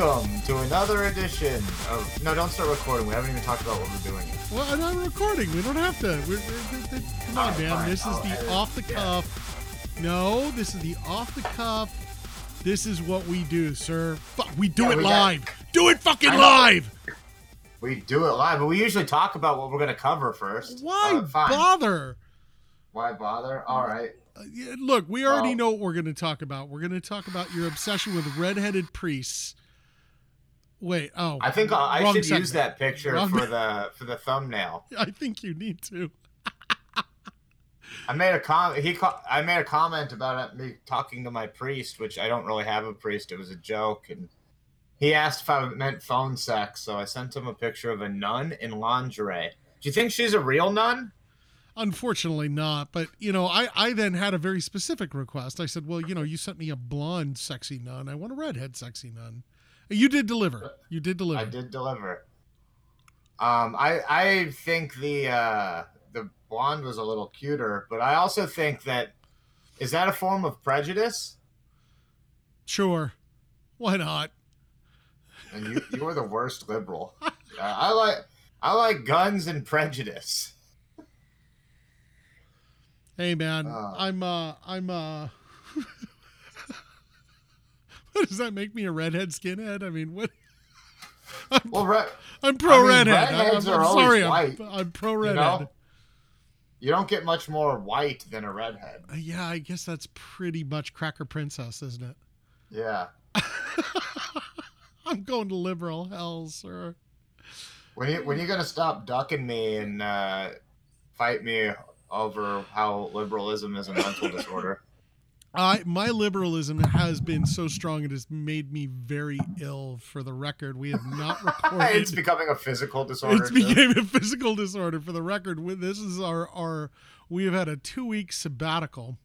welcome to another edition of. No, don't start recording. We haven't even talked about what we're doing. yet. Well, I'm not recording. We don't have to. We're, we're, we're- come on, Alright, man. fine. This is I'll the edit. off the Yeah. cuff. No, this is the off the cuff. This is what we do, sir. Fuck, we do Yeah, it we got- live. do it fucking live. We do it live, but we usually talk about what we're going to cover first. Why Uh, bother? Why bother? All right. Uh, Look, we already Well- know what we're going to talk about. We're going to talk about your obsession with redheaded priests. Wait, oh, I think I, I should segment. use that picture Wrong- for the for the thumbnail. I think you need to. I made a com. He co- I made a comment about me talking to my priest, which I don't really have a priest. It was a joke, and he asked if I meant phone sex, so I sent him a picture of a nun in lingerie. Do you think she's a real nun? Unfortunately, not. But you know, I I then had a very specific request. I said, well, you know, you sent me a blonde sexy nun. I want a redhead sexy nun. You did deliver. You did deliver. I did deliver. Um, I I think the uh, the blonde was a little cuter, but I also think that is that a form of prejudice? Sure. Why not? And you you are the worst liberal. Uh, I like I like guns and prejudice. Hey man, Oh. I'm uh I'm uh What does that make me a redhead skinhead? I mean, what Well, re- I'm pro I mean, redhead. I'm, redheads I'm are always sorry. white, I'm, I'm pro you redhead. know, you don't get much more white than a redhead. Uh, yeah, I guess that's pretty much Cracker Princess, isn't it? Yeah. I'm going to liberal hell, sir. When you when you gonna stop ducking me and uh, fight me over how liberalism is a mental disorder? I my liberalism has been so strong it has made me very ill. For the record, we have not recorded. it's becoming a physical disorder. It's became a physical disorder. For the record, this is our our we have had a two week sabbatical,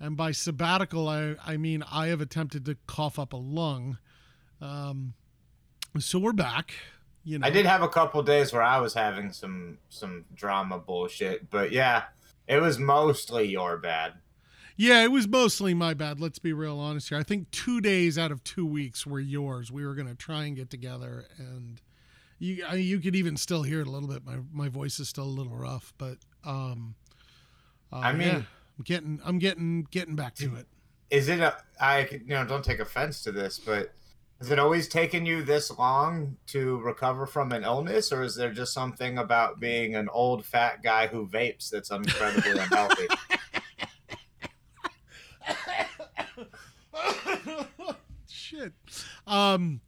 and by sabbatical I I mean I have attempted to cough up a lung. Um, so we're back. You know, I did have a couple days where I was having some some drama bullshit, but yeah, it was mostly your bad. Yeah, it was mostly my bad. Let's be real honest here. I think two days out of two weeks were yours. We were going to try and get together, and you I, you could even still hear it a little bit. My my voice is still a little rough, but um, uh, I mean- yeah, I'm getting I'm getting getting back to it. Is it a I you know don't take offense to this, but has it always taken you this long to recover from an illness, or is there just something about being an old fat guy who vapes that's incredibly unhealthy? Shit. Um,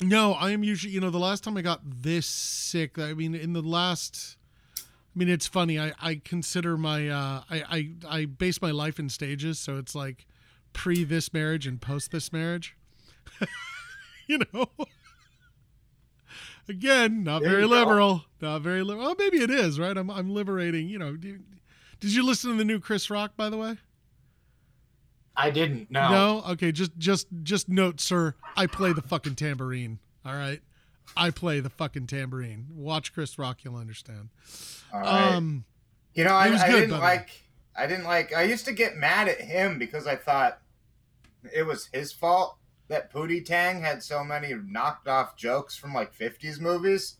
no, I am usually, you know, the last time I got this sick, I mean, in the last, I mean, it's funny. I, I consider my, uh, I, I, I base my life in stages. So it's like pre this marriage and post this marriage. you know? Again, not There very you go. liberal. Not very liberal. Well, maybe it is, right? I'm, I'm liberating, you know. Did you listen to the new Chris Rock, by the way? I didn't know. No? Okay, just just just note, sir, I play the fucking tambourine. All right? I play the fucking tambourine. Watch Chris Rock, you'll understand. All right. Um You know, I, I good, didn't like. I didn't like. I used to get mad at him because I thought it was his fault that Pootie Tang had so many knocked off jokes from like '50s movies.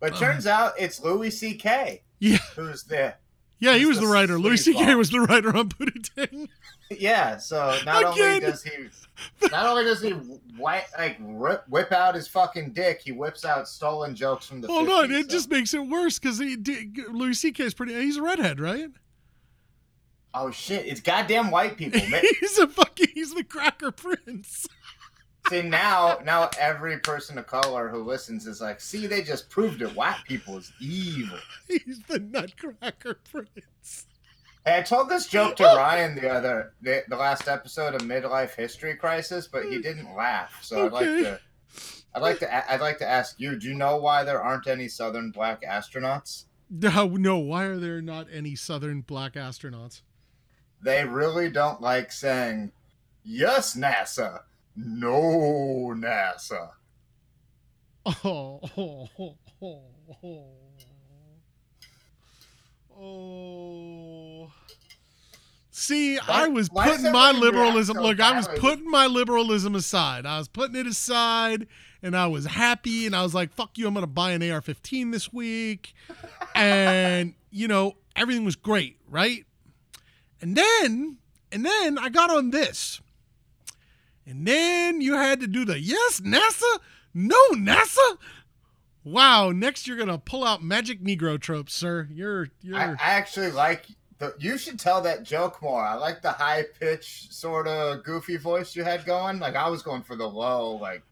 But it Uh. turns out it's Louis C.K. Yeah. who's the yeah, he was the the writer. Louis. C.K. was the writer on Pootie Tang. yeah. So not only does he not only does he white, like rip, whip out his fucking dick, he whips out stolen jokes from the. Hold 50s, on, it so- just makes it worse because he Louis C.K. is pretty. He's a redhead, right? Oh shit! It's goddamn white people. Man. he's a fucking. He's the Cracker Prince. See now, now every person of color who listens is like, see, they just proved it. White people is evil. He's the Nutcracker Prince. Hey, I told this joke to Ryan the other, the, the last episode of Midlife History Crisis, but he didn't laugh. So I'd like to, I'd like to, I'd like to ask you. Do you know why there aren't any Southern black astronauts? No, no. Why are there not any Southern black astronauts? They really don't like saying, "Yes, NASA." No, NASA. Oh, oh, oh, oh, oh. See, I was putting my liberalism. Look, I was putting my liberalism aside. I was putting it aside, and I was happy. And I was like, "Fuck you! I'm gonna buy an AR-15 this week," and you know, everything was great, right? And then, and then I got on this, and then you had to do the yes, NASA, no, NASA. Wow, next you're gonna pull out magic Negro tropes, sir. You're you're. I, I actually like the, you should tell that joke more. I like the high pitch sort of goofy voice you had going. Like I was going for the low, like.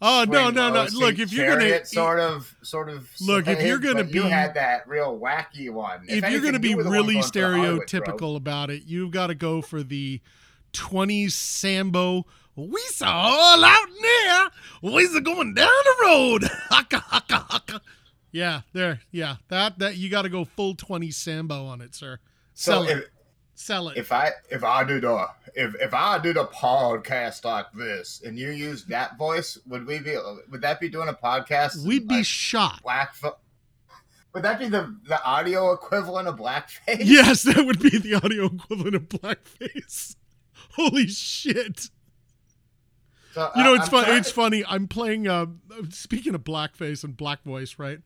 Oh no no no! Look, if you're gonna sort of sort of look, if you're gonna be, you had that real wacky one. If, if you're gonna be really stereotypical about it, you've got to go for the 20s Sambo we saw all out there. We's going down the road. Haka haka haka. Yeah, there. Yeah, that that you got to go full twenty sambo on it, sir. Sell so it. If, Sell it. If I if I did a if if I did a podcast like this and you used that voice, would we be would that be doing a podcast? We'd be shot. Black. Would that be the the audio equivalent of blackface? Yes, that would be the audio equivalent of blackface. Holy shit. So, you know, it's fun. It's funny. I'm playing. Uh, speaking of blackface and black voice, right?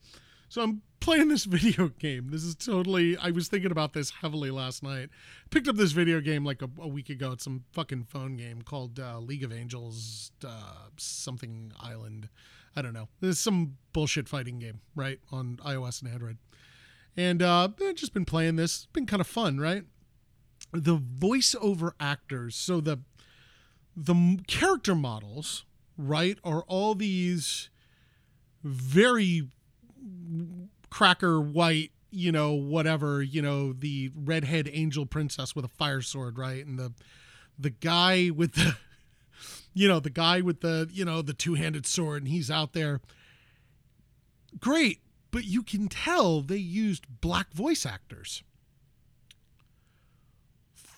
So I'm playing this video game. This is totally. I was thinking about this heavily last night. Picked up this video game like a, a week ago. It's some fucking phone game called uh, League of Angels, uh, something Island. I don't know. There's some bullshit fighting game, right, on iOS and Android. And uh, I've just been playing this. It's been kind of fun, right? The voiceover actors. So the the character models, right, are all these very cracker white, you know, whatever, you know, the redhead angel princess with a fire sword, right? And the the guy with the you know, the guy with the, you know, the two-handed sword and he's out there. Great, but you can tell they used black voice actors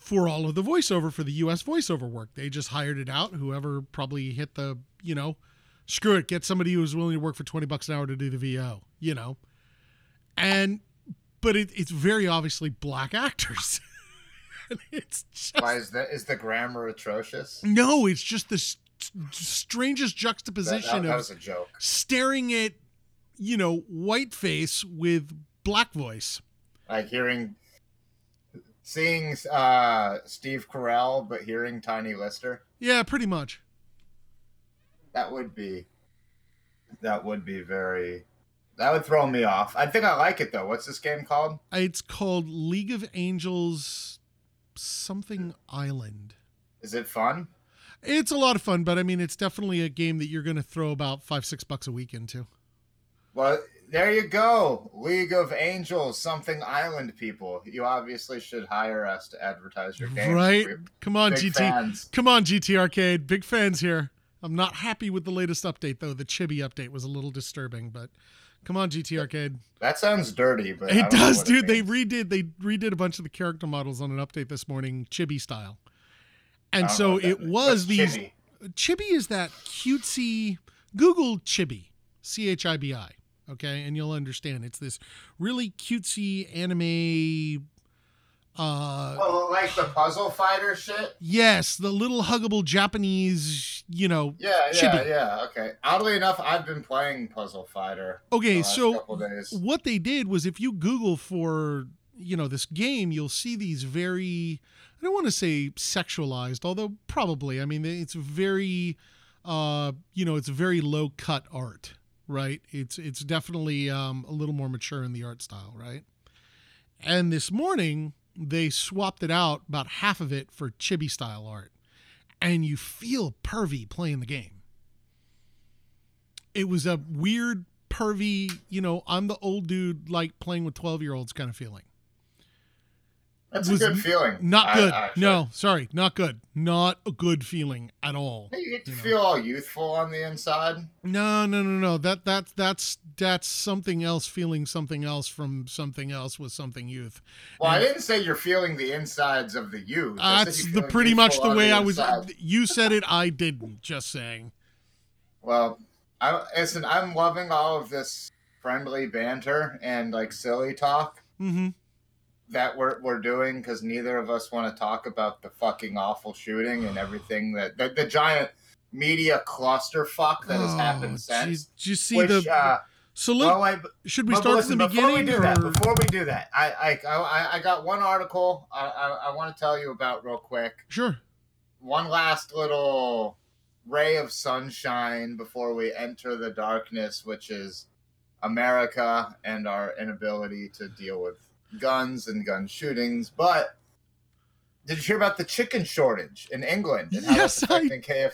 for all of the voiceover for the US voiceover work. They just hired it out. Whoever probably hit the, you know, screw it, get somebody who's willing to work for 20 bucks an hour to do the VO, you know. And but it, it's very obviously black actors. it's just, why is that is the grammar atrocious? No, it's just the st- strangest juxtaposition that, that, that was a joke. staring at, you know, white face with black voice. Like hearing seeing uh, Steve Carell, but hearing Tiny Lister. Yeah, pretty much. That would be. That would be very. That would throw me off. I think I like it though. What's this game called? It's called League of Angels something Island. Is it fun? It's a lot of fun, but I mean, it's definitely a game that you're going to throw about five, six bucks a week into. Well, there you go. League of Angels, something island people. You obviously should hire us to advertise your game. Right? Come on, GT. Fans. Come on, GT Arcade. Big fans here. I'm not happy with the latest update though. The chibi update was a little disturbing, but come on, GT Arcade. That sounds dirty, but it does, dude. It they redid they redid a bunch of the character models on an update this morning, chibi style. And oh, so it was these chibi? chibi is that cutesy Google chibi. C H I B I okay? And you'll understand. It's this really cutesy anime uh oh, like the puzzle fighter shit? Yes the little huggable japanese you know yeah yeah chibi. yeah okay. Oddly enough i've been playing puzzle fighter okay so what they did was if you google for you know this game you'll see these very i don't want to say sexualized although probably. I mean it's very uh you know it's very low cut art right? It's it's definitely um, a little more mature in the art style, right? And this morning they swapped it out about half of it for chibi style art, and you feel pervy playing the game. It was a weird pervy, you know, I'm the old dude like playing with 12 year olds kind of feeling. That's a good feeling. Not good. I, no, sorry, not good. Not a good feeling at all. You get to you feel know. all youthful on the inside. No, no, no, no. That that that's that's something else. Feeling something else from something else with something youth. Well, and, I didn't say you're feeling the insides of the youth. That's the pretty much the way the I was. You said it. I didn't. Just saying. Well, I listen. I'm loving all of this friendly banter and like silly talk. Mm-hmm that we're we're doing because neither of us want to talk about the fucking awful shooting and everything that the, the giant media clusterfuck that has Oh, happened geez. since. Did you see Which, the? uh, so let, well, I, should we start listen, from the before beginning? we do or- that, before we do that, I I, I, I got one article I, I, I want to tell you about real quick. Sure. One last little ray of sunshine before we enter the darkness, which is America and our inability to deal with guns and gun shootings. But did you hear about the chicken shortage in England and how Yes, I KF?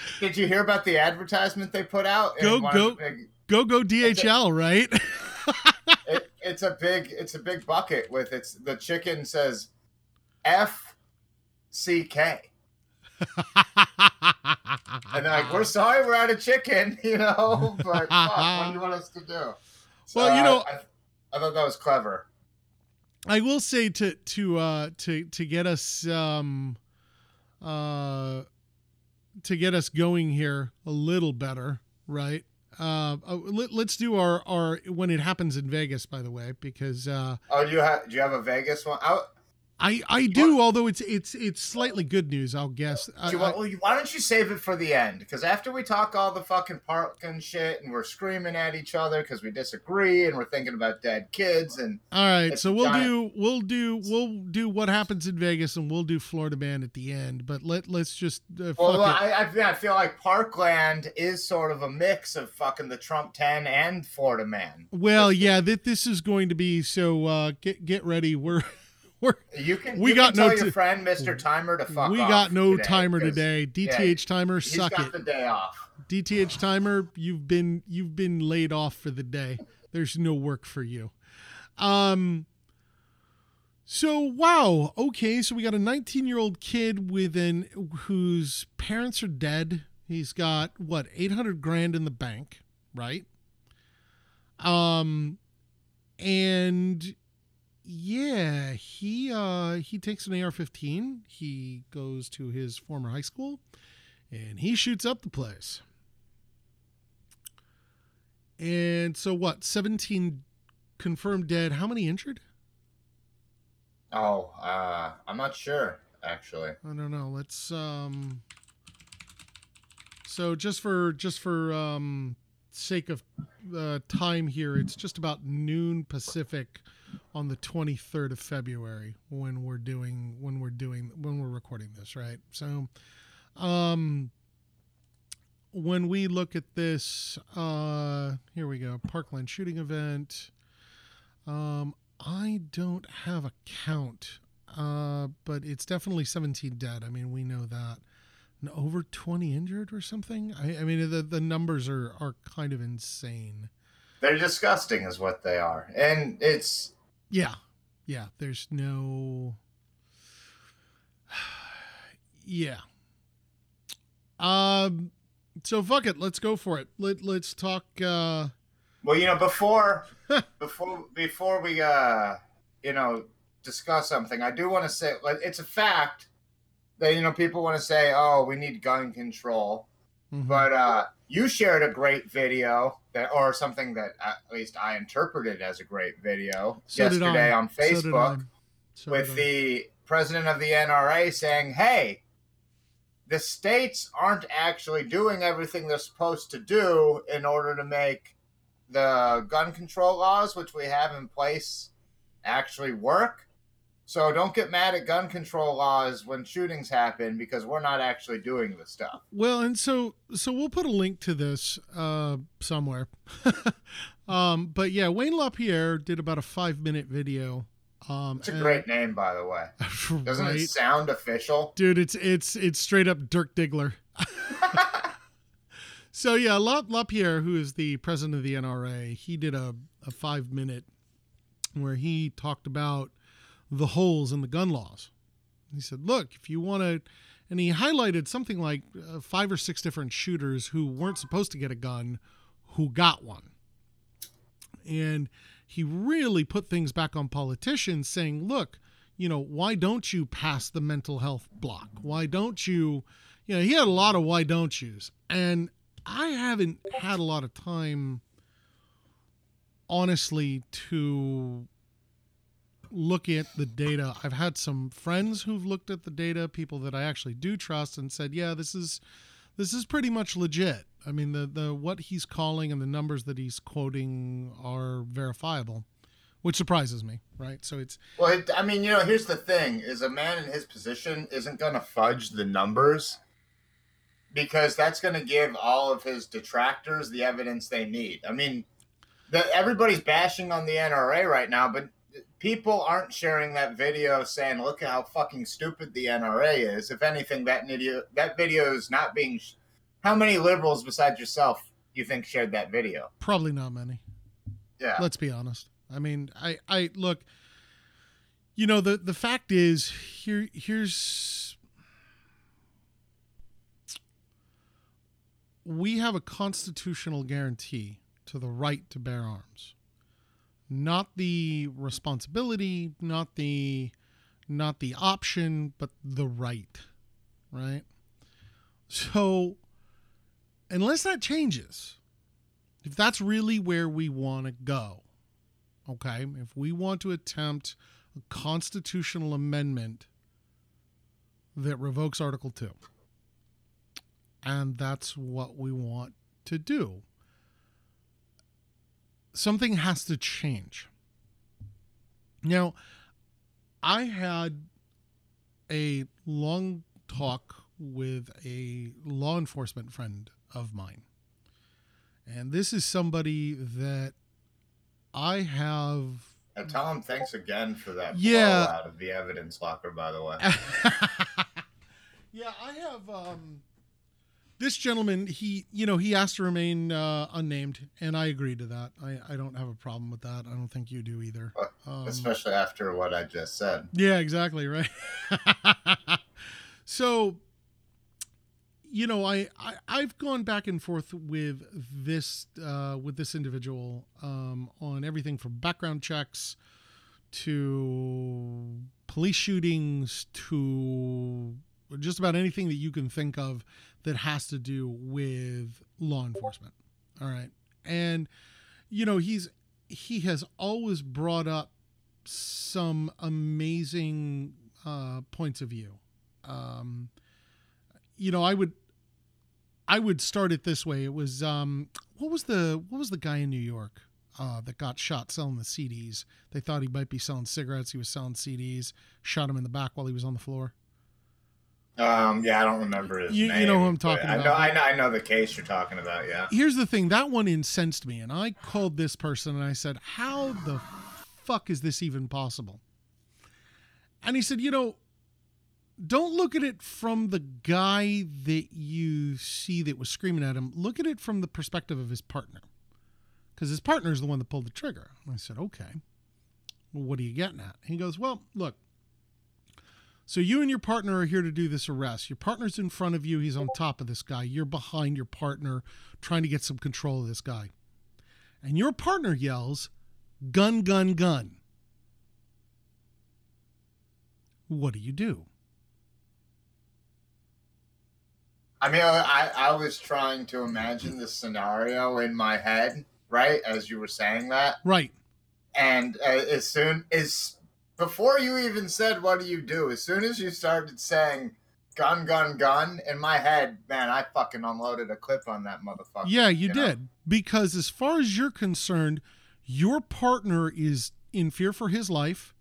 Did you hear about the advertisement they put out? Go, go. big- go go DHL, right? it, it's a big it's a big bucket with it's the chicken says F C K. And they're like, We're sorry we're out of chicken, you know, but fuck, what do you want us to do? So, Well, you uh, know- I, I thought that was clever. I will say to to uh to to get us um uh to get us going here a little better, right? Uh, uh let, let's do our our when it happens in Vegas, by the way, because uh, Oh, do you have do you have a Vegas one? I, I I do, although it's it's it's slightly good news, I'll guess. I, do you want, well, why don't you save it for the end? Because after we talk all the fucking Parkland shit and we're screaming at each other because we disagree and we're thinking about dead kids and all right, so we'll giant. do we'll do we'll do what happens in Vegas, and we'll do Florida Man at the end. But let let's just uh, Well. I, I, feel- like Parkland is sort of a mix of fucking the Trump 10 and Florida Man. Well, yeah, th- this is going to be so. Uh, get get ready. We're we're You can, We you got can no tell t- your friend Mr. Timer to fuck we got no today, timer today. DTH timer, He's suck got it. the day off. DTH timer, you've been you've been laid off for the day. There's no work for you. Um. So wow, okay. So we got a 19 year old kid with an whose parents are dead. He's got what 800 grand in the bank, right? Um, and yeah, he uh he takes an AR-15. He goes to his former high school, and he shoots up the place. And so what? 17 confirmed dead. How many injured? Oh, uh, I'm not sure, actually. I don't know. Let's um So just for just for um sake of uh, time here, it's just about noon Pacific on the 23rd of February when we're doing when we're doing when we're recording this, right? So um when we look at this uh here we go parkland shooting event. Um i don't have a count uh but it's definitely 17 dead. I mean we know that. And over 20 injured or something? I, I mean the, the numbers are are kind of insane. They're disgusting, is what they are. And it's, yeah. Yeah. There's no yeah. Um so fuck it. Let's go for it. Let, let's talk uh well, you know, before, before, before we, uh, you know, discuss something, I do want to say, like, it's a fact that, you know, people want to say, oh, we need gun control. mhm. But uh, you shared a great video that, or something that at least I interpreted as a great video So yesterday on So. Facebook So with the president of the NRA saying, "Hey, the states aren't actually doing everything they're supposed to do in order to make the gun control laws, which we have in place, actually work." So don't get mad at gun control laws when shootings happen because we're not actually doing the stuff. Well, and so so we'll put a link to this uh, somewhere. um, but yeah, Wayne LaPierre did about a five minute video. Um, It's a and- great name, by the way. Doesn't right? it sound official? dude? It's it's it's straight up Dirk Diggler. So yeah, La, LaPierre, who is the president of the NRA, he did a, a five minute where he talked about the holes in the gun laws. He said, "Look, if you want to," and he highlighted something like uh, five or six different shooters who weren't supposed to get a gun, who got one, and he really put things back on politicians, saying, "Look, you know, why don't you pass the mental health block? Why don't you?" You know, he had a lot of why don't yous, and I haven't had a lot of time, honestly, to look at the data. I've had some friends who've looked at the data, people that I actually do trust, and said, "Yeah, this is this is pretty much legit." I mean, the the what he's calling and the numbers that he's quoting are verifiable, which surprises me, right? So it's well, it, I mean, you know, here's the thing: is a man in his position isn't going to fudge the numbers because that's going to give all of his detractors the evidence they need. I mean, the, everybody's bashing on the NRA right now, but people aren't sharing that video saying, "Look at how fucking stupid the NRA is." If anything, that video that video is not being. Sh- how many liberals besides yourself you think shared that video? Probably not many. Yeah. Let's be honest. I mean, I I look. You know the the fact is here here's we have a constitutional guarantee to the right to bear arms not the responsibility not the not the option but the right right so unless that changes if that's really where we want to go okay if we want to attempt a constitutional amendment that revokes article 2 and that's what we want to do. Something has to change. Now, I had a long talk with a law enforcement friend of mine. And this is somebody that I have. And tell him thanks again for that yeah. out of the evidence locker, by the way. yeah, I have. Um, this gentleman, he, you know, he asked to remain uh, unnamed, and I agree to that. I, I don't have a problem with that. I don't think you do either. Um, Especially after what I just said. Yeah, exactly right. so, you know, I, I I've gone back and forth with this uh, with this individual um, on everything from background checks to police shootings to just about anything that you can think of that has to do with law enforcement. All right. And you know, he's he has always brought up some amazing uh, points of view. Um, you know, I would I would start it this way. It was um, what was the what was the guy in New York uh, that got shot selling the CDs? They thought he might be selling cigarettes. He was selling CDs. Shot him in the back while he was on the floor. Um, yeah, I don't remember his you, name. You know who I'm talking I about. know, I know, I know the case you're talking about. Yeah. Here's the thing. That one incensed me, and I called this person and I said, "How the fuck is this even possible?" And he said, "You know, don't look at it from the guy that you see that was screaming at him. Look at it from the perspective of his partner, because his partner is the one that pulled the trigger." And I said, "Okay, well, what are you getting at?" And he goes, "Well, look." So you and your partner are here to do this arrest. Your partner's in front of you, he's on top of this guy. You're behind your partner trying to get some control of this guy. And your partner yells, "Gun, gun, gun." What do you do? I mean, I, I was trying to imagine the scenario in my head, right, as you were saying that. Right. And uh, as soon as before you even said what do you do, as soon as you started saying gun, gun, gun, in my head, man, I fucking unloaded a clip on that motherfucker. Yeah, you, you did. Know? Because as far as you're concerned, your partner is in fear for his life.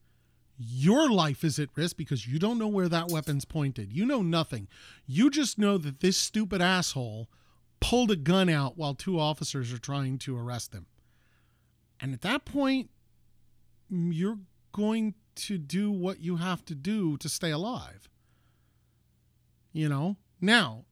Your life is at risk because you don't know where that weapon's pointed. You know nothing. You just know that this stupid asshole pulled a gun out while two officers are trying to arrest him. And at that point, mm, you're going to do what you have to do to stay alive. You know? Now,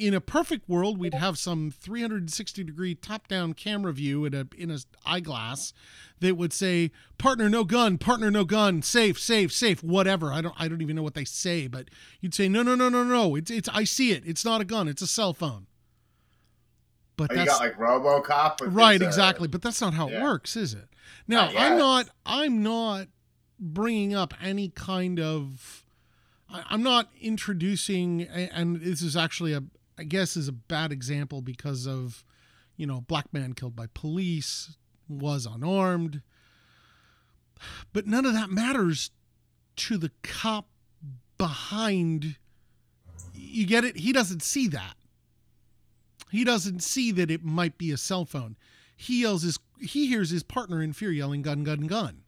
in a perfect world, we'd have some 360 degree top down camera view in a in a eyeglass that would say, "Partner, no gun. Partner, no gun. Safe, safe, safe. Whatever." I don't I don't even know what they say, but you'd say, "No, no, no, no, no. It's it's I see it. It's not a gun. It's a cell phone." But oh, that's got like RoboCop. right, uh, exactly. But that's not how yeah. it works, is it? Now, I'm not. I'm not bringing up any kind of I'm not introducing and this is actually a I guess is a bad example because of you know black man killed by police was unarmed But none of that matters to the cop behind. You get it? He doesn't see that. He doesn't see that it might be a cell phone. He yells his he hears his partner in fear yelling gun gun gun.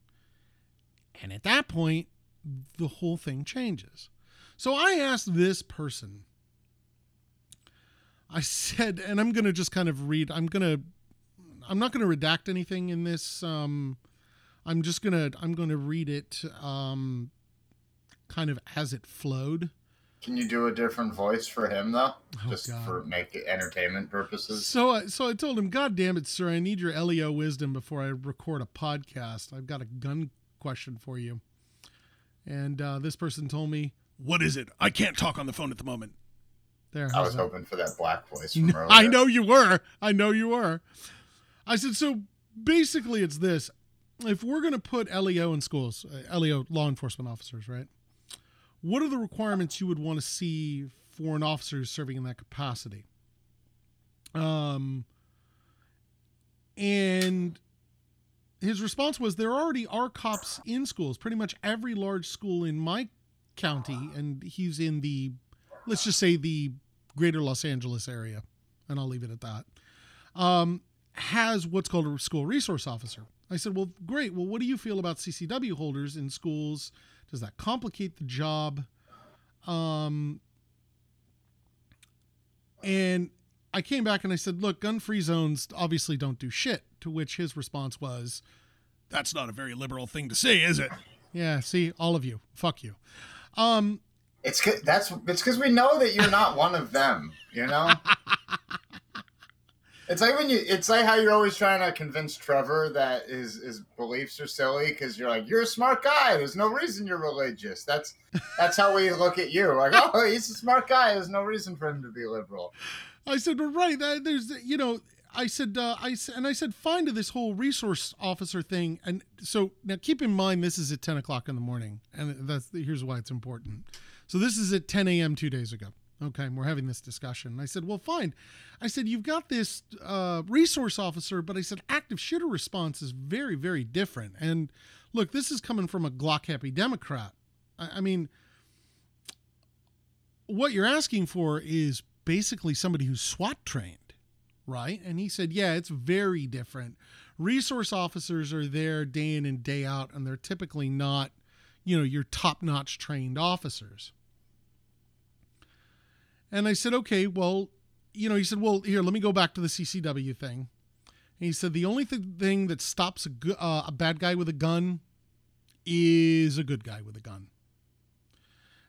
And at that point, the whole thing changes. So I asked this person. I said, and I'm going to just kind of read. I'm going to I'm not going to redact anything in this um I'm just going to I'm going to read it um kind of as it flowed. Can you do a different voice for him though, Oh, just God. for make it entertainment purposes? So, I so I told him, God damn it, sir, I need your LEO wisdom before I record a podcast. I've got a gun question for you. And uh, this person told me, What is it? I can't talk on the phone at the moment. There. I was that? hoping for that black voice from earlier. I know you were. I know you were. I said, so basically, it's this. If we're going to put LEO in schools, uh, LEO law enforcement officers, right? What are the requirements you would want to see for an officer who's serving in that capacity? Um, and his response was there already are cops in schools. Pretty much every large school in my county, and he's in the, let's just say the greater Los Angeles area, and I'll leave it at that, um, has what's called a school resource officer. I said, well, great. Well, what do you feel about CCW holders in schools? Does that complicate the job? Um, and I came back and I said, look, gun free zones obviously don't do shit. To which his response was, that's not a very liberal thing to say, is it? Yeah, see, all of you. Fuck you. Um, It's 'cause- that's it's because we know that you're not one of them. You know. It's like when you. It's like how you're always trying to convince Trevor that his his beliefs are silly because you're like you're a smart guy. There's no reason you're religious. That's that's how we look at you. Like oh, he's a smart guy. There's no reason for him to be liberal. I said, well, right. There's, you know, I said, uh, I and I said, fine to this whole resource officer thing. And so now keep in mind, this is at 10 o'clock in the morning. And that's, here's why it's important. So this is at 10 a.m. two days ago. Okay. We're having this discussion. And I said, well, fine. I said, you've got this uh, resource officer, but I said, active shooter response is very, very different. And look, this is coming from a Glock happy Democrat. I, I mean, what you're asking for is basically somebody who's SWAT trained, right? And he said, yeah, it's very different. Resource officers are there day in and day out, and they're typically not, you know, your top notch trained officers. And I said, okay, well, you know, he said, well, here, let me go back to the CCW thing. And he said, the only th- thing that stops a, go- uh, a bad guy with a gun is a good guy with a gun.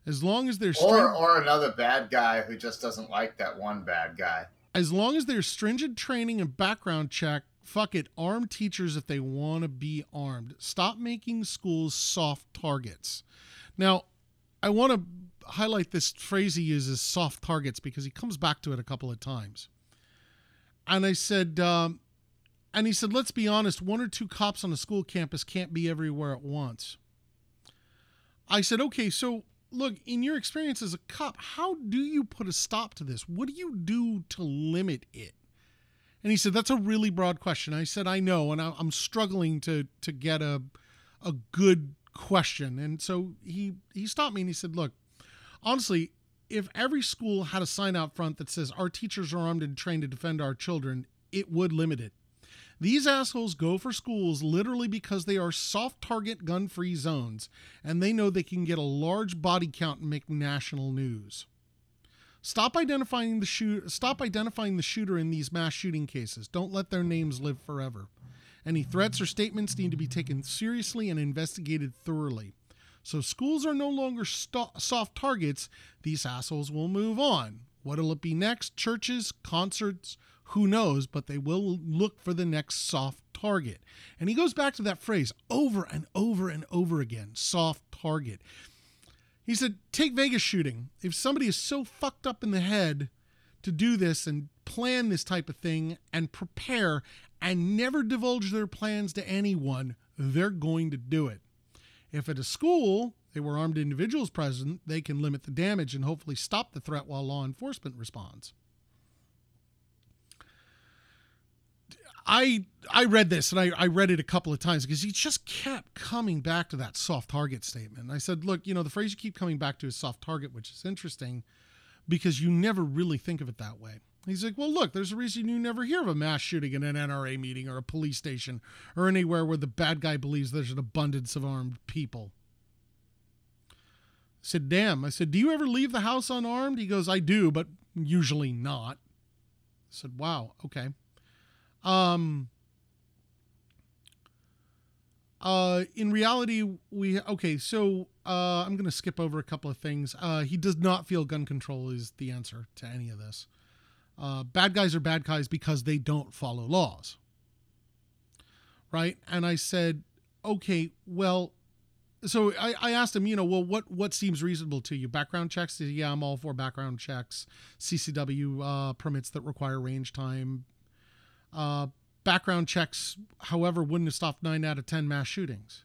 As long as there's Or or another bad guy who just doesn't like that one bad guy. as long as there's stringent training and background check, fuck it, arm teachers if they want to be armed. Stop making schools soft targets. Now, I want to highlight this phrase he uses, soft targets, because he comes back to it a couple of times. And I said, um, and he said, let's be honest, one or two cops on a school campus can't be everywhere at once. I said, okay, so look, in your experience as a cop, how do you put a stop to this? What do you do to limit it? And he said, that's a really broad question. I said, I know, and I- I'm struggling to to get a a good question. And so he he stopped me and he said, look, honestly, if every school had a sign out front that says our teachers are armed and trained to defend our children, it would limit it. These assholes go for schools literally because they are soft target gun free zones and they know they can get a large body count and make national news. Stop identifying the shoot stop identifying the shooter in these mass shooting cases. Don't let their names live forever. Any threats or statements need to be taken seriously and investigated thoroughly. So schools are no longer sto- soft targets. These assholes will move on. What'll it be next? Churches, concerts, who knows, but they will look for the next soft target. And he goes back to that phrase over and over and over again soft target. He said, take Vegas shooting. If somebody is so fucked up in the head to do this and plan this type of thing and prepare and never divulge their plans to anyone, they're going to do it. If at a school there were armed individuals present, they can limit the damage and hopefully stop the threat while law enforcement responds. I I read this and I, I read it a couple of times because he just kept coming back to that soft target statement. I said, look, you know, the phrase you keep coming back to is soft target, which is interesting because you never really think of it that way. He's like, well, look, there's a reason you never hear of a mass shooting in an NRA meeting or a police station or anywhere where the bad guy believes there's an abundance of armed people. I said, damn. I said, do you ever leave the house unarmed? He goes, I do, but usually not. I said, wow, okay. Um, uh, in reality, we okay. So uh, I'm going to skip over a couple of things. Uh, he does not feel gun control is the answer to any of this. Uh, bad guys are bad guys because they don't follow laws, right? And I said, okay, well, so I, I asked him, you know, well, what what seems reasonable to you? Background checks? Yeah, I'm all for background checks. CCW uh, permits that require range time, uh, background checks, however, wouldn't have stopped nine out of ten mass shootings.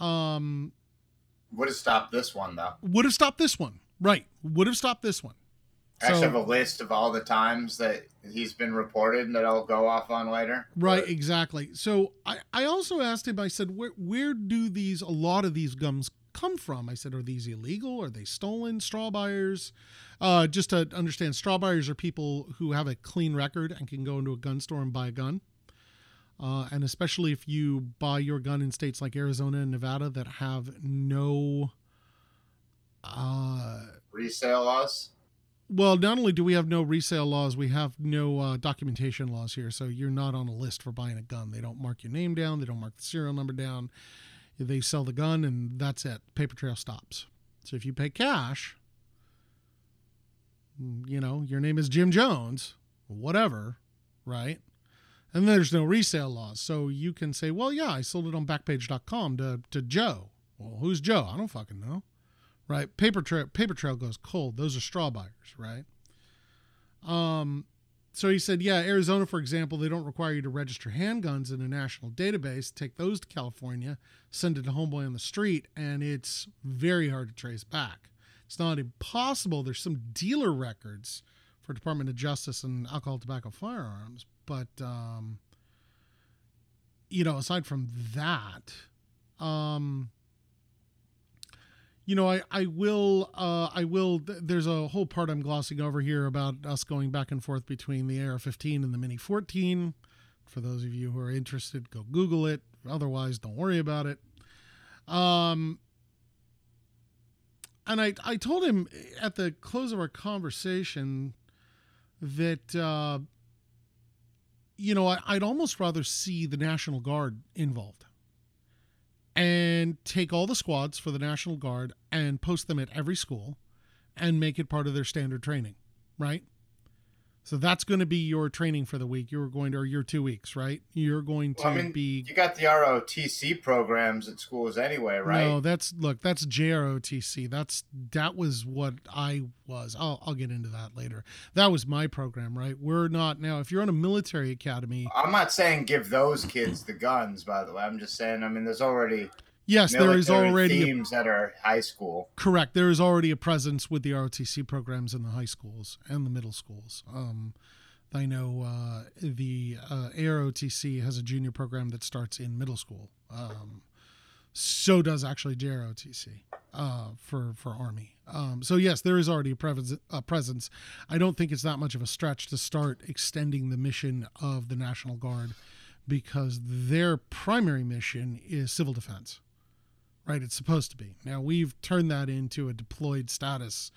Um, would have stopped this one though. Would have stopped this one, right? Would have stopped this one. I actually so, have a list of all the times that he's been reported and that I'll go off on later. Right, but. exactly. So I, I also asked him, I said, where where do these a lot of these gums come from? I said, are these illegal? Are they stolen? Straw buyers? Uh, just to understand, straw buyers are people who have a clean record and can go into a gun store and buy a gun. Uh, and especially if you buy your gun in states like Arizona and Nevada that have no uh, resale laws. Well, not only do we have no resale laws, we have no uh, documentation laws here. So you're not on a list for buying a gun. They don't mark your name down. They don't mark the serial number down. They sell the gun and that's it. Paper trail stops. So if you pay cash, you know, your name is Jim Jones, whatever, right? And there's no resale laws. So you can say, well, yeah, I sold it on backpage.com to, to Joe. Well, who's Joe? I don't fucking know. Right? Paper trail paper trail goes cold. Those are straw buyers, right? Um so he said, yeah, Arizona, for example, they don't require you to register handguns in a national database. Take those to California, send it to Homeboy on the street, and it's very hard to trace back. It's not impossible. There's some dealer records for Department of Justice and alcohol, tobacco, firearms, but um, you know, aside from that, um, you know, I I will uh, I will. There's a whole part I'm glossing over here about us going back and forth between the AR-15 and the Mini 14. For those of you who are interested, go Google it. Otherwise, don't worry about it. Um, and I, I told him at the close of our conversation that, uh, you know, I, I'd almost rather see the National Guard involved and take all the squads for the National Guard and post them at every school and make it part of their standard training, right? So that's going to be your training for the week. You're going to, or your two weeks, right? You're going to well, I mean, be. You got the ROTC programs at schools anyway, right? No, that's look, that's JROTC. That's that was what I was. I'll I'll get into that later. That was my program, right? We're not now. If you're on a military academy, I'm not saying give those kids the guns. By the way, I'm just saying. I mean, there's already Yes, there is already teams a, that are high school. Correct. There is already a presence with the ROTC programs in the high schools and the middle schools. Um, I know uh, the uh, AROTC has a junior program that starts in middle school. Um, so does actually JROTC uh, for for Army. Um, so yes, there is already a, a presence. I don't think it's that much of a stretch to start extending the mission of the National Guard because their primary mission is civil defense right? It's supposed to be. Now we've turned that into a deployed status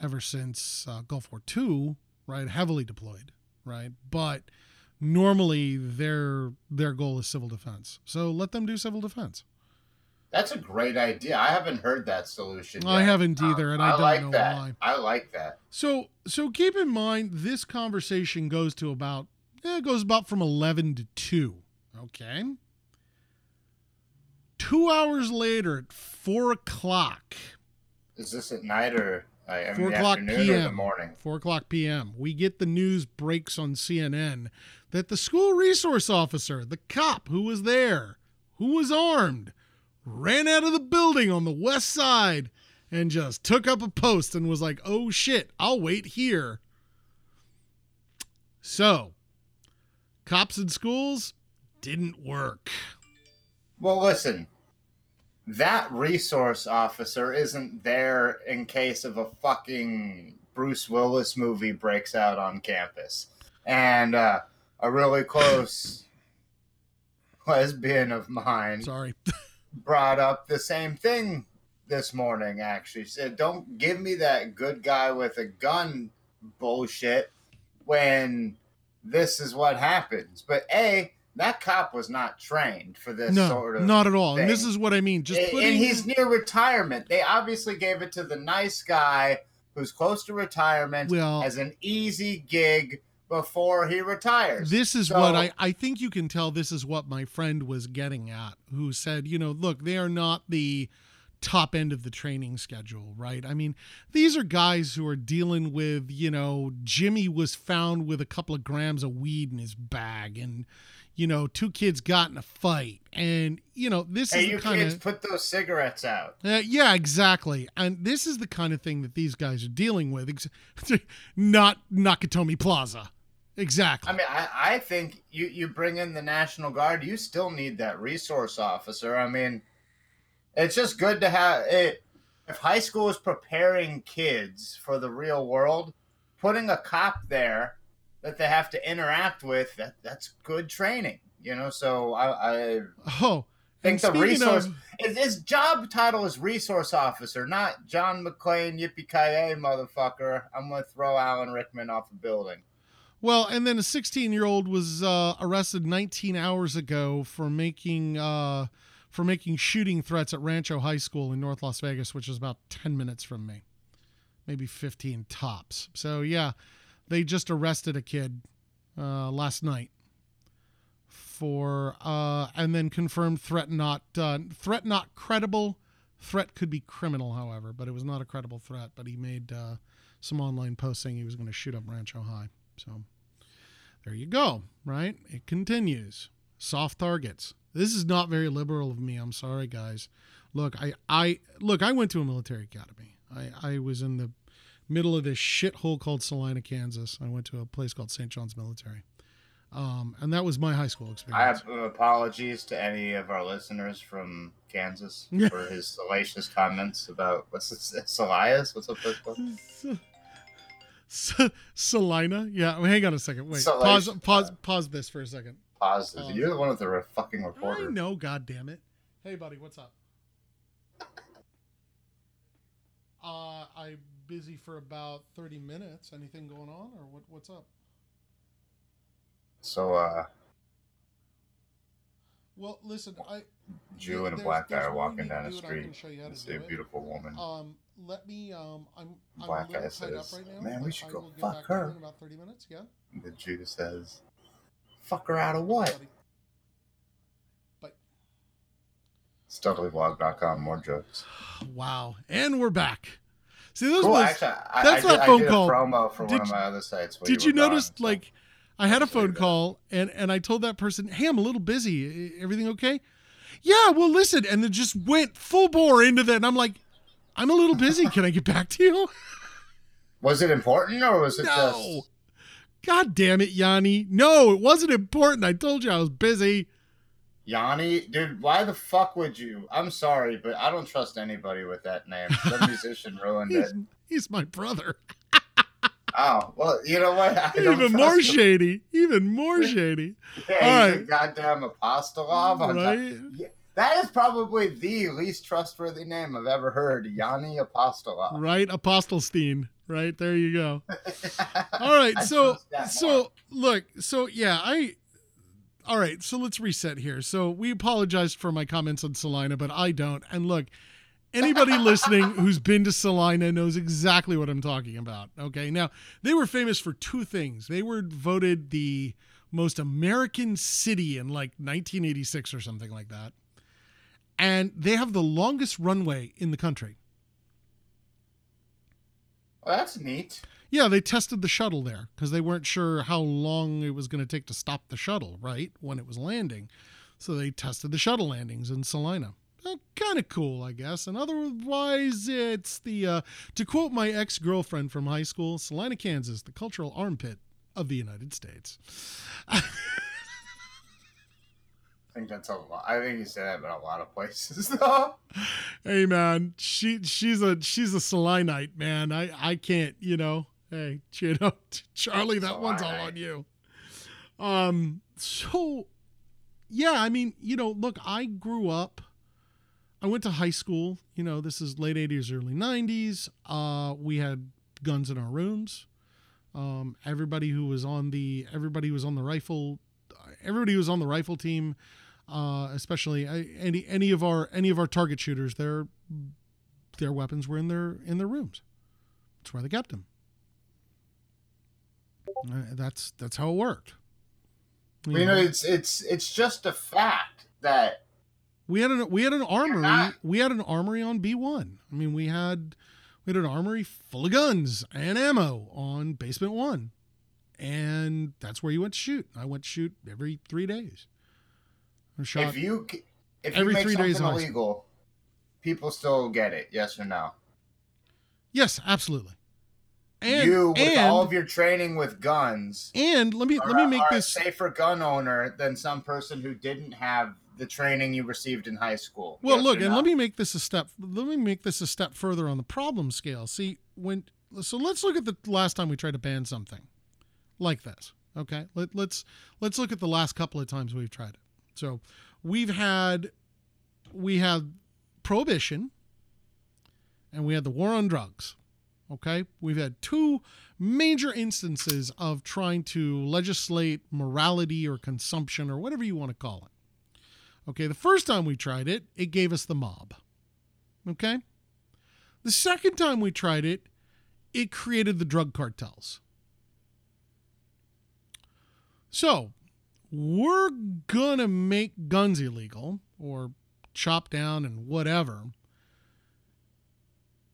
ever since uh, Gulf War II, right? Heavily deployed, right? But normally their their goal is civil defense. So let them do civil defense. That's a great idea. I haven't heard that solution. Yet. I haven't either, and I, I don't like know that. why. I like that. So so keep in mind this conversation goes to about eh, it goes about from eleven to two. Okay. Two hours later, at four o'clock. Is this at night or uh, four o'clock p.m. In the morning? Four o'clock p.m. We get the news breaks on CNN that the school resource officer, the cop who was there, who was armed, ran out of the building on the west side and just took up a post and was like, "Oh shit, I'll wait here." So, Cops in schools didn't work. Well, listen, that resource officer isn't there in case of a fucking Bruce Willis movie breaks out on campus. And uh, a really close lesbian of mine Sorry. brought up the same thing this morning, actually. Said, Don't give me that good guy with a gun bullshit when this is what happens. But A, that cop was not trained for this no, sort of not at all. And this is what I mean. Just and he's near retirement. They obviously gave it to the nice guy who's close to retirement Well- as an easy gig before he retires. This is So- what I, I think you can tell this is what my friend was getting at, who said, you know, look, they are not the top end of the training schedule, right? I mean, these are guys who are dealing with, you know, Jimmy was found with a couple of grams of weed in his bag and, you know, two kids got in a fight. And, you know, this Hey, is you the kind kids, of. put those cigarettes out. Uh, yeah, exactly. And this is the kind of thing that these guys are dealing with. Not Nakatomi Plaza. Exactly. I mean, I, I think you, you bring in the National Guard, you still need that resource officer. I mean, it's just good to have it. If high school is preparing kids for the real world, putting a cop there that they have to interact with, that, that's good training. You know, so I, I oh, think the resource of- his, his job title is resource officer, not John McClane Yippee Ki motherfucker. I'm gonna throw Alan Rickman off a building. Well, and then a 16 year old was uh, arrested 19 hours ago for making uh, for making shooting threats at Rancho High School in North Las Vegas, which is about 10 minutes from me, maybe 15 tops. So yeah, they just arrested a kid uh, last night for uh, and then confirmed threat not uh, threat not credible. Threat could be criminal, however, but it was not a credible threat. But he made uh, some online posts saying he was going to shoot up Rancho High. So there you go, right? It continues. Soft targets. This is not very liberal of me. I'm sorry, guys. Look, I, I look. I went to a military academy. I, I was in the middle of this shithole called Salina, Kansas. I went to a place called St. John's Military, um, and that was my high school experience. I have apologies to any of our listeners from Kansas for his salacious comments about what's this, Elias? What's up with this? Salina, yeah. well, hang on a second. Wait, Salacious. pause, pause, pause this for a second. Pause. Oh. You're the one with the re- fucking I reporter. know, God damn it. Hey, buddy, what's up? Uh, I'm busy for about 30 minutes. Anything going on, or what? What's up? So, uh, Well, listen, I Jew and a black guy are walking down the street. can show you how to It's do a it. beautiful woman. Um, let me. Um, I'm. I'm Black guy tied up says, right now. "Man, we should go fuck back to you her." In about 30 minutes, yeah. The Jew says, "Fuck her out of what?" StubblyVlog.com. More jokes. Wow, and we're back. See, those Cool. was, Actually, I, that's I not did, phone I did call. a promo for Did one of you- my other sites. Did you gone, notice, so- like, I had a you phone call and and I told that person, "Hey, I'm a little busy. Everything okay?" Yeah. Well, listen, and it just went full bore into that, and I'm like, "I'm a little busy. Can I get back to you?" Was it important or was it no. just? God damn it, Yanni. No, it wasn't important. I told you I was busy. Yanni, dude, why the fuck would you? I'm sorry, but I don't trust anybody with that name. The musician ruined it. He's, he's my brother. Oh, well, you know what? I Even more him. shady. Even more shady. Yeah, All he's a goddamn apostolov. Right? Yeah, that is probably the least trustworthy name I've ever heard. Yanni Apostolov. Right? Apostolstein Right? There you go. All right. I So so look, so yeah, I all right, so let's reset here. So we apologized for my comments on Salina, but I don't. And look, anybody listening who's been to Salina knows exactly what I'm talking about. Okay. Now, they were famous for two things. They were voted the most American city in like 1986 or something like that. And they have the longest runway in the country. Well, that's neat. Yeah, they tested the shuttle there because they weren't sure how long it was going to take to stop the shuttle, right? When it was landing. So they tested the shuttle landings in Salina. kind of cool, I guess. And otherwise, it's the, uh, to quote my ex girlfriend from high school, Salina, Kansas, the cultural armpit of the United States. I think that's a lot. I think you said that about a lot of places, though. Hey man, she she's a she's a Selenite man. I I can't, you know. Hey, you know, Charlie, that one's all on you. Um. So, yeah, I mean, you know, look, I grew up. I went to high school. You know, this is late '80s, early '90s. Uh, we had guns in our rooms. Um, everybody who was on the everybody was on the rifle, everybody was on the rifle team uh, especially any any of our any of our target shooters, their their weapons were in their in their rooms. That's where they kept them. Uh, that's that's how it worked. You, you know, know, it's it's it's just a fact that we had an we had an armory not... we had an armory on B one. I mean, we had we had an armory full of guns and ammo on basement one, and that's where you went to shoot. I went to shoot every three days. Shot if you if every you make three something days illegal, people still get it. Yes or no? Yes, absolutely. And you, with and, all of your training with guns, and let me are, let me make this safer gun owner than some person who didn't have the training you received in high school. Well, yes look, and let me make this a step. Let me make this a step further on the problem scale. See, when so let's look at the last time we tried to ban something like this. Okay, Let, let's let's look at the last couple of times we've tried it. So we've had we had prohibition and we had the war on drugs. Okay? We've had two major instances of trying to legislate morality or consumption or whatever you want to call it. Okay, the first time we tried it, it gave us the mob. Okay? The second time we tried it, it created the drug cartels. So, we're gonna make guns illegal or chop down and whatever.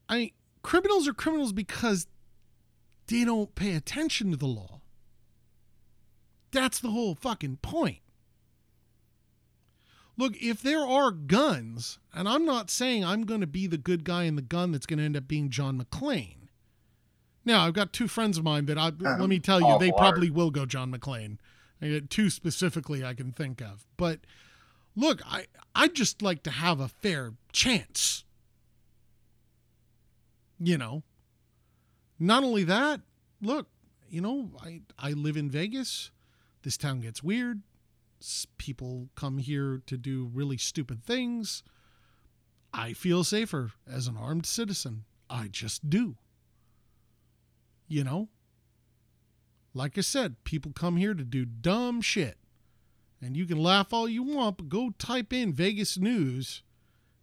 I criminals are criminals because they don't pay attention to the law. That's the whole fucking point. Look, if there are guns, and I'm not saying I'm going to be the good guy in the gun that's going to end up being John McClane. Now, I've got two friends of mine that I, let me tell you, they probably will go John McClane. Two specifically I can think of. But look, I I'd just like to have a fair chance. You know. Not only that, look, you know, I I live in Vegas. This town gets weird. People come here to do really stupid things. I feel safer as an armed citizen. I just do. You know? Like I said, people come here to do dumb shit. And you can laugh all you want, but go type in Vegas news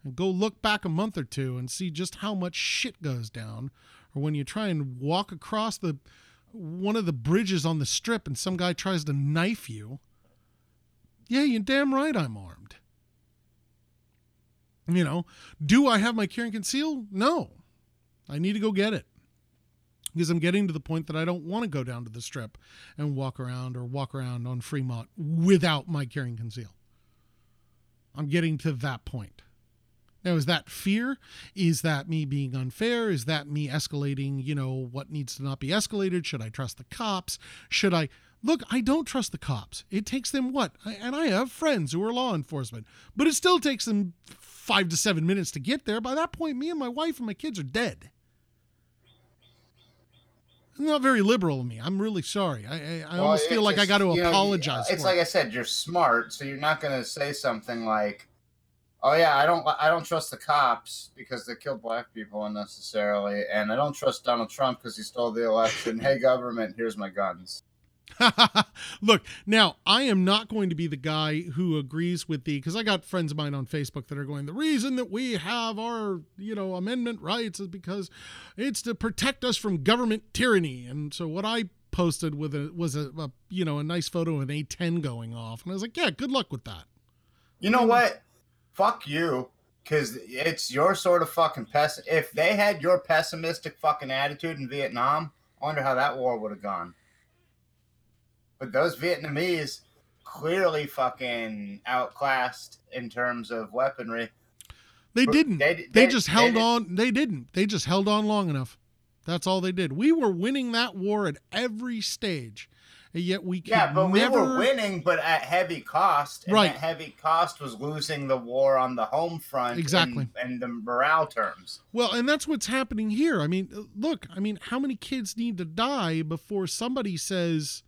and go look back a month or two and see just how much shit goes down. Or when you try and walk across the one of the bridges on the strip and some guy tries to knife you. Yeah, you're damn right I'm armed. You know, do I have my carry and conceal? No. I need to go get it because I'm getting to the point that I don't want to go down to the strip and walk around or walk around on Fremont without my carry and conceal. I'm getting to that point. Now, is that fear? Is that me being unfair? Is that me escalating, you know, what needs to not be escalated? Should I trust the cops? Should I. Look, I don't trust the cops. It takes them what? And I have friends who are law enforcement, but it still takes them five to seven minutes to get there. By that point, me and my wife and my kids are dead not very liberal of me. I'm really sorry. I I, I well, almost feel like just, I got to apologize. Know, it's like. I said, you're smart, so you're not going to say something like, "Oh yeah, I don't I don't trust the cops because they kill black people unnecessarily, and I don't trust Donald Trump because he stole the election. hey government, here's my guns." Look, now I am not going to be the guy who agrees with the because I got friends of mine on Facebook that are going, the reason that we have our, you know, amendment rights is because it's to protect us from government tyranny. And so what I posted with it was a, a you know, a nice photo of an A10 going off. And I was like, yeah, good luck with that. You know mm. what? Fuck you. Cause it's your sort of fucking pess. If they had your pessimistic fucking attitude in Vietnam, I wonder how that war would have gone. But those Vietnamese clearly fucking outclassed in terms of weaponry. They didn't. They, they, they just held they on. They didn't. They just held on long enough. That's all they did. We were winning that war at every stage. And yet we Yeah, but never. we were winning, but at heavy cost. And Right. That heavy cost was losing the war on the home front. Exactly. and, in the morale terms. Well, and that's what's happening here. I mean, look, I mean, how many kids need to die before somebody says,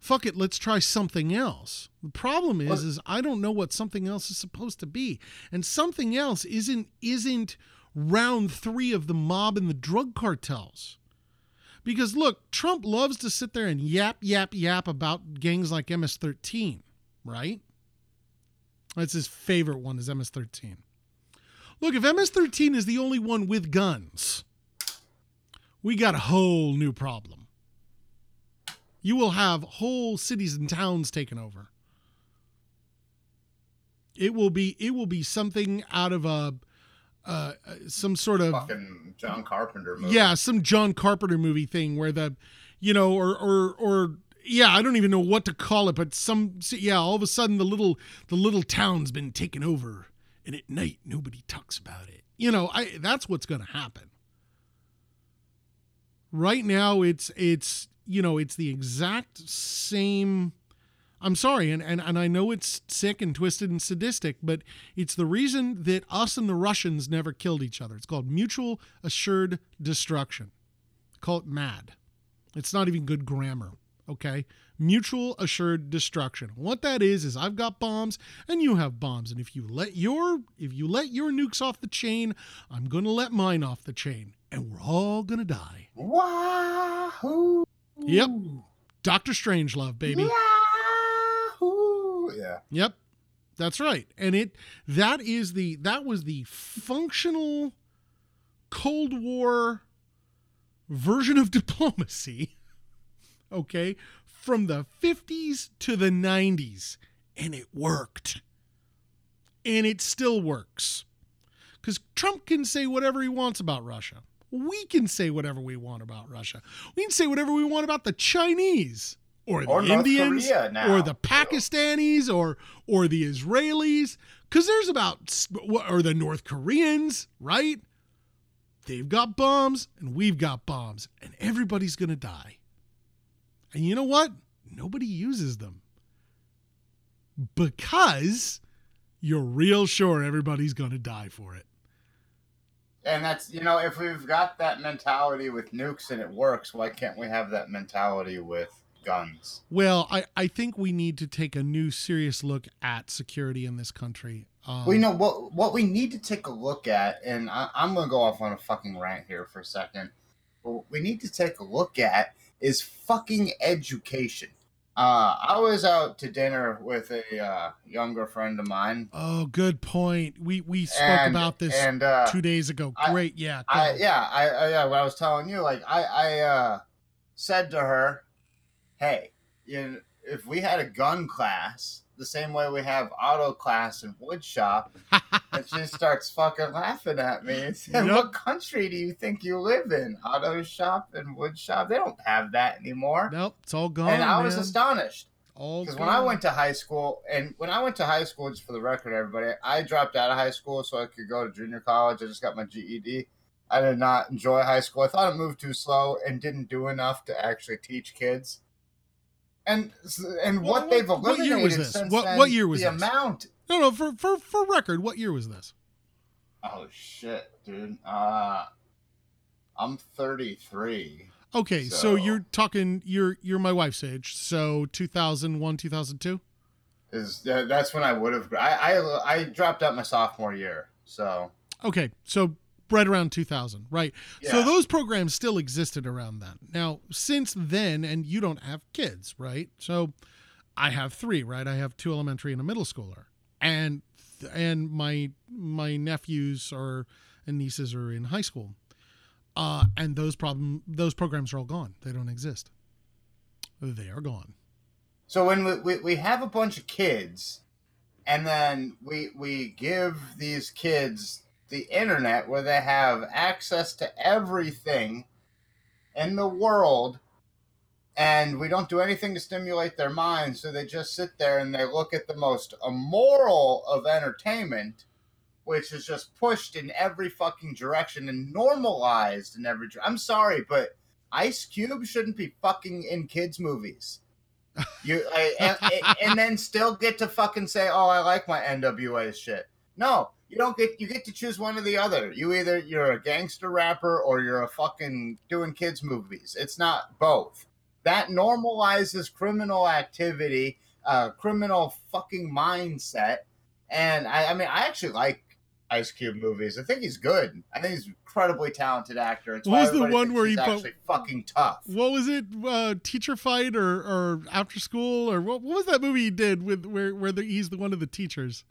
"Fuck it, let's try something else." The problem is, Well- is I don't know what something else is supposed to be, and something else isn't isn't round three of the mob and the drug cartels. Because look, Trump loves to sit there and yap, yap, yap about gangs like MS-13, right? That's his favorite one is MS-13. Look, if MS-13 is the only one with guns, we got a whole new problem. You will have whole cities and towns taken over. It will be it will be something out of a uh, some sort of Fucking John Carpenter movie. yeah, some John Carpenter movie thing where the, you know, or or or yeah, I don't even know what to call it, but some yeah, all of a sudden the little the little town's been taken over, and at night nobody talks about it. You know, I that's what's going to happen. Right now, it's it's you know it's the exact same. I'm sorry, and, and, and I know it's sick and twisted and sadistic, but it's the reason that us and the Russians never killed each other. It's called mutual assured destruction. Call it MAD. It's not even good grammar, okay? Mutual assured destruction. What that is is I've got bombs and you have bombs, and if you let your if you let your nukes off the chain, I'm going to let mine off the chain, and we're all going to die. Wahoo! Yep. Doctor Strangelove, baby. Yeah. Yep. That's right. And it that is the that was the functional Cold War version of diplomacy. Okay? From the 50s to the 90s and it worked. And it still works. Cuz Trump can say whatever he wants about Russia. We can say whatever we want about Russia. We can say whatever we want about the Chinese or the Or Indians or the Pakistanis or or the Israelis cuz there's about or the North Koreans, right? They've got bombs and we've got bombs and everybody's going to die. And you know what? Nobody uses them. Because you're real sure everybody's going to die for it. And that's you know, if we've got that mentality with nukes and it works, why can't we have that mentality with guns? Well, I, I think we need to take a new serious look at security in this country. Um, Well, you know what? What we need to take a look at, and I, I'm going to go off on a fucking rant here for a second. What we need to take a look at is fucking education. Uh, I was out to dinner with a uh, younger friend of mine. Oh, good point. We we spoke and, about this and uh, two days ago. I- Great, yeah. I yeah, I, I yeah, what I was telling you, like I I uh, said to her, "Hey, you know, if we had a gun class, the same way we have auto class and wood shop," and she starts fucking laughing at me and Yep. "What country do you think you live in? Auto shop and wood shop? They don't have that anymore." nope, it's all gone. and I was astonished. Because when I went to high school, and when I went to high school, just for the record, everybody, I dropped out of high school so I could go to junior college. I just got my GED. I did not enjoy high school. I thought it moved too slow and didn't do enough to actually teach kids. And and Well, what they've what- what year eliminated was this? since What- then, what year was the this? amount? no, no. For for for record, what year was this? Oh shit, dude. Uh, I'm 33. Okay, so, So- you're talking. You're you're my wife's age. So 2001, 2002. Is uh, that's when I would have. I, I I dropped out my sophomore year. So Okay, so right around 2000, right? So those programs still existed around then. Now, since then, and you don't have kids, right? So I have three, right? I have two elementary and a middle schooler, and and my my nephews or and nieces are in high school, uh, and those problem those programs are all gone. They don't exist. They are gone. So when we, we, we have a bunch of kids, and then we we give these kids the internet where they have access to everything in the world, and we don't do anything to stimulate their minds, so they just sit there and they look at the most immoral of entertainment, which is just pushed in every fucking direction and normalized in every. I'm sorry, but Ice Cube shouldn't be fucking in kids' movies. You I, and, and then still get to fucking say, "Oh, I like my NWA shit." No, you don't get. You get to choose one or the other. You either you're a gangster rapper or you're a fucking doing kids movies. It's not both. That normalizes criminal activity, uh, criminal fucking mindset. And I, I mean, I actually like Ice Cube movies. I think he's good. I think he's an incredibly talented actor. It's What was the one where he's he po- actually fucking tough? What was it? Uh, teacher fight or, or after school or what? What was that movie he did with where where the, he's the one of the teachers?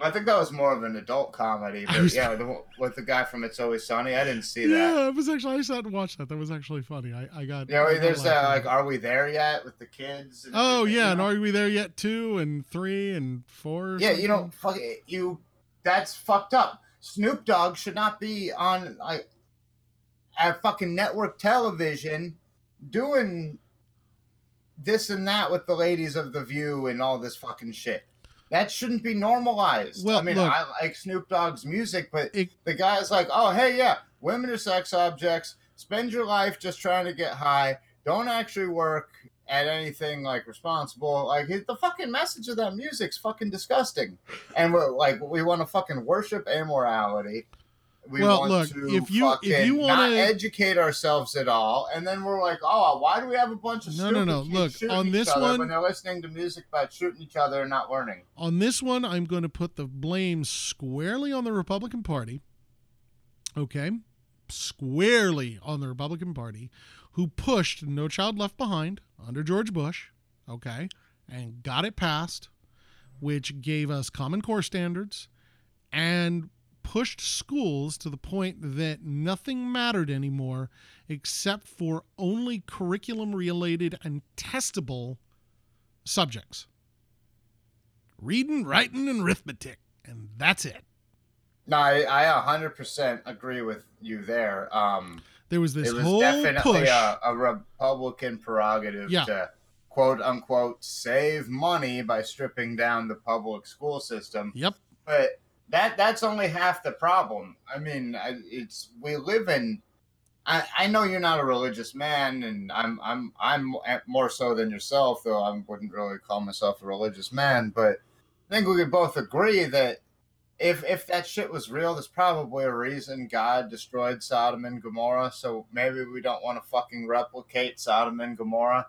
I think that was more of an adult comedy, but was- yeah, the, with the guy from It's Always Sunny, I didn't see that. Yeah, it was actually I sat and watched that. That was actually funny. I I got. You know, I there's uh, laughing. like, are we there yet with the kids? and Oh yeah, you and know? are we there yet? Two and three and four. yeah, you know, fuck it, you. That's fucked up. Snoop Dogg should not be on like at fucking network television doing this and that with the ladies of the View and all this fucking shit. That shouldn't be normalized. Well, I mean, look- I like Snoop Dogg's music, but It- the guy's like, "Oh, hey, yeah, women are sex objects. Spend your life just trying to get high. Don't actually work at anything like responsible. Like the fucking message of that music's fucking disgusting. And we're like, we want to fucking worship amorality. We Well, want look, to if you- if you wanna- educate ourselves at all, and then we're like, oh, why do we have a bunch of No, no, no. Look, on this one- when they're listening to music about shooting each other and not learning? On this one, I'm going to put the blame squarely on the Republican Party. Okay? Squarely on the Republican Party, who pushed No Child Left Behind under George Bush, okay, and got it passed, which gave us Common Core standards and pushed schools to the point that nothing mattered anymore except for only curriculum related and testable subjects reading, writing, and arithmetic, and that's it. No, I, I 100% agree with you there. Um, There was this it was whole definitely push. a, a Republican prerogative Yeah. to quote unquote save money by stripping down the public school system. yep. But that that's only half the problem. I mean, it's we live in. I, I know you're not a religious man, and I'm I'm I'm more so than yourself, though I wouldn't really call myself a religious man. But I think we could both agree that if if that shit was real, there's probably a reason God destroyed Sodom and Gomorrah. So maybe we don't want to fucking replicate Sodom and Gomorrah.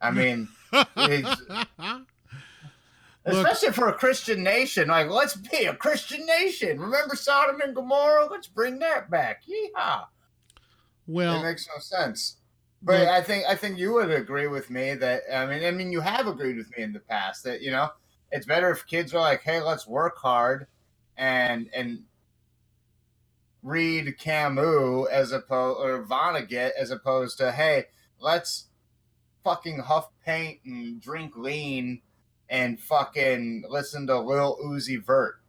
I mean, Look- especially for a Christian nation, like let's be a Christian nation. Remember Sodom and Gomorrah? Let's bring that back. Yeehaw! Well, it makes no sense. But Look- I think I think you would agree with me that I mean I mean you have agreed with me in the past that you know it's better if kids are like, hey, let's work hard and and read Camus as opposed or Vonnegut as opposed to hey, let's fucking huff paint and drink lean and fucking listen to Lil Uzi Vert.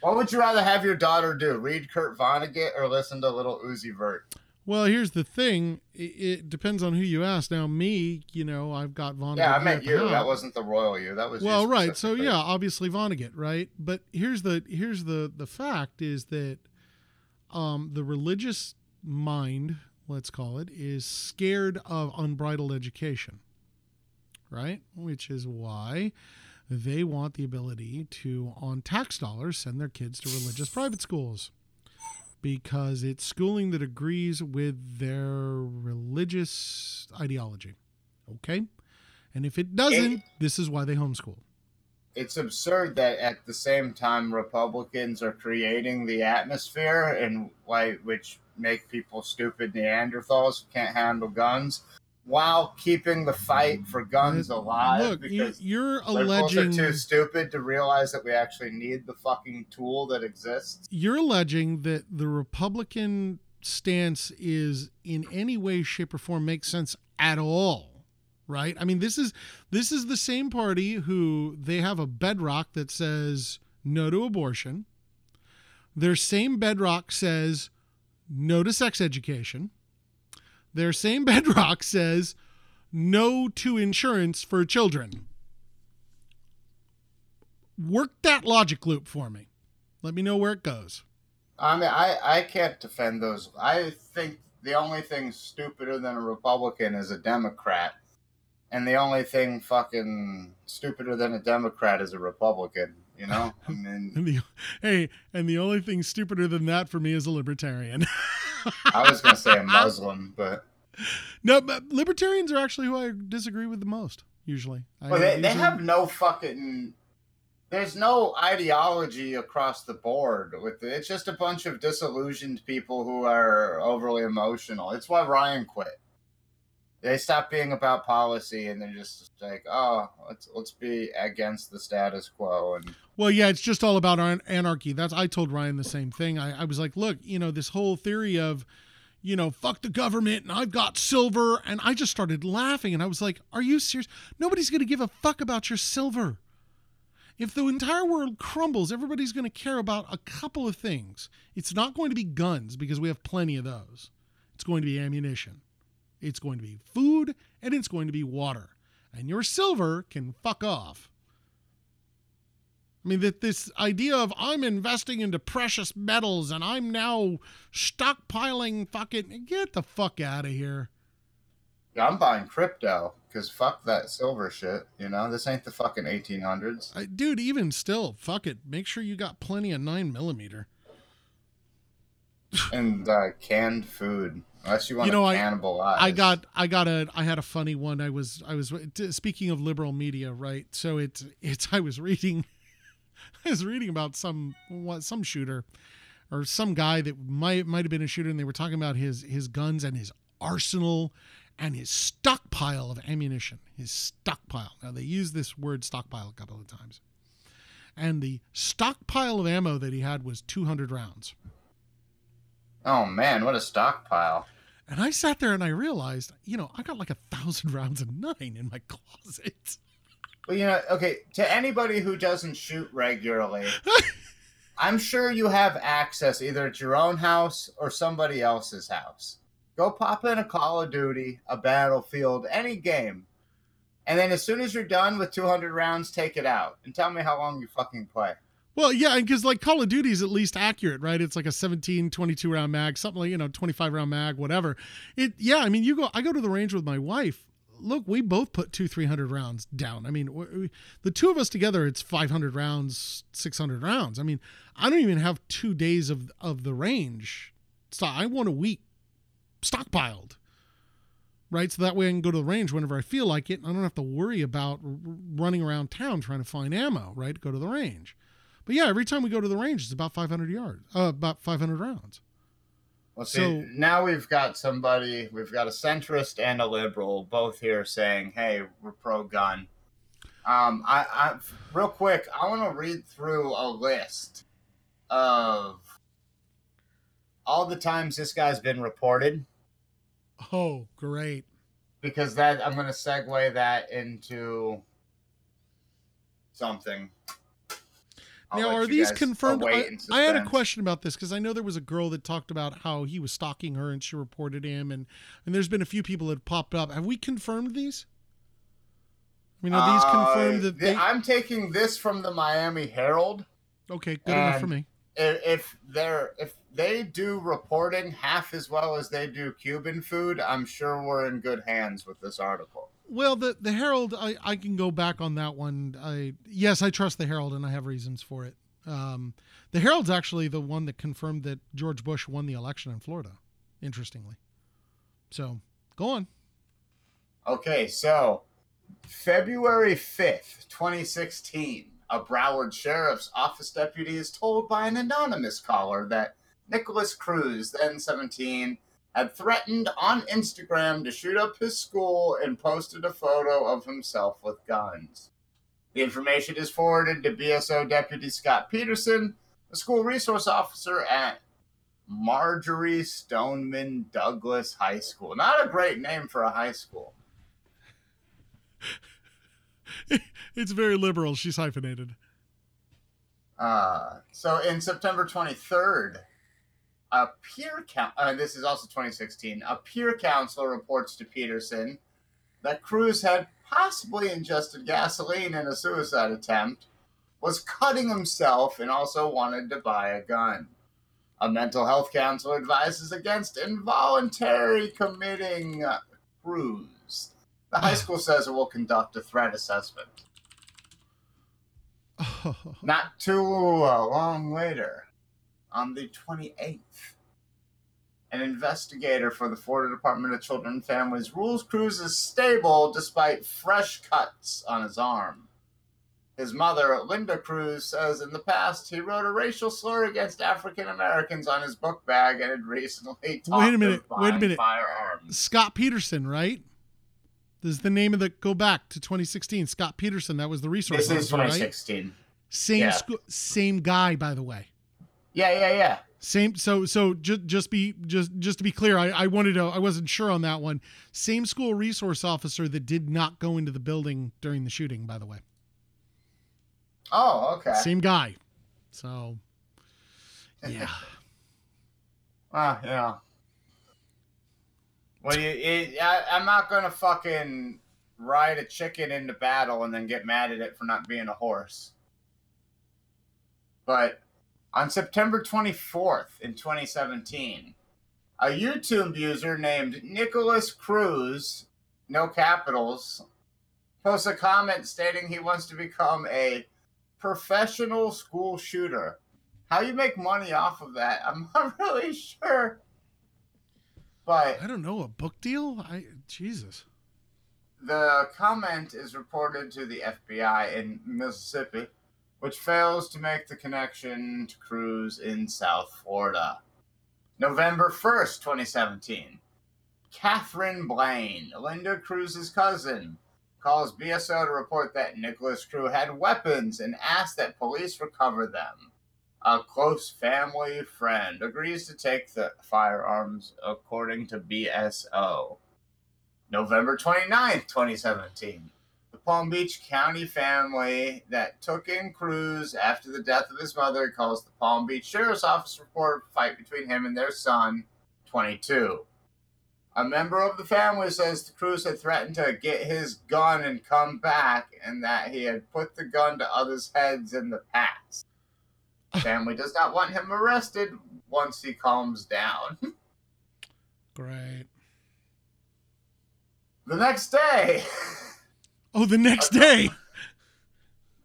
What would you rather have your daughter do? Read Kurt Vonnegut or listen to Little Uzi Vert? well, here's the thing. It, it depends on who you ask. Now, me, you know, I've got Vonnegut. Yeah, I meant you. house. That wasn't the royal you. That was well right so yeah obviously vonnegut right but here's the here's the the fact is that um the religious mind let's call it is scared of unbridled education right? Which is why they want the ability to on tax dollars send their kids to religious private schools. Because it's schooling that agrees with their religious ideology okay? And if it doesn't It- this is why they homeschool. It's absurd that at the same time Republicans are creating the atmosphere and why which make people stupid Neanderthals who can't handle guns, while keeping the fight for guns alive. Look, because you're alleging too stupid to realize that we actually need the fucking tool that exists. you're alleging that the Republican stance is in any way, shape, or form makes sense at all. Right? I mean, this is this is the same party who they have a bedrock that says no to abortion. Their same bedrock says no to sex education. Their same bedrock says no to insurance for children. Work that logic loop for me. Let me know where it goes. I mean, I, I can't defend those. I think the only thing stupider than a Republican is a Democrat. and the only thing fucking stupider than a Democrat is a Republican. You know, I mean, And the, hey, and the only thing stupider than that for me is a libertarian. I was gonna say a Muslim, but no, but libertarians are actually who I disagree with the most. Usually, well, they, they usually- have no fucking. There's no ideology across the board with it. It's just a bunch of disillusioned people who are overly emotional. It's why Ryan quit. They stopped being about policy and they're just like, oh, let's let's be against the status quo and Well, yeah, it's just all about anarchy. That's I told Ryan the same thing. I, I was like, look, you know, this whole theory of, you know, fuck the government and I've got silver, and I just started laughing, and I was like, are you serious? Nobody's gonna give a fuck about your silver. If the entire world crumbles, everybody's going to care about a couple of things. It's not going to be guns because we have plenty of those. It's going to be ammunition. It's going to be food and it's going to be water. And your silver can fuck off. I mean, that this idea of I'm investing into precious metals and I'm now stockpiling fucking get the fuck out of here. I'm buying crypto because fuck that silver shit. You know, this ain't the fucking 1800s. I, dude, even still, fuck it. Make sure you got plenty of nine millimeter. and uh, canned food. Unless you want You know, to I- cannibalize. I got I got a I had a funny one. I was I was speaking of liberal media, right? So it's it's I was reading I was reading about some what some shooter or some guy that might might have been a shooter and they were talking about his his guns and his arsenal and his stockpile of ammunition. His stockpile. Now they use this word stockpile a couple of times. And the stockpile of ammo that he had was 200 rounds. Oh man, what a stockpile! And I sat there and I realized, you know, I got like a thousand rounds of nine in my closet. Well, you know, okay. To anybody who doesn't shoot regularly, I'm sure you have access either at your own house or somebody else's house. Go pop in a Call of Duty, a Battlefield, any game, and then as soon as you're done with 200 rounds, take it out and tell me how long you fucking play. Well, yeah, because like Call of Duty is at least accurate, right? It's like a 17, 22 round mag, something like, you know, 25 round mag, whatever. It, yeah, I mean, you go, I go to the range with my wife. Look, we both put two, 300 rounds down. I mean, we, the two of us together, it's 500 rounds, 600 rounds. I mean, I don't even have two days of, of the range. So I want a week stockpiled, right? So that way I can go to the range whenever I feel like it. And I don't have to worry about r- running around town trying to find ammo, right? Go to the range. But yeah, every time we go to the range, it's about 500 yards, uh, about 500 rounds. Let's see. So- Now we've got somebody, we've got a centrist and a liberal, both here saying, "Hey, we're pro-gun." Um, I, I real quick, I want to read through a list of all the times this guy's been reported, Oh, great. because that I'm going to segue that into something. I'll now, are these confirmed? I, I had a question about this because I know there was a girl that talked about how he was stalking her and she reported him, and and there's been a few people that popped up. Have we confirmed these? I mean, are these Uh, confirmed that they? I'm taking this from the Miami Herald. okay, good enough for me. if, if they're if they do reporting half as well as they do Cuban food, I'm sure we're in good hands with this article. Well, the the Herald, I, I can go back on that one. I yes, I trust the Herald, and I have reasons for it. Um, the Herald's actually the one that confirmed that George Bush won the election in Florida. Interestingly, so go on. Okay, so February 5th, 2016, a Broward Sheriff's Office deputy is told by an anonymous caller that Nikolas Cruz, then 17, had threatened on Instagram to shoot up his school and posted a photo of himself with guns. The information is forwarded to BSO Deputy Scott Peterson, a school resource officer at Marjory Stoneman Douglas High School. Not a great name for a high school. It's very liberal. She's hyphenated. Uh, so in September 23rd, a peer coun uh, this is also 2016, a peer counselor reports to Peterson that Cruz had possibly ingested gasoline in a suicide attempt, was cutting himself, and also wanted to buy a gun. A mental health counselor advises against involuntary committing Cruz. The high school says it will conduct a threat assessment. Not too long later, on the 28th, an investigator for the Florida Department of Children and Families rules Cruz is stable despite fresh cuts on his arm. His mother, Lynda Cruz, says in the past he wrote a racial slur against African Americans on his book bag and had recently talked Wait a minute, wait a minute. firearms. Scott Peterson, right? This is the name of the go back to 2016. Scott Peterson, that was the resource This is officer, right? 2016. Same Yeah. school, same guy, by the way. Yeah, yeah, yeah. Same. So so just just be just just to be clear, I, I wanted to I wasn't sure on that one. Same school resource officer that did not go into the building during the shooting, by the way. Oh, okay. Same guy. So yeah. Ah, yeah. Well, you, it, I, I'm not gonna fucking ride a chicken into battle and then get mad at it for not being a horse. But on September 24th in 2017, a YouTube user named Nikolas Cruz, no capitals, posts a comment stating he wants to become a professional school shooter. How you make money off of that, I'm not really sure. But I don't know, a book deal? I Jesus. the comment is reported to the FBI in Mississippi, which fails to make the connection to Cruz in South Florida. November 1st, 2017. Catherine Blaine, Lynda Cruz's cousin, calls BSO to report that Nikolas Cruz had weapons and asked that police recover them. A close family friend agrees to take the firearms, according to BSO. November 29th, 2017. Palm Beach County family that took in Cruz after the death of his mother calls the Palm Beach Sheriff's Office report a fight between him and their son, 22. A member of the family says the Cruz had threatened to get his gun and come back, and that he had put the gun to others' heads in the past. Family does not want him arrested once he calms down. Great. The next day, Oh, the next day.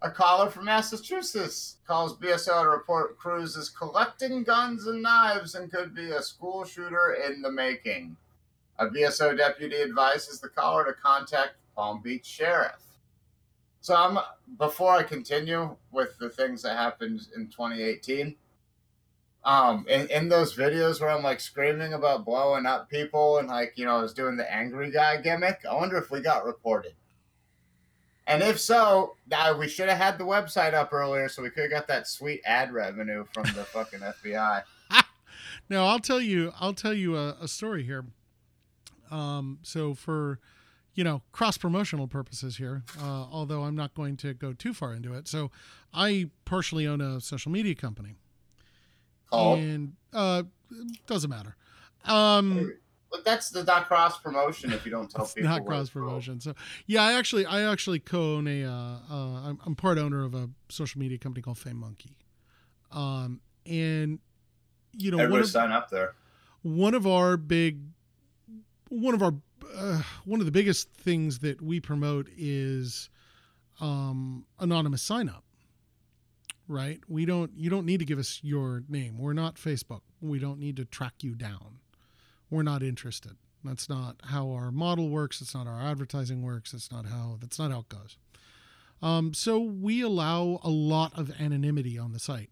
a caller from Massachusetts calls BSO to report Cruz is collecting guns and knives and could be a school shooter in the making. A BSO deputy advises the caller to contact Palm Beach Sheriff. So I'm before I continue with the things that happened in 2018. Um, in, in those videos where I'm like screaming about blowing up people and like you know I was doing the angry guy gimmick, I wonder if we got reported. And if so, we should have had the website up earlier so we could have got that sweet ad revenue from the fucking FBI. Now I'll tell you I'll tell you a, a story here. Um, so for you know cross promotional purposes here, uh, although I'm not going to go too far into it. So I partially own a social media company, Called. and uh, doesn't matter. Um, But that's the not cross promotion if you don't tell people. not cross promotion. So yeah, I actually I actually co-own a uh, uh, I'm, I'm part owner of a social media company called Fame Monkey, um, and you know one Everybody of, sign up there. one of our big one of our uh, one of the biggest things that we promote is um, anonymous sign up right we don't you don't need to give us your name we're not facebook we don't need to track you down we're not interested that's not how our model works it's not our advertising works it's not how that's not how it goes um, so we allow a lot of anonymity on the site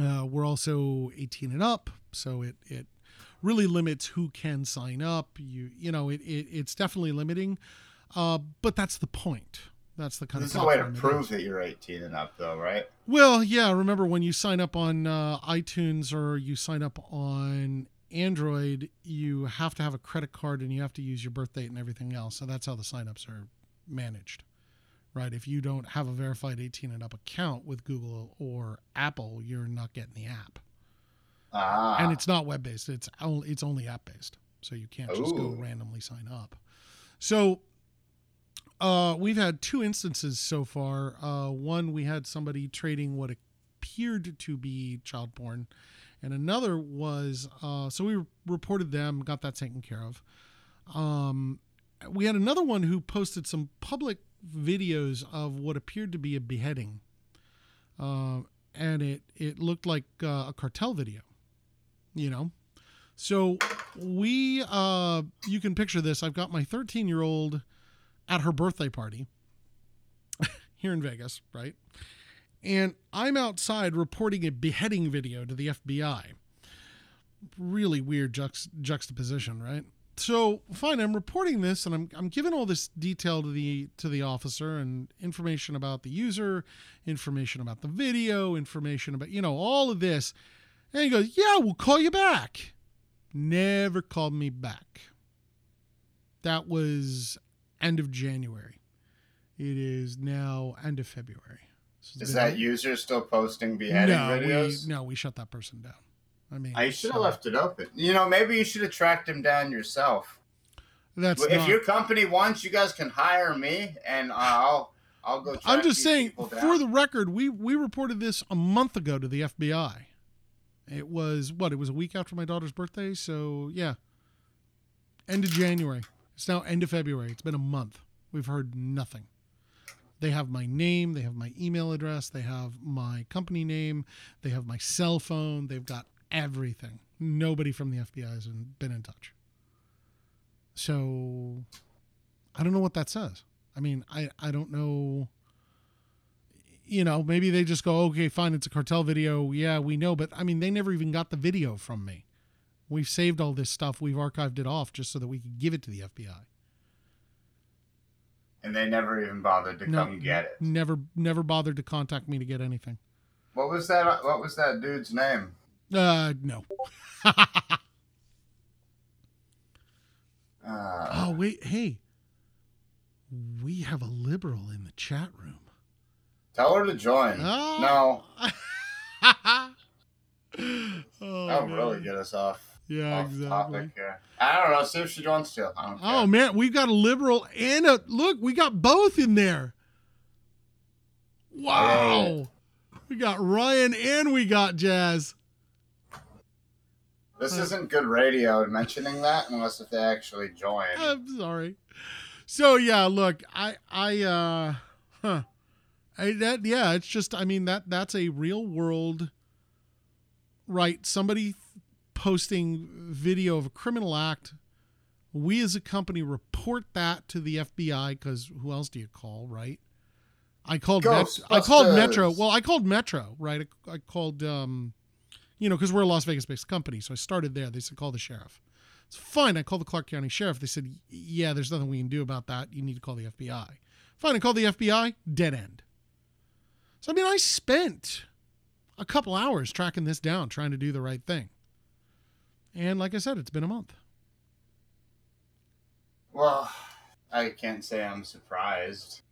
uh, we're also 18 and up so it it really limits who can sign up. You you know it, it it's definitely limiting, uh, but that's the point. That's the kind of There's of no way to prove is. that you're 18 and up, though, right? Well, yeah. Remember when you sign up on uh, iTunes or you sign up on Android, you have to have a credit card and you have to use your birth date and everything else. So that's how the signups are managed, right? If you don't have a verified 18 and up account with Google or Apple, you're not getting the app. Ah. and it's not web based. It's only it's only app based, so you can't just go randomly sign up. So uh, we've had two instances so far. Uh, one we had somebody trading what appeared to be child porn, and another was uh, so we reported them, got that taken care of. Um, we had another one who posted some public videos of what appeared to be a beheading, uh, and it it looked like uh, a cartel video, you know. So we, uh, you can picture this. I've got my 13 year old at her birthday party here in Vegas, right? And I'm outside reporting a beheading video to the FBI. Really weird juxt- juxtaposition, right? So fine, I'm reporting this, and I'm I'm giving all this detail to the to the officer and information about the user, information about the video, information about you know all of this, and he goes, "Yeah, we'll call you back." Never called me back. That was end of January. It is now end of February. Is that been- user still posting beheading no, videos? We, no, we shut that person down. I mean, I should have so- left it open. You know, maybe you should have tracked him down yourself. That's if not, your company wants, you guys can hire me, and uh, I'll I'll go. I'm just saying, for the record, we we reported this a month ago to the FBI. It was what? It was a week after my daughter's birthday, so yeah. End of January. It's now end of February. It's been a month. We've heard nothing. They have my name, they have my email address, they have my company name, they have my cell phone, they've got everything. Nobody from the FBI has been in touch. So I don't know what that says. I mean, I, I don't know. You know, maybe they just go, okay, fine, it's a cartel video. Yeah, we know. But I mean, they never even got the video from me. We've saved all this stuff. We've archived it off just so that we could give it to the FBI. And they never even bothered to No. come get it. Never, never bothered to contact me to get anything. What was that? What was that dude's name? Uh, no. Uh, oh, wait. Hey, we have a liberal in the chat room. Tell her to join. Oh. No, that'll really get us off, Yeah, exactly. I don't know. See if she wants to. I don't care. Oh man, we've got a liberal and a look. We got both in there. Wow, we got Ryan and we got Jazz. This isn't good radio mentioning that unless if they actually join. I'm sorry. So yeah, look, I I uh, huh, I that yeah, it's just I mean that that's a real world. Right, somebody posting video of a criminal act. We as a company report that to the FBI because who else do you call, right? I called Met- I called Metro. Well, I called Metro, right? I, I called um, you know, because we're a Las Vegas based company, so I started there. They said call the sheriff. It's fine. I called the Clark County Sheriff. They said, yeah, there's nothing we can do about that. You need to call the FBI. Fine. I called the FBI. Dead end. So I mean, I spent a couple hours tracking this down, trying to do the right thing. And like I said, it's been a month. Well, I can't say I'm surprised.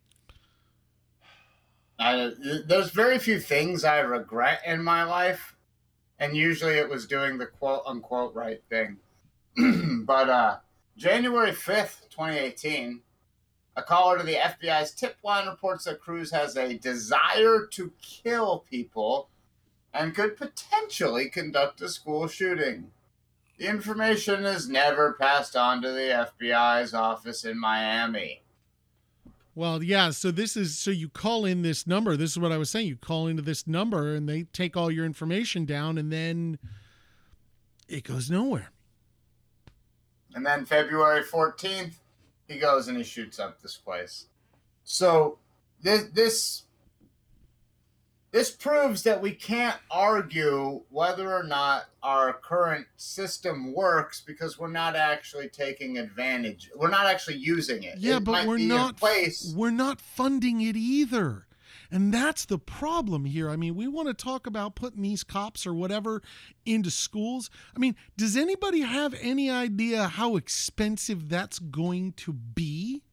I, there's very few things I regret in my life, and usually it was doing the quote unquote right thing. but uh, January 5th, 2018, a caller to the FBI's tip line reports that Cruz has a desire to kill people and could potentially conduct a school shooting. The information is never passed on to the FBI's office in Miami. Well, yeah. So this is so you call in this number. This is what I was saying. You call into this number, and they take all your information down, and then it goes nowhere. And then February 14th, he goes and he shoots up this place. So this this this proves that we can't argue whether or not our current system works because we're not actually taking advantage. We're not actually using it. Yeah, It but we're not place. we're not funding it either. And that's the problem here. I mean, we want to talk about putting these cops or whatever into schools. I mean, does anybody have any idea how expensive that's going to be?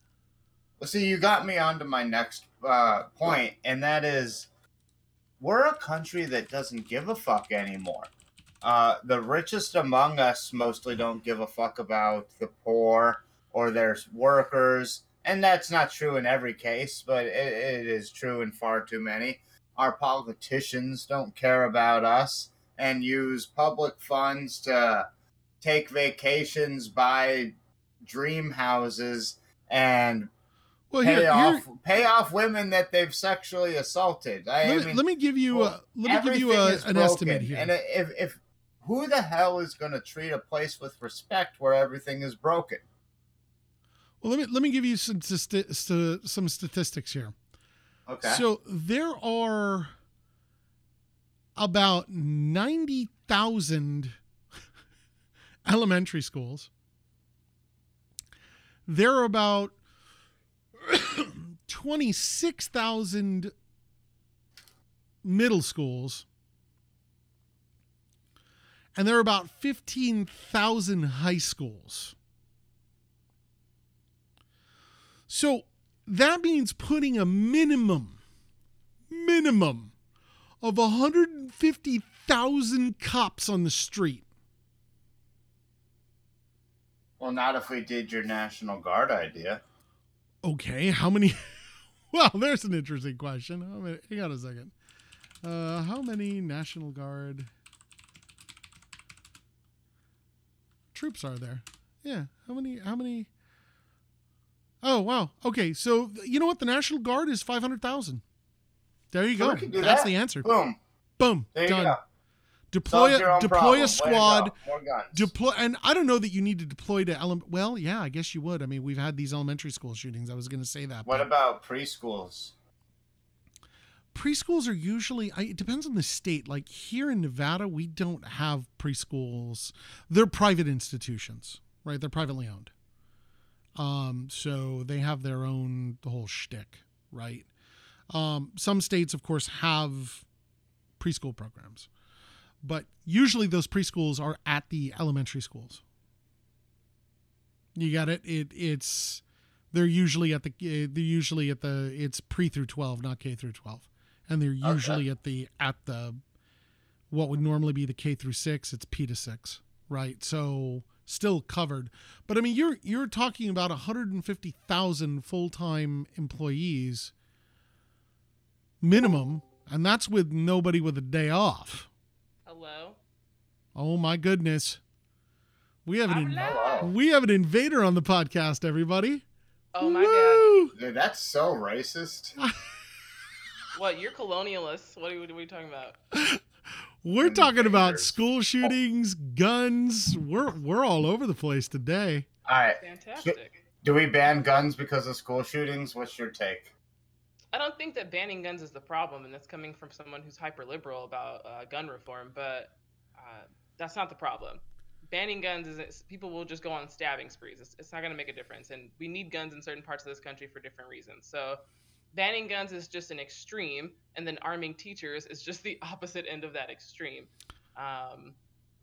Well, see, you got me onto my next uh, point, and that is we're a country that doesn't give a fuck anymore. Uh, the richest among us mostly don't give a fuck about the poor or their workers, and that's not true in every case, but it, it is true in far too many. Our politicians don't care about us and use public funds to take vacations, buy dream houses, and Well, pay here, off here pay off women that they've sexually assaulted. I, let, I me, mean, let me give you uh, well, a let me give you a, uh, an broken. estimate here. And if if who the hell is going to treat a place with respect where everything is broken? well, let me let me give you some st- some statistics here. Okay. So there are about 90,000 elementary schools. There are about 26,000 middle schools. And there are about 15,000 high schools. So that means putting a minimum minimum of 150,000 cops on the street. well, not if we did your National Guard idea. Okay, how many Well, there's an interesting question. How many, hang on a second. Uh, how many National Guard troops are there? Yeah, how many how many Oh, wow. Okay, so you know what? The National Guard is 500,000. There you So go. we can do That's that. the answer. Boom. Boom. There you Done. Deploy a deploy problem. A squad. Deploy, and I don't know that you need to deploy to element. Well, yeah, I guess you would. I mean, we've had these elementary school shootings. I was going to say that. what about preschools? preschools are usually? I, it depends on the state. Like here in Nevada, we don't have preschools. They're private institutions, right? They're privately owned. Um, so they have their own the whole shtick, right? Um, some states, of course, have preschool programs, but usually those preschools are at the elementary schools. You got it. It it's they're usually at the eh, they're usually at the it's pre through twelve, not K through twelve, and they're Okay. usually at the at the what would normally be the K through six. It's P to six, right? So still covered, but I mean you're you're talking about 150,000 full time employees minimum, and that's with nobody with a day off. Hello. Oh my goodness. We have an in- Hello. we have an invader on the podcast, everybody. Oh my god. Dude, that's so racist. What? You're colonialists. What are, we, what are we talking about? We're talking about school shootings, guns. We're we're all over the place today. All right. Fantastic. Do we ban guns because of school shootings? What's your take? I don't think that banning guns is the problem, and that's coming from someone who's hyper liberal about uh, gun reform. But uh, that's not the problem. Banning guns is people will just go on stabbing sprees. It's, it's not going to make a difference, and we need guns in certain parts of this country for different reasons. So banning guns is just an extreme, and then arming teachers is just the opposite end of that extreme. Um,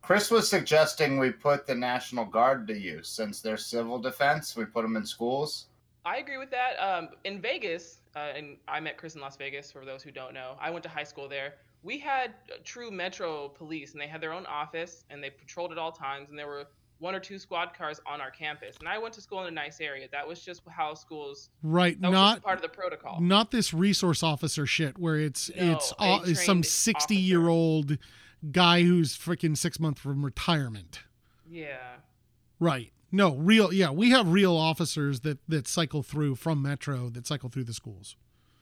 Chris was suggesting we put the National Guard to use since they're civil defense. We put them in schools. I agree with that. Um, in Vegas, uh, and I met Chris in Las Vegas. For those who don't know, I went to high school there. We had uh, true Metro police, and they had their own office, and they patrolled at all times. And there were one or two squad cars on our campus. And I went to school in a nice area. That was just how schools. Right, not part of the protocol. not this resource officer shit where it's No, it's all, some trained 60 year old guy who's freaking 6 months from retirement. Yeah. Right. No, real yeah, we have real officers that that cycle through from Metro that cycle through the schools.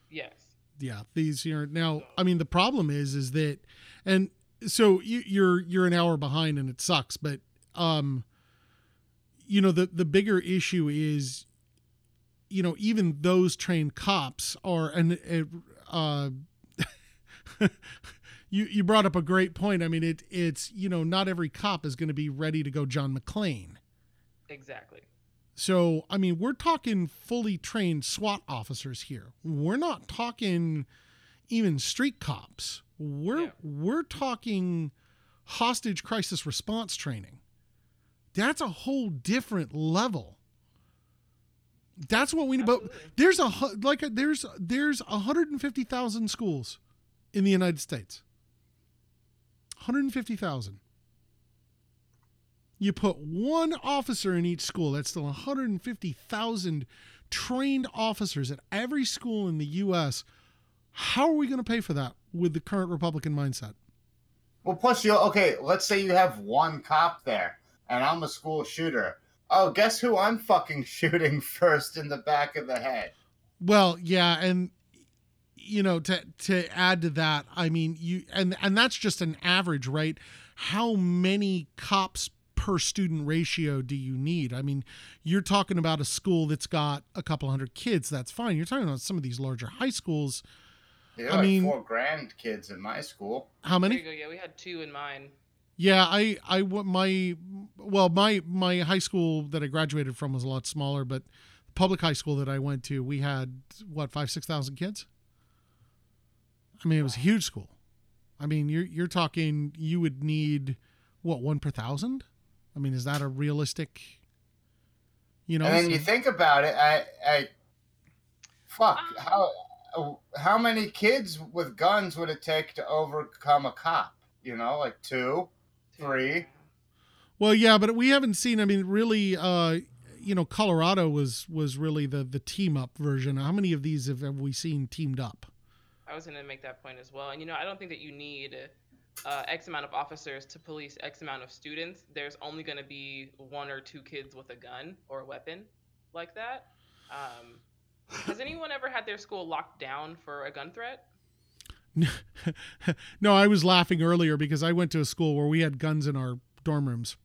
Yes. yeah these here now i mean the problem is is that and so you, you're you're an hour behind and it sucks but um you know the the bigger issue is you know even those trained cops are and uh you you brought up a great point i mean it it's you know not every cop is going to be ready to go john mcclane Exactly. so, I mean, we're talking fully trained SWAT officers here. We're not talking even street cops. We're Yeah. we're talking hostage crisis response training. That's a whole different level. That's what we need. But there's a like a, there's there's 150,000 schools in the United States. 150,000. You put one officer in each school. That's still 150,000 trained officers at every school in the U.S. How are we going to pay for that with the current Republican mindset? Well, plus you okay. Let's say you have one cop there, and I'm a school shooter. Oh, guess who I'm fucking shooting first in the back of the head? Well, yeah, and you know, to to add to that, I mean, you and and that's just an average, right? How many cops per student ratio do you need? I mean, you're talking about a school that's got a couple hundred kids. That's fine. You're talking about some of these larger high schools. Yeah, I like mean- four grand kids in my school. How There many? you go. Yeah, we had two in mine. Yeah, I, I, my, well, my, my high school that I graduated from was a lot smaller, but the public high school that I went to, we had what five, six thousand kids. I mean, it was a huge school. I mean, you're you're talking you would need what one per thousand. I mean, is that a realistic? You know, and then you think about it, I, I, fuck, Um, how, how many kids with guns would it take to overcome a cop? You know, like two, three. Well, yeah, but we haven't seen. I mean, really, uh, you know, Colorado was was really the the team up version. How many of these have, have we seen teamed up? I was going to make that point as well. And you know, I don't think that you need uh, X amount of officers to police X amount of students. There's only going to be one or two kids with a gun or a weapon like that. Um, has anyone ever had their school locked down for a gun threat? no, I was laughing earlier because I went to a school where we had guns in our dorm rooms.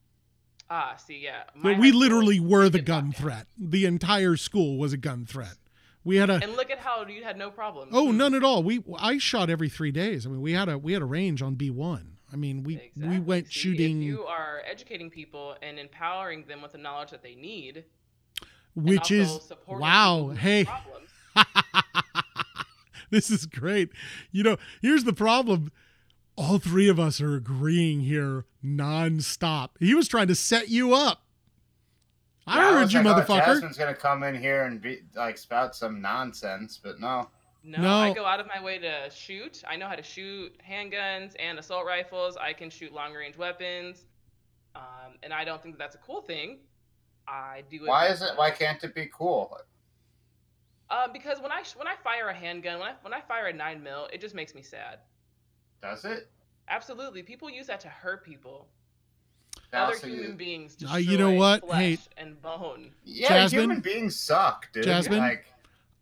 Ah, see, yeah. But we literally were the gun threat. The entire school was a gun threat. We had a And look at how you had no problems. oh none at all. We I shot every three days. I mean, we had a we had a range on B one. I mean, we we went See, shooting, If you are educating people and empowering them with the knowledge that they need, which is wow. people who have Hey, this is great. You know, here's the problem. All three of us are agreeing here nonstop. He was trying to set you up. I Yeah, heard was you, like, oh, motherfucker. Jasmine's gonna come in here and be like spout some nonsense, but no. No, No. I go out of my way to shoot. I know how to shoot handguns and assault rifles. I can shoot long range weapons. Um, and I don't think that that's a cool thing. I do it. Why is it? Why can't it be cool? Uh, because when I when I fire a handgun, when I when I fire a nine mil, it just makes me sad. Does it? Absolutely, people use that to hurt people. Now, Other human you- beings Uh, you know what? flesh Hey. and bone. yeah, Jasmine? human beings suck, dude. Jasmine? Like,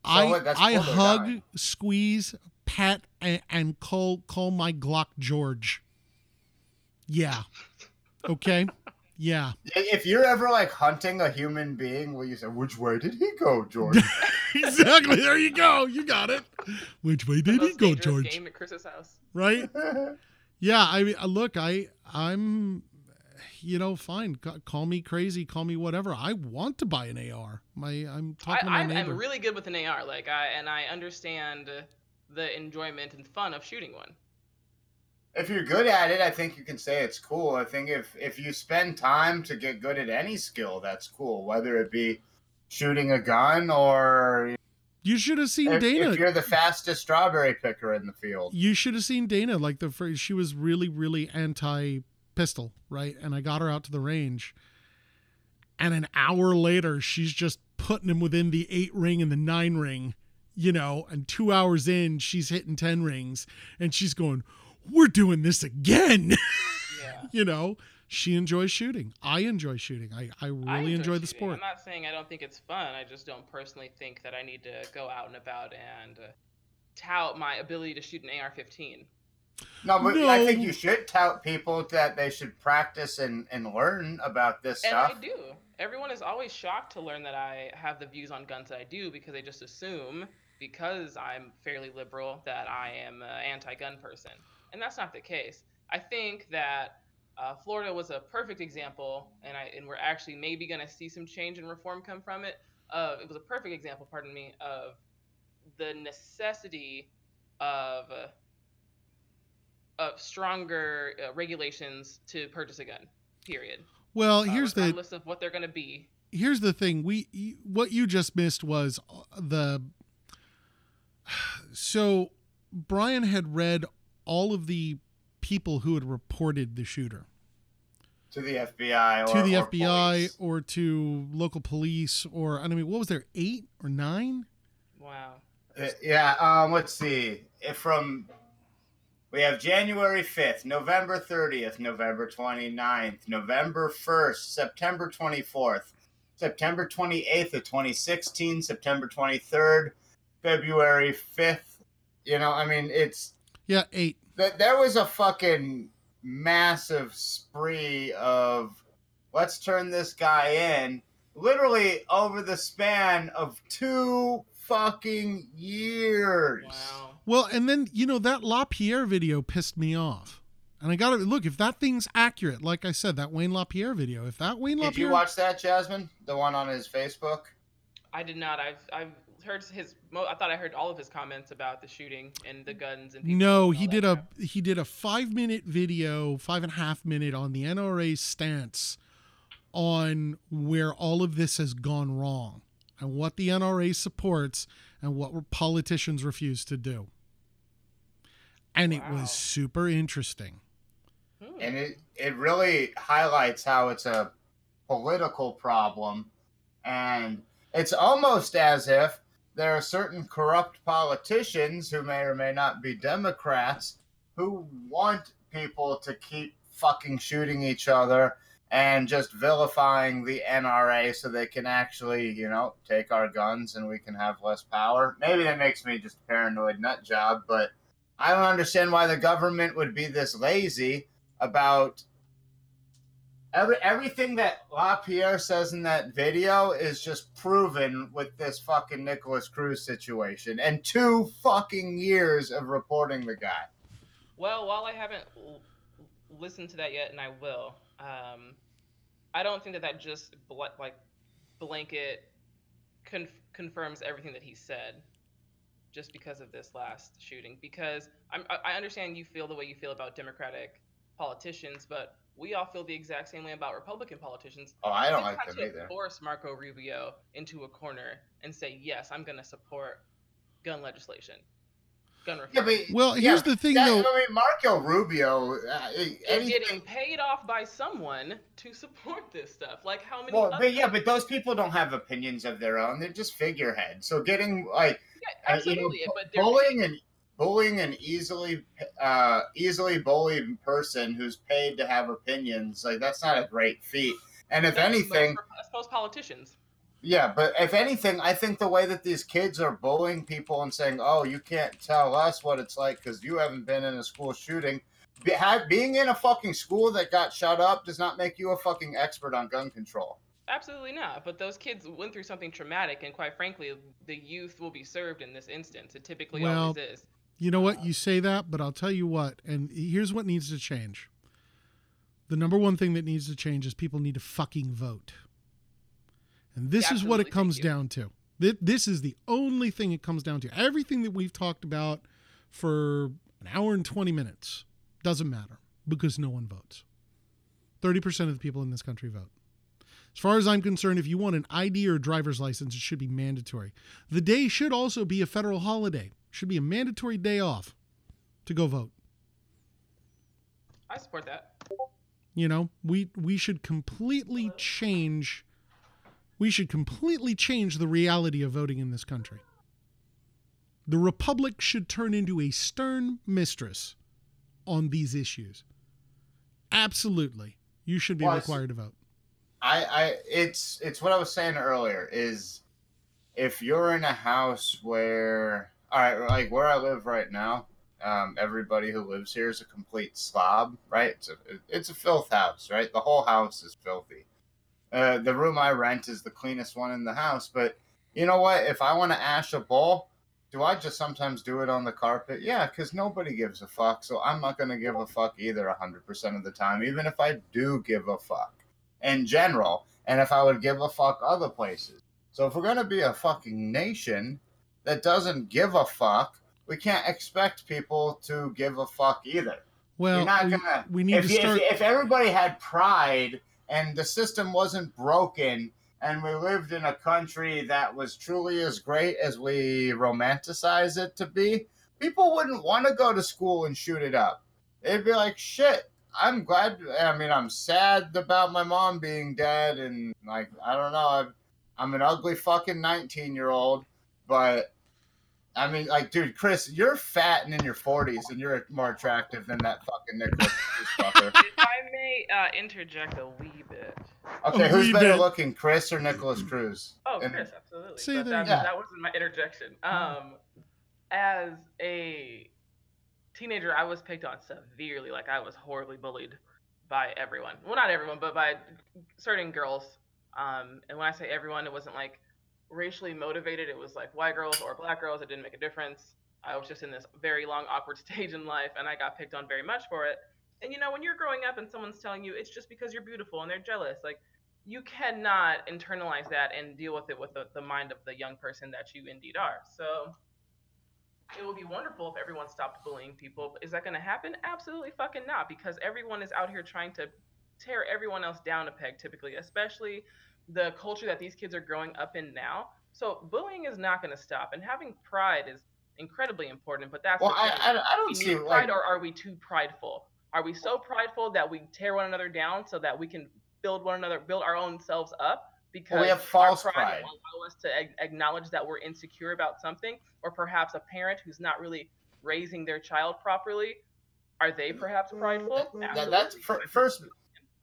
I what, I cool they're hug, dying. squeeze, pet, and, and call call my Glock George. Yeah. Okay. Yeah. if you're ever like hunting a human being, will you say, "Which way did he go, George?" exactly. There you go. You got it. Which way did he go, dangerous George? Game at Chris's house. Right? Yeah. I mean, uh, look, I I'm, you know, fine. Call me crazy. Call me whatever. I want to buy an AR. My I'm I, talking to my I'm, neighbor. I'm really good with an AR, like I and I understand the enjoyment and fun of shooting one. if you're good at it, I think you can say it's cool. I think if if you spend time to get good at any skill, that's cool. Whether it be shooting a gun or you should have seen if, Dana. if you're the fastest strawberry picker in the field. you should have seen Dana. Like the first, she was really, really anti pistol, right? And I got her out to the range, and an hour later, she's just putting him within the eight ring and the nine ring, you know. And two hours in, she's hitting ten rings, and she's going, "We're doing this again," Yeah. you know. She enjoys shooting. I enjoy shooting. I, I really I enjoy, the sport. I'm not saying I don't think it's fun. I just don't personally think that I need to go out and about and tout my ability to shoot an AR-15. No, but No. I think you should tout people that they should practice and, and learn about this And stuff. I do. Everyone is always shocked to learn that I have the views on guns that I do because they just assume because I'm fairly liberal that I am an anti-gun person, and that's not the case. I think that uh, Florida was a perfect example, and I and we're actually maybe going to see some change and reform come from it. Uh, it was a perfect example, pardon me, of the necessity of uh, of stronger uh, regulations to purchase a gun. Period. well, Uh, here's the regardless of what they're going to be. here's the thing we what you just missed was uh, the so brian had read all of the people who had reported the shooter to the FBI or to the or fbi police. or to local police or i mean what was there eight or nine Wow. Uh, yeah, um, let's see. If from we have January 5th, November 30th, November 29th, November 1st, September 24th, September 28th of 2016, September 23rd, February 5th. You know, I mean, it's Yeah, eight. th- there was a fucking massive spree of let's turn this guy in literally over the span of two fucking years. Wow. Well, and then you know that LaPierre video pissed me off. And I got to look if that thing's accurate. Like I said, that Wayne LaPierre video. If that Wayne Did LaPierre, you watch that, Jasmine? The one on his Facebook? I did not. I've I've heard his. I thought I heard all of his comments about the shooting and the guns and. people no, and he did that a crap. he did a five minute video, five and a half minute on the NRA's stance on where all of this has gone wrong and what the NRA supports and what politicians refuse to do. And it was super interesting. Hmm. and it it really highlights how it's a political problem and it's almost as if there are certain corrupt politicians who may or may not be democrats who want people to keep fucking shooting each other and just vilifying the NRA so they can actually, you know, take our guns and we can have less power. Maybe that makes me just a paranoid nut job, but I don't understand why the government would be this lazy about every everything that LaPierre says in that video is just proven with this fucking Nikolas Cruz situation and two fucking years of reporting the guy. Well, while I haven't l- listened to that yet, and I will, um, I don't think that that just bl- like blanket conf- confirms everything that he said, just because of this last shooting. Because I'm, I I understand you feel the way you feel about Democratic politicians, but we all feel the exact same way about Republican politicians. Oh, I don't It's like them to either. Force Marco Rubio into a corner and say, "Yes, I'm going to support gun legislation, gun reform." Yeah, but Well, yeah, here's the thing that- though. I mean, Marco Rubio, uh, is getting paid off by someone to support this stuff. Like how many? Well, other- but yeah, but those people don't have opinions of their own. They're just figureheads. So getting like Yeah, uh, you know, absolutely. but bullying and bullying an easily uh, easily bullied person who's paid to have opinions like that's not a great feat. And if that's anything, I suppose politicians. yeah, but if anything, I think the way that these kids are bullying people and saying, "Oh, you can't tell us what it's like because you haven't been in a school shooting." Being in a fucking school that got shut up does not make you a fucking expert on gun control. Absolutely not. But those kids went through something traumatic, and quite frankly, the youth will be served in this instance. It typically Well, always is. You know what? Uh, you say that, but I'll tell you what. And here's what needs to change. The number one thing that needs to change is people need to fucking vote. And this is what it comes down to. Th- This is the only thing it comes down to. Everything that we've talked about for an hour and 20 minutes doesn't matter because no one votes. 30% of the people in this country vote. As far as I'm concerned, if you want an ID or a driver's license, it should be mandatory. The day should also be a federal holiday. Should be a mandatory day off to go vote. I support that. You know, we we should completely change we should completely change the reality of voting in this country. The republic should turn into a stern mistress on these issues. Absolutely. You should be Well, required to vote. I, I, it's, it's what I was saying earlier. Is if you're in a house where, all right, like where I live right now, um, everybody who lives here is a complete slob, right? It's a, it's a filth house, right? The whole house is filthy. Uh, the room I rent is the cleanest one in the house, but you know what? If I want to ash a bowl, do I just sometimes do it on the carpet? Yeah, because nobody gives a fuck. So I'm not to give a fuck either 100% of the time, even if I do give a fuck in general, and if I would give a fuck other places. So if we're going to be a fucking nation that doesn't give a fuck, we can't expect people to give a fuck either. Well, You're not we, gonna. we need if, to start if, if everybody had pride and the system wasn't broken and we lived in a country that was truly as great as we romanticize it to be, people wouldn't want to go to school and shoot it up. They'd be like, shit, I'm glad. I mean, I'm sad about my mom being dead, and like, I don't know. I'm, I'm an ugly fucking 19 year old, but I mean, like, dude, Chris, you're fat and in your 40s, and you're more attractive than that fucking Nikolas Cruz fucker. if I may uh, interject a wee bit. Okay, who's better it. looking, Chris or Nikolas Cruz? Oh, And- Chris, absolutely. See, but there that, you go. that wasn't my interjection. Um, as a teenager, I was picked on severely. Like I was horribly bullied by everyone. Well, not everyone, but by certain girls. Um, and when I say everyone, it wasn't like racially motivated. It was like white girls or black girls. It didn't make a difference. I was just in this very long, awkward stage in life, and I got picked on very much for it. And you know, when you're growing up and someone's telling you it's just because you're beautiful and they're jealous, like you cannot internalize that and deal with it with the, the mind of the young person that you indeed are. So it would be wonderful if everyone stopped bullying people. But is that going to happen? Absolutely fucking not, because everyone is out here trying to tear everyone else down a peg, typically, especially the culture that these kids are growing up in now. So bullying is not going to stop, and having pride is incredibly important. But that's Well, I. I, I don't see need like pride, or are we too prideful? Are we so prideful that we tear one another down so that we can build one another, build our own selves up? Because Well, we have false pride, pride. will allow us to ag- acknowledge that we're insecure about something, or perhaps a parent who's not really raising their child properly. Are they perhaps prideful? that, that's Absolutely. first.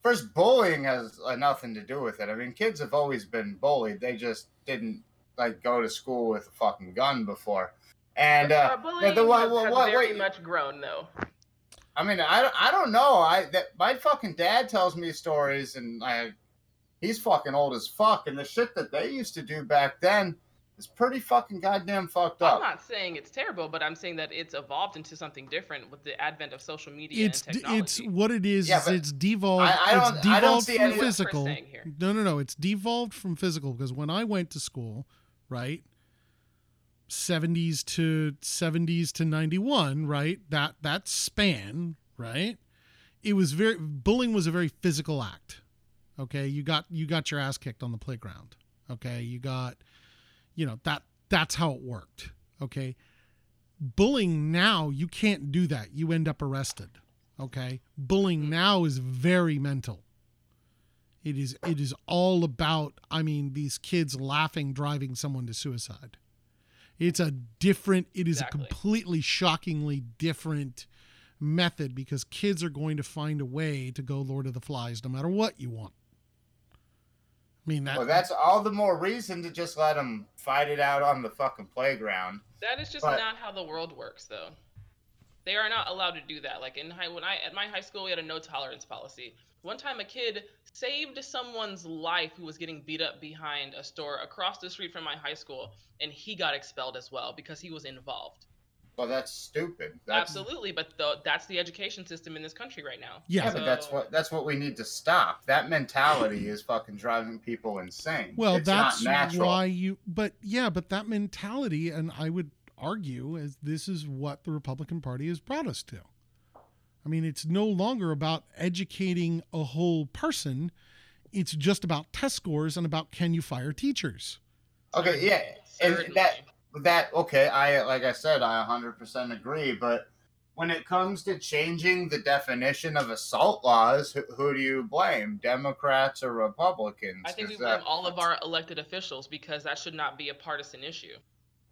First, bullying has uh, nothing to do with it. I mean, kids have always been bullied. They just didn't like go to school with a fucking gun before. And uh, Uh, bullying the- has, what- what- very what- much grown, though. I mean, I, I don't know. I that my fucking dad tells me stories, and I he's fucking old as fuck, and the shit that they used to do back then is pretty fucking goddamn fucked up. I'm not saying it's terrible, but I'm saying that it's evolved into something different with the advent of social media It's and d- it's what it is. Yeah, is but it's devolved. I- I don't- it's I don't devolved see from physical. Saying here. No, no, no. It's devolved from physical because when I went to school, right, seventies to seventies to ninety one, right, that that span, right, it was very bullying was a very physical act. Okay, you got you got your ass kicked on the playground. Okay, you got, you know that that's how it worked. Okay, bullying now you can't do that. You end up arrested. Okay, bullying mm. now is very mental. It is it is all about I mean these kids laughing driving someone to suicide. It's a different it is Exactly. a completely shockingly different method because kids are going to find a way to go Lord of the Flies no matter what you want. I mean that well, that's all the more reason to just let them fight it out on the fucking playground. That is just But- not how the world works, though. They are not allowed to do that. Like in high, when I at my high school, we had a no tolerance policy. One time, a kid saved someone's life who was getting beat up behind a store across the street from my high school, and he got expelled as well because he was involved. Well, that's stupid. That's, Absolutely, but the, that's the education system in this country right now. Yeah. Yeah, but that's what that's what we need to stop. That mentality is fucking driving people insane. Well, it's that's not natural. why you. But yeah, but that mentality, and I would argue, as this is what the Republican Party has brought us to. I mean, it's no longer about educating a whole person; it's just about test scores and about can you fire teachers. Okay, yeah, and that that okay. I like I said, I 100% agree. But when it comes to changing the definition of assault laws, who, who do you blame? Democrats or Republicans? I think we blame that- all of our elected officials because that should not be a partisan issue.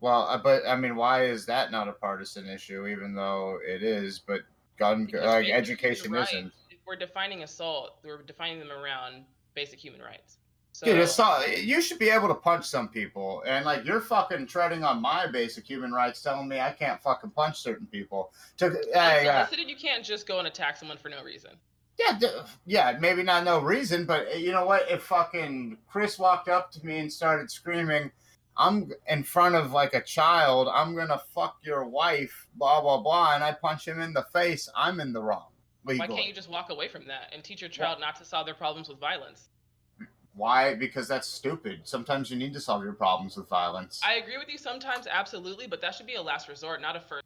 Well, uh, but I mean, why is that not a partisan issue? Even though it is, but gun Because like education rights, isn't. If we're defining assault, we're defining them around basic human rights. So Dude, assault, you should be able to punch some people, and like you're fucking treading on my basic human rights, telling me I can't fucking punch certain people. To, yeah, yeah, unsolicited, you can't just go and attack someone for no reason. yeah, yeah, maybe not no reason, but uh, you know what? If fucking Chris walked up to me and started screaming, "I'm in front of like a child, I'm gonna fuck your wife," blah blah blah, and I punch him in the face, I'm in the wrong. Why can't you just walk away from that and teach your child not to solve their problems with violence? Why? Because that's stupid. Sometimes you need to solve your problems with violence. I agree with you sometimes, absolutely, but that should be a last resort, not a first.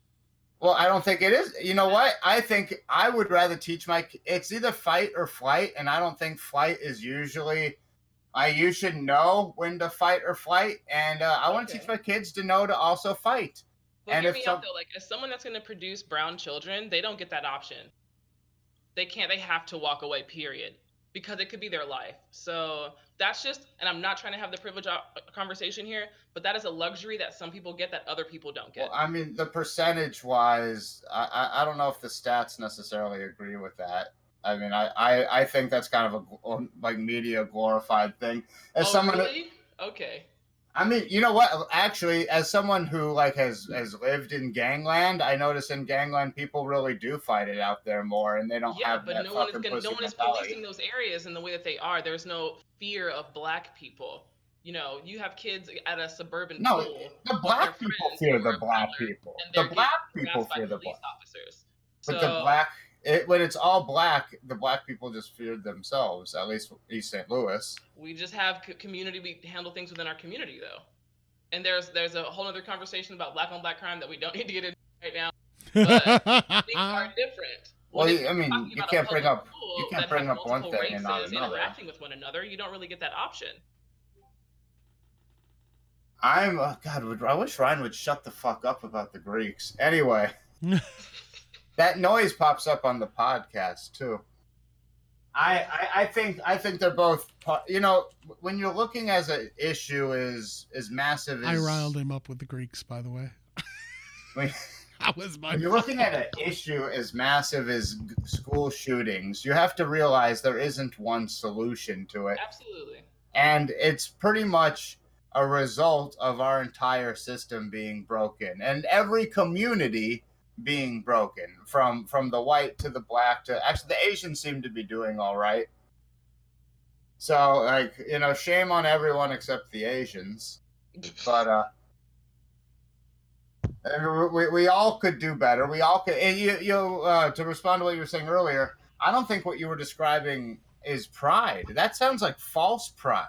Well, I don't think it is. You know what? I think I would rather teach my. It's either fight or flight, and I don't think flight is usually. I you should know when to fight or flight, and uh, I want to teach my kids to know to also fight. But And if me some- out though, like as someone that's going to produce brown children, they don't get that option. They can't. They have to walk away. Period. Because it could be their life. So that's just, and I'm not trying to have the privilege conversation here, but that is a luxury that some people get that other people don't get. Well, I mean, the percentage wise, I, I I don't know if the stats necessarily agree with that. I mean, I, I, I think that's kind of a like media glorified thing. As oh, someone, really? Okay. I mean, you know what? Actually, as someone who like has has lived in gangland, I notice in gangland people really do fight it out there more, and they don't yeah, have but that no one is gonna, no one is policing those areas in the way that they are. There's no fear of black people. You know, you have kids at a suburban No, pool. The black people fear the black people. The black people fear the police black. officers. But So- the black, it, when it's all black, the black people just feared themselves. At least East St. Louis. we just have community we handle things within our community though and there's there's a whole other conversation about black on black crime that we don't need to get into right now things are different Well, When I mean, you can't bring public up pool you can't bring up one thing and not races another. interacting with one another you don't really get that option I'm uh, God. I wish Ryan would shut the fuck up about the Greeks. Anyway, that noise pops up on the podcast too. I, I I think I think they're both. You know, when you're looking as an issue is is massive. As, I riled him up with the Greeks, by the way. When, That was my. when you're looking at an issue as massive as school shootings, you have to realize there isn't one solution to it. absolutely and it's pretty much a result of our entire system being broken and every community being broken from from the white to the black to actually the asians seem to be doing all right so like you know shame on everyone except the asians but uh we, we all could do better we all could and you you uh, to respond to what you were saying earlier i don't think what you were describing is pride that sounds like false pride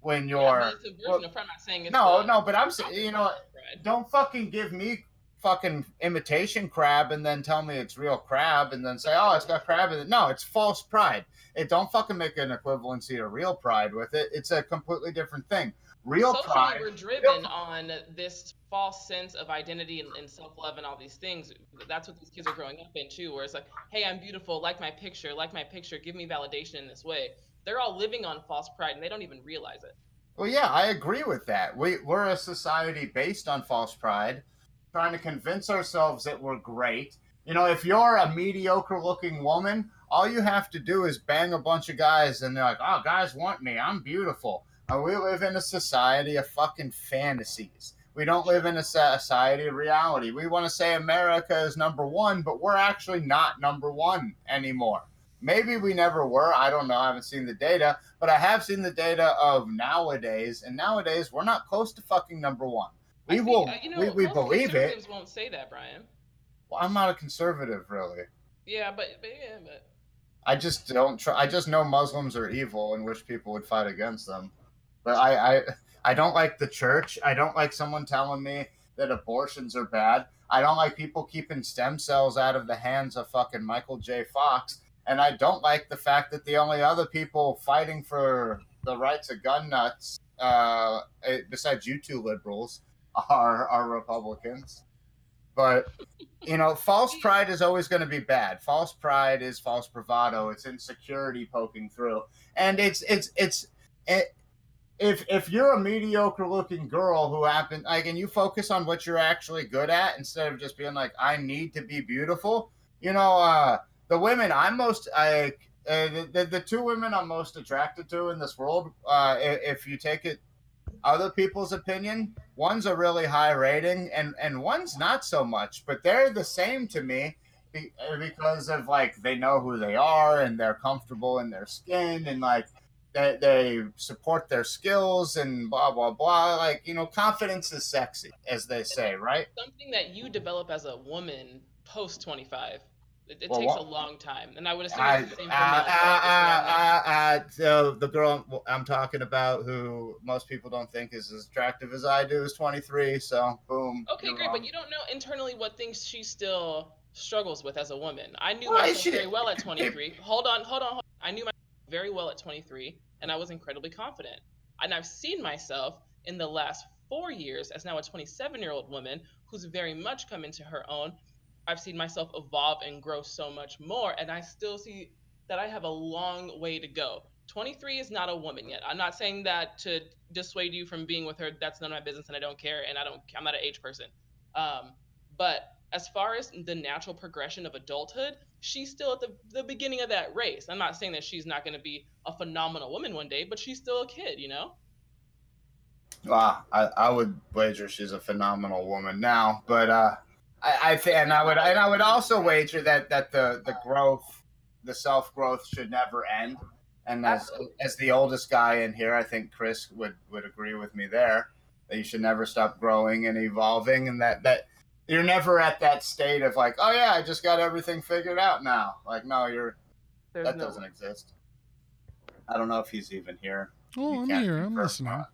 when you're yeah, well, pride. I'm not saying it's no the- no but i'm saying you know pride. don't fucking give me fucking imitation crab and then tell me it's real crab and then say oh it's got crab in it no it's false pride it don't fucking make an equivalency to real pride with it it's a completely different thing real Socially, pride we're driven on this false sense of identity and, and self-love and all these things. That's what these kids are growing up in too, where it's like, "Hey, I'm beautiful. Like my picture. Like my picture. Give me validation in this way." They're all living on false pride, and they don't even realize it. Well, yeah, I agree with that. We, we're a society based on false pride, trying to convince ourselves that we're great. You know, if you're a mediocre looking woman, all you have to do is bang a bunch of guys and they're like, oh, guys want me. I'm beautiful. And we live in a society of fucking fantasies. We don't live in a society of reality. We want to say America is number one, but we're actually not number one anymore. Maybe we never were. I don't know. I haven't seen the data, but I have seen the data of nowadays, and nowadays we're not close to fucking number one. I We think, will, uh, you know, we, we believe it. won't say that, Brian. Well, I'm not a conservative, really. Yeah, but, but yeah, but I just don't try. I just know Muslims are evil and wish people would fight against them. But I, I, I don't like the church. I don't like someone telling me that abortions are bad. I don't like people keeping stem cells out of the hands of fucking Michael J. Fox. And I don't like the fact that the only other people fighting for the rights of gun nuts, uh, eh, besides you two liberals, are are Republicans. But you know, false pride is always going to be bad. False pride is false bravado. It's insecurity poking through, and it's it's it's. It, if if you're a mediocre looking girl who happen like and you focus on what you're actually good at instead of just being like I need to be beautiful, you know, uh, the women I'm most I uh, the, the the two women I'm most attracted to in this world, uh, if you take it other people's opinion, one's a really high rating and and one's not so much, but they're the same to me uh, because of like they know who they are and they're comfortable in their skin and like they, they support their skills and blah blah blah like you know confidence is sexy as they say right something that you develop as a woman post 25. It, it Well, takes what- a long time, and I would assume I, the same for uh, uh, uh, uh, uh, so the girl I'm talking about, who most people don't think is as attractive as I do, is 23. So boom. Okay, great, wrong. but you don't know internally what things she still struggles with as a woman. I knew Why myself she- very well at 23. hold on, hold on, hold on. I knew myself very well at 23, and I was incredibly confident. And I've seen myself in the last four years as now a 27 year old woman who's very much come into her own. I've seen myself evolve and grow so much more, and I still see that I have a long way to go. 23 is not a woman yet. I'm not saying that to dissuade you from being with her. That's none of my business, and I don't care. And I don't. I'm not an age person. Um, but as far as the natural progression of adulthood, she's still at the, the beginning of that race. I'm not saying that she's not going to be a phenomenal woman one day, but she's still a kid, you know? Well, I, I would wager she's a phenomenal woman now, but uh, I, I think, and I would, and I would also wager that that the the growth, the self growth, should never end. And as as the oldest guy in here, I think Chris would would agree with me there that you should never stop growing and evolving, and that that you're never at that state of like, oh yeah, I just got everything figured out now. Like, no, you're There's that no- doesn't exist. I don't know if he's even here. Oh, You I'm can't here. I'm listening.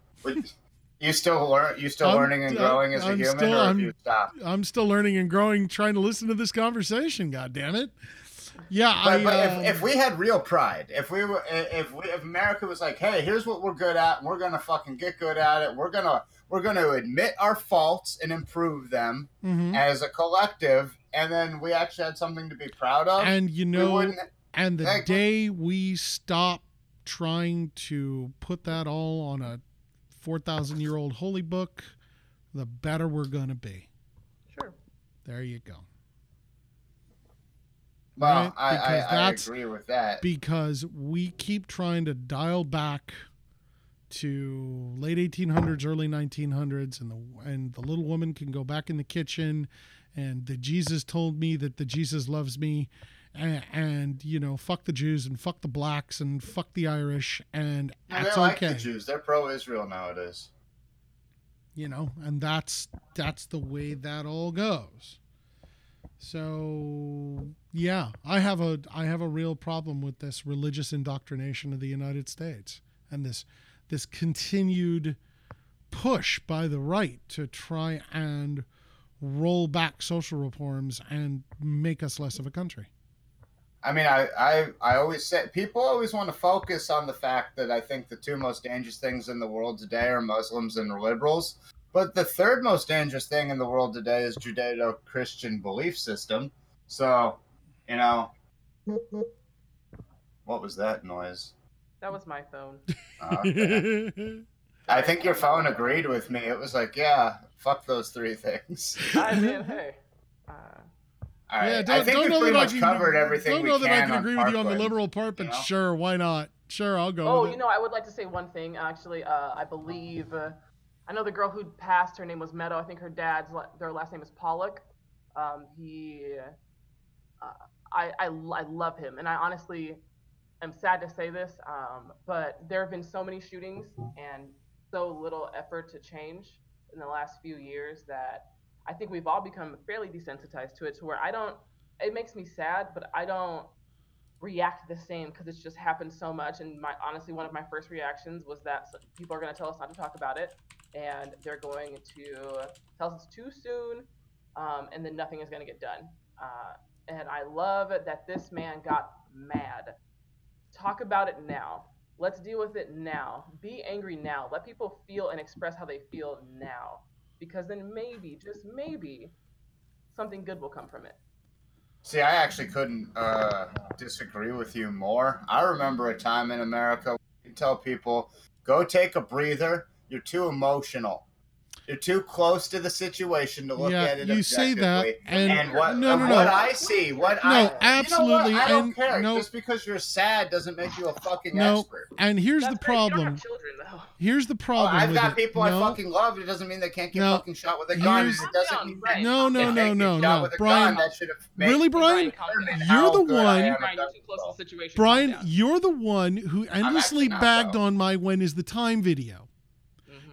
You still learn. You still I'm- learning and uh, growing as a I'm human, still- or I'm- you stopped? I'm still learning and growing, trying to listen to this conversation. God damn it! Yeah, But, I. but um, if, if we had real pride, if we were, if we, if America was like, hey, here's what we're good at, and we're gonna fucking get good at it. We're gonna we're gonna admit our faults and improve them mhm. as a collective, and then we actually had something to be proud of. and you know, and the day we stop trying to put that all on a four thousand year old holy book, the better we're gonna be. Sure. There you go. Well, right? I, I, Because I agree with that. because we keep trying to dial back to late 1800s early 1900s and the and the little woman can go back in the kitchen and the Jesus told me that the Jesus loves me and, and you know fuck the Jews and fuck the blacks and fuck the Irish and that's they like okay the Jews. They're pro-Israel nowadays. you know and that's that's the way that all goes so yeah i have a i have a real problem with this religious indoctrination of the united states and this this continued push by the right to try and roll back social reforms and make us less of a country I mean, I, I, I always say people always want to focus on the fact that I think the two most dangerous things in the world today are Muslims and liberals. But the third most dangerous thing in the world today is Judeo Christian belief system. So, you know, what was that noise? That was my phone. Uh, okay. I think your phone agreed with me. It was like, yeah, fuck those three things. I mean, hey. Uh, All right. yeah don't, think don't know pretty that much I can, covered everything don't we know that I can can agree with you on the liberal part but you know? sure why not sure i'll go oh, with you it. know, I would like to say one thing. Actually, uh, I believe uh, I know the girl who passed. Her name was Meadow. I think her dad's their last name is Pollack. Um, he, uh, I, I, I love him, and I honestly am sad to say this, um, but there have been so many shootings and so little effort to change in the last few years that I think we've all become fairly desensitized to it. To where I don't. It makes me sad, but I don't react the same because it's just happened so much. And my honestly, one of my first reactions was that people are going to tell us not to talk about it, and they're going to tell us it's too soon, um, and then nothing is going to get done. Uh, and I love that this man got mad. Talk about it now. Let's deal with it now. Be angry now. Let people feel and express how they feel now, because then maybe, just maybe, something good will come from it. See, I actually couldn't uh, disagree with you more. I remember a time in America you tell people, go take a breather. You're too emotional. You're too close to the situation to look Yeah, at it you say that, and- and what, no, no, no. what I see, what No, I You know absolutely, what? I don't and care. no- Just because you're sad doesn't make you a fucking No, expert. and here's That's the great. You don't problem have children, here's the problem I've with got it. people no, I fucking love. It doesn't mean they can't get No, fucking shot with a gun. here's- It doesn't Calm mean down, no no if no no no brian gun, that should have made really brian calm determined down. how You're the one- Brian, you're too close to gun the situation. brian Calm down. you're the one who endlessly bagged on my when is the time video.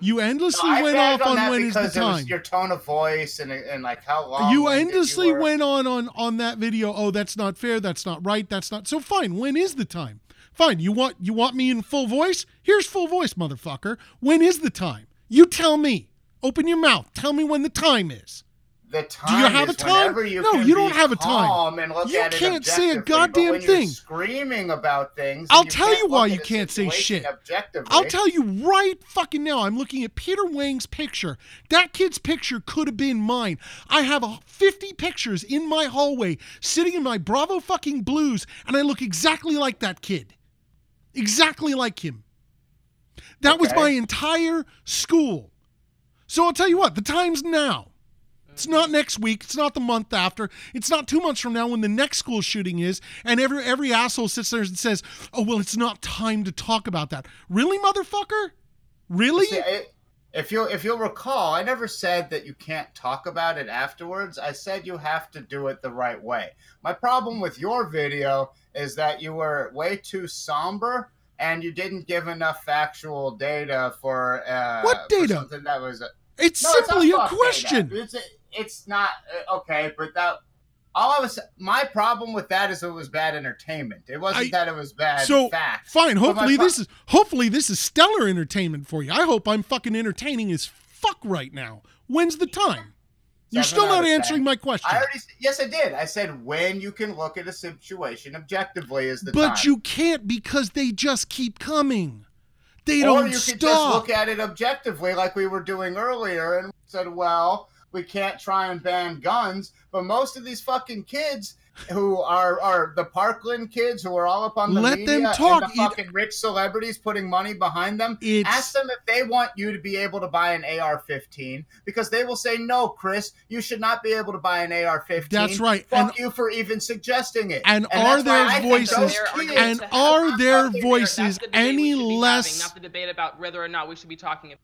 You endlessly No, went off on that when is the because it was time. your tone of voice and and like how long you endlessly went on on on that video oh that's not fair that's not right that's not so fine when is the time? Fine you want you want me in full voice? Here's full voice motherfucker. When is the time? You tell me. Open your mouth. Tell me when the time is The time you have a time? You No, you don't have a time. You can't say a goddamn thing. screaming about things. I'll tell you why you can't say shit. I'll tell you right fucking now. I'm looking at Peter Wang's picture. That kid's picture could have been mine. I have 50 pictures in my hallway sitting in my Bravo fucking blues, and I look exactly like that kid. Exactly like him. That was my entire school. So I'll tell you what, the time's now. It's not next week. It's not the month after. It's not two months from now when the next school shooting is, and every every asshole sits there and says, "Oh well, it's not time to talk about that." Really, motherfucker? Really? See, I- if you if you'll recall, I never said that you can't talk about it afterwards. I said you have to do it the right way. My problem with your video is that you were way too somber and you didn't give enough factual data for uh, What for data? something that was it's No, simply not a question. It's not uh, okay, but that all I was my problem with that is it was bad entertainment. It wasn't I- that it was bad So facts. fine. Hopefully pro- this is hopefully this is stellar entertainment for you. I hope I'm fucking entertaining as fuck right now. When's the time? You're still not answering ten. my question. I already yes, I did. I said when you can look at a situation objectively is the but time. you can't because they just keep coming. They or don't or you could just look at it objectively, like we were doing earlier, and said, "Well, we can't try and ban guns." But most of these fucking kids who are are the Parkland kids who are all up on the Let media them and talk. the It- fucking rich celebrities putting money behind them. Ask them if they want you to be able to buy an AR-15 because they will say, "No, Chris, you should not be able to buy an AR-15." That's right. Fuck And- you for even suggesting it. and that's are why their voices- those Their kids- argument and are their voices That's the debate we any less having, not the debate about whether or not we should be talking about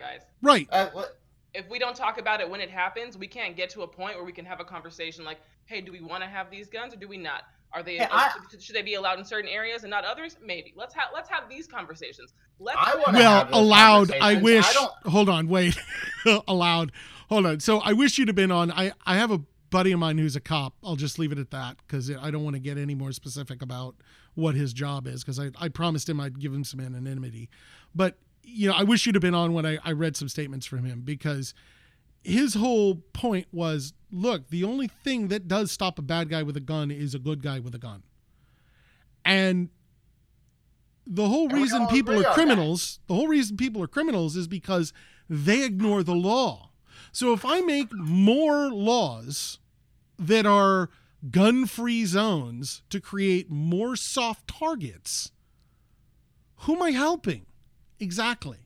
guys. right? Uh, what- If we don't talk about it when it happens, we can't get to a point where we can have a conversation like, "Hey, do we want to have these guns or do we not? Are they Hey, I- should, should they be allowed in certain areas and not others? Maybe. Let's have let's have these conversations. Let's I wanna Well, have allowed. I wish. I don't- hold on, wait. allowed. Hold on. So I wish you'd have been on. I I have a buddy of mine who's a cop. I'll just leave it at that because I don't want to get any more specific about what his job is because I, I promised him I'd give him some anonymity. But you know, I wish you'd have been on when I, I read some statements from him because his whole point was look, the only thing that does stop a bad guy with a gun is a good guy with a gun. And the whole And reason people are on that. criminals, the whole reason people are criminals is because they ignore the law. So if I make more laws that are gun free zones to create more soft targets, who am I helping? Exactly.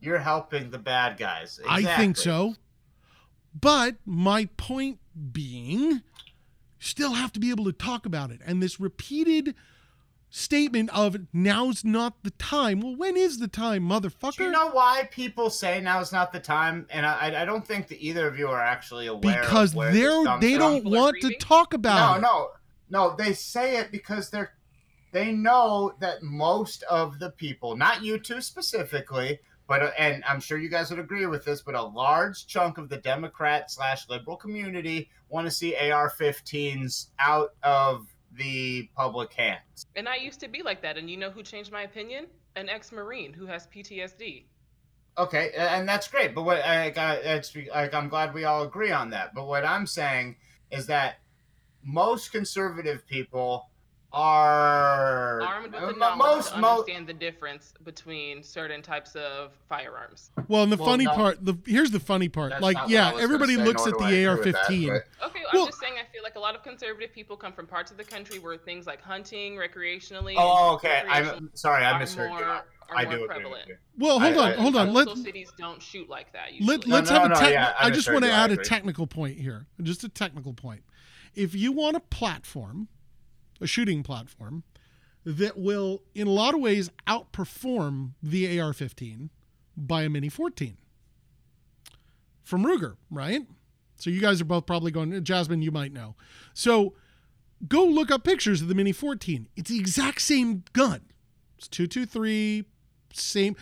You're helping the bad guys. I think so. But my point being, still have to be able to talk about it. And this repeated statement of now's not the time. Well, when is the time, motherfucker? Do you know why people say now's not the time? And I, I don't think that either of you are actually aware. because of where they're comes they don't People are want to talk about No, it. no, no. They say it because they're they know that most of the people, not you two specifically, but uh, and I'm sure you guys would agree with this, but a large chunk of the Democrat slash liberal community want to see AR-15s out of the public hands. And I used to be like that. And you know who changed my opinion? An ex-marine who has PTSD. Okay, and that's great. But what I got, it's like I'm glad we all agree on that. But what I'm saying is that most conservative people are Armed with the knowledge most to mo- understand the difference between certain types of firearms. Well, and the Well, funny no. part, the here's the funny part. Like, not what I yeah, everybody say, looks at the I agree with that, AR-15. but- Okay, I'm just saying I feel like a lot of conservative people come from parts of the country where things like hunting, recreationally. Oh, oh okay. I'm sorry, I misheard more, you. I do agree prevalent. with. Well, hold I- on, I- hold on. Let Coastal cities don't shoot like that. Usually. Let, let's no, have a no, tech- yeah, I I just want to add a technical point here. Just a technical point. If you want a platform, a shooting platform that will in a lot of ways outperform the AR-15 by a Mini 14 from Ruger, right? So you guys are both probably going Jasmine, you might know. So go look up pictures of the Mini 14. It's the exact same gun. It's 223 same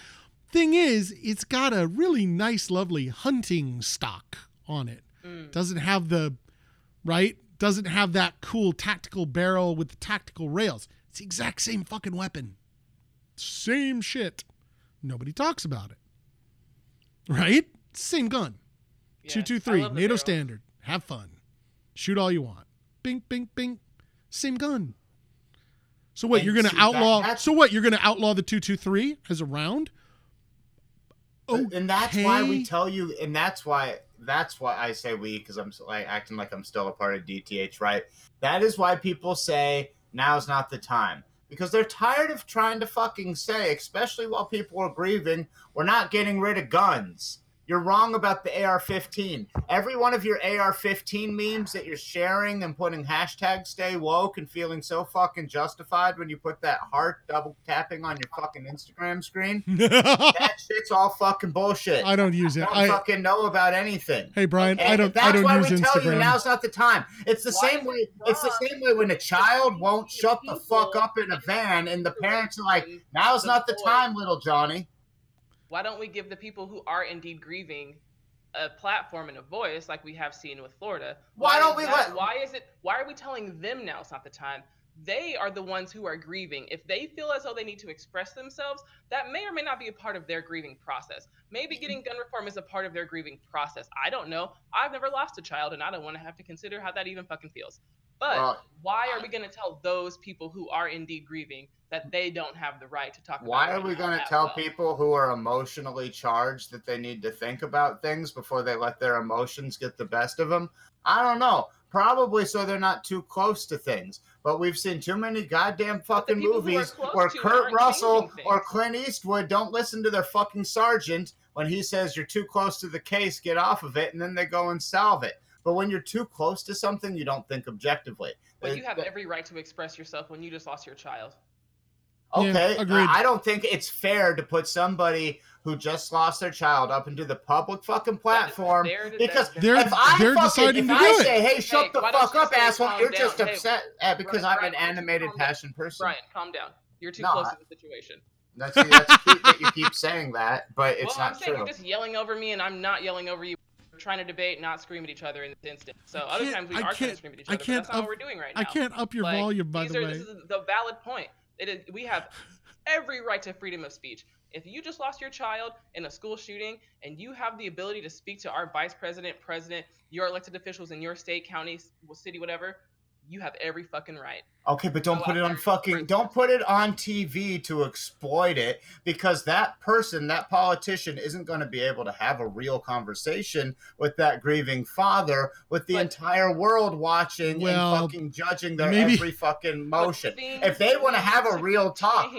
thing is it's got a really nice lovely hunting stock on it Mm. doesn't have the right doesn't have that cool tactical barrel with the tactical rails. It's the exact same fucking weapon. Same shit. Nobody talks about it. Right? Same gun. Yeah, Two two I three love the nato barrels. standard. Have fun. Shoot all you want. Bing bing bing. Same gun. So what And you're gonna that- outlaw that's- so what you're gonna outlaw the 223 as a round? Oh, and that's why we tell you, and that's why that's why I say we because I'm like acting like I'm still a part of DTH, right? That is why people say now's not the time because they're tired of trying to fucking say, especially while people are grieving, we're not getting rid of guns. You're wrong about the AR-15. Every one of your AR-15 memes that you're sharing and putting hashtag stay woke and feeling so fucking justified when you put that heart double tapping on your fucking Instagram screen, that shit's all fucking bullshit. I don't use it. I it. don't I fucking know about anything. hey Brian, I don't That's I don't why use we tell you now's not the time. It's the Why same way. It's the same way when a child won't shut the fuck up in a van, and the parents are like, "Now's not the time, little Johnny." Why don't we give the people who are indeed grieving a platform and a voice like we have seen with Florida? Why don't we that- let- Why is it? Why are we telling them now it's not the time? They are the ones who are grieving. If they feel as though they need to express themselves, that may or may not be a part of their grieving process. Maybe mm-hmm. getting gun reform is a part of their grieving process. I don't know. I've never lost a child, and I don't want to have to consider how that even fucking feels. But why are we going to tell those people who are indeed grieving that they don't have the right to talk Why are we going to tell well? people who are emotionally charged that they need to think about things before they let their emotions get the best of them? I don't know. Probably so they're not too close to things. But we've seen too many goddamn fucking people who are movies where Kurt Russell or. Clint Eastwood don't listen to their fucking sergeant when he says you're too close to the case, get off of it, and then they go and solve it. But when you're too close to something, you don't think objectively. But you have th- every right to express yourself when you just lost your child. Okay, agreed. I don't think it's fair to put somebody who just lost their child up into the public fucking platform They're- because they're- They're- if I they're fucking, deciding if to I do it. say, "Hey, shut Hey, the fuck up, asshole," you're down? just Hey, upset uh, because Brian, I'm an Brian, why don't you animated, passion down? person. Brian, calm down. You're too No, close I- to the situation. That's that's cute that you keep saying that, but it's well, not I'm saying true. you're just yelling over me, and I'm not yelling over you. Trying to debate, not scream at each other in this instance. So other times we I are trying to scream at each other, but can't that's not up- what we're doing right now. I can't up your Like, volume by the are, way. This is the valid point. It is, we have every right to freedom of speech. If you just lost your child in a school shooting and you have the ability to speak to our vice president, president, your elected officials in your state, county, city, whatever, you have every fucking right. Okay, but don't Go put it on fucking don't put it on TV to exploit it because that person, that politician isn't going to be able to have a real conversation with that grieving father with the But- entire world watching Well, and fucking judging their maybe- every fucking motion. If they want to have a real talk,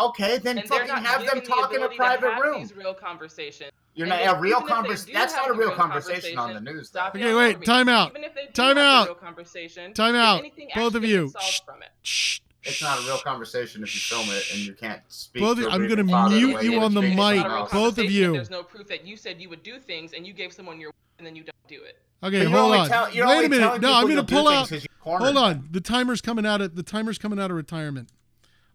okay, then And fucking have them talk in a private room. These real conversations. You're And not a real even if they conversation. That's not a real real conversation on the news. Stop Though. Okay, wait, over me. time out. Even if they Time out. real conversation, Time out. Both of you. Shh. from it? Shh. It's not a real conversation if you film it and you can't speak. Both to of- a I'm gonna mute you on the mic. It's someone not a real else. Both of you. There's no proof that you said you would do things and you gave someone your and then you don't do it. Okay, you're hold only on. tell- you're Wait a minute. No, I'm going to pull things out. 'cause you cornered Hold on. The timer's coming out of the timer's coming out of retirement.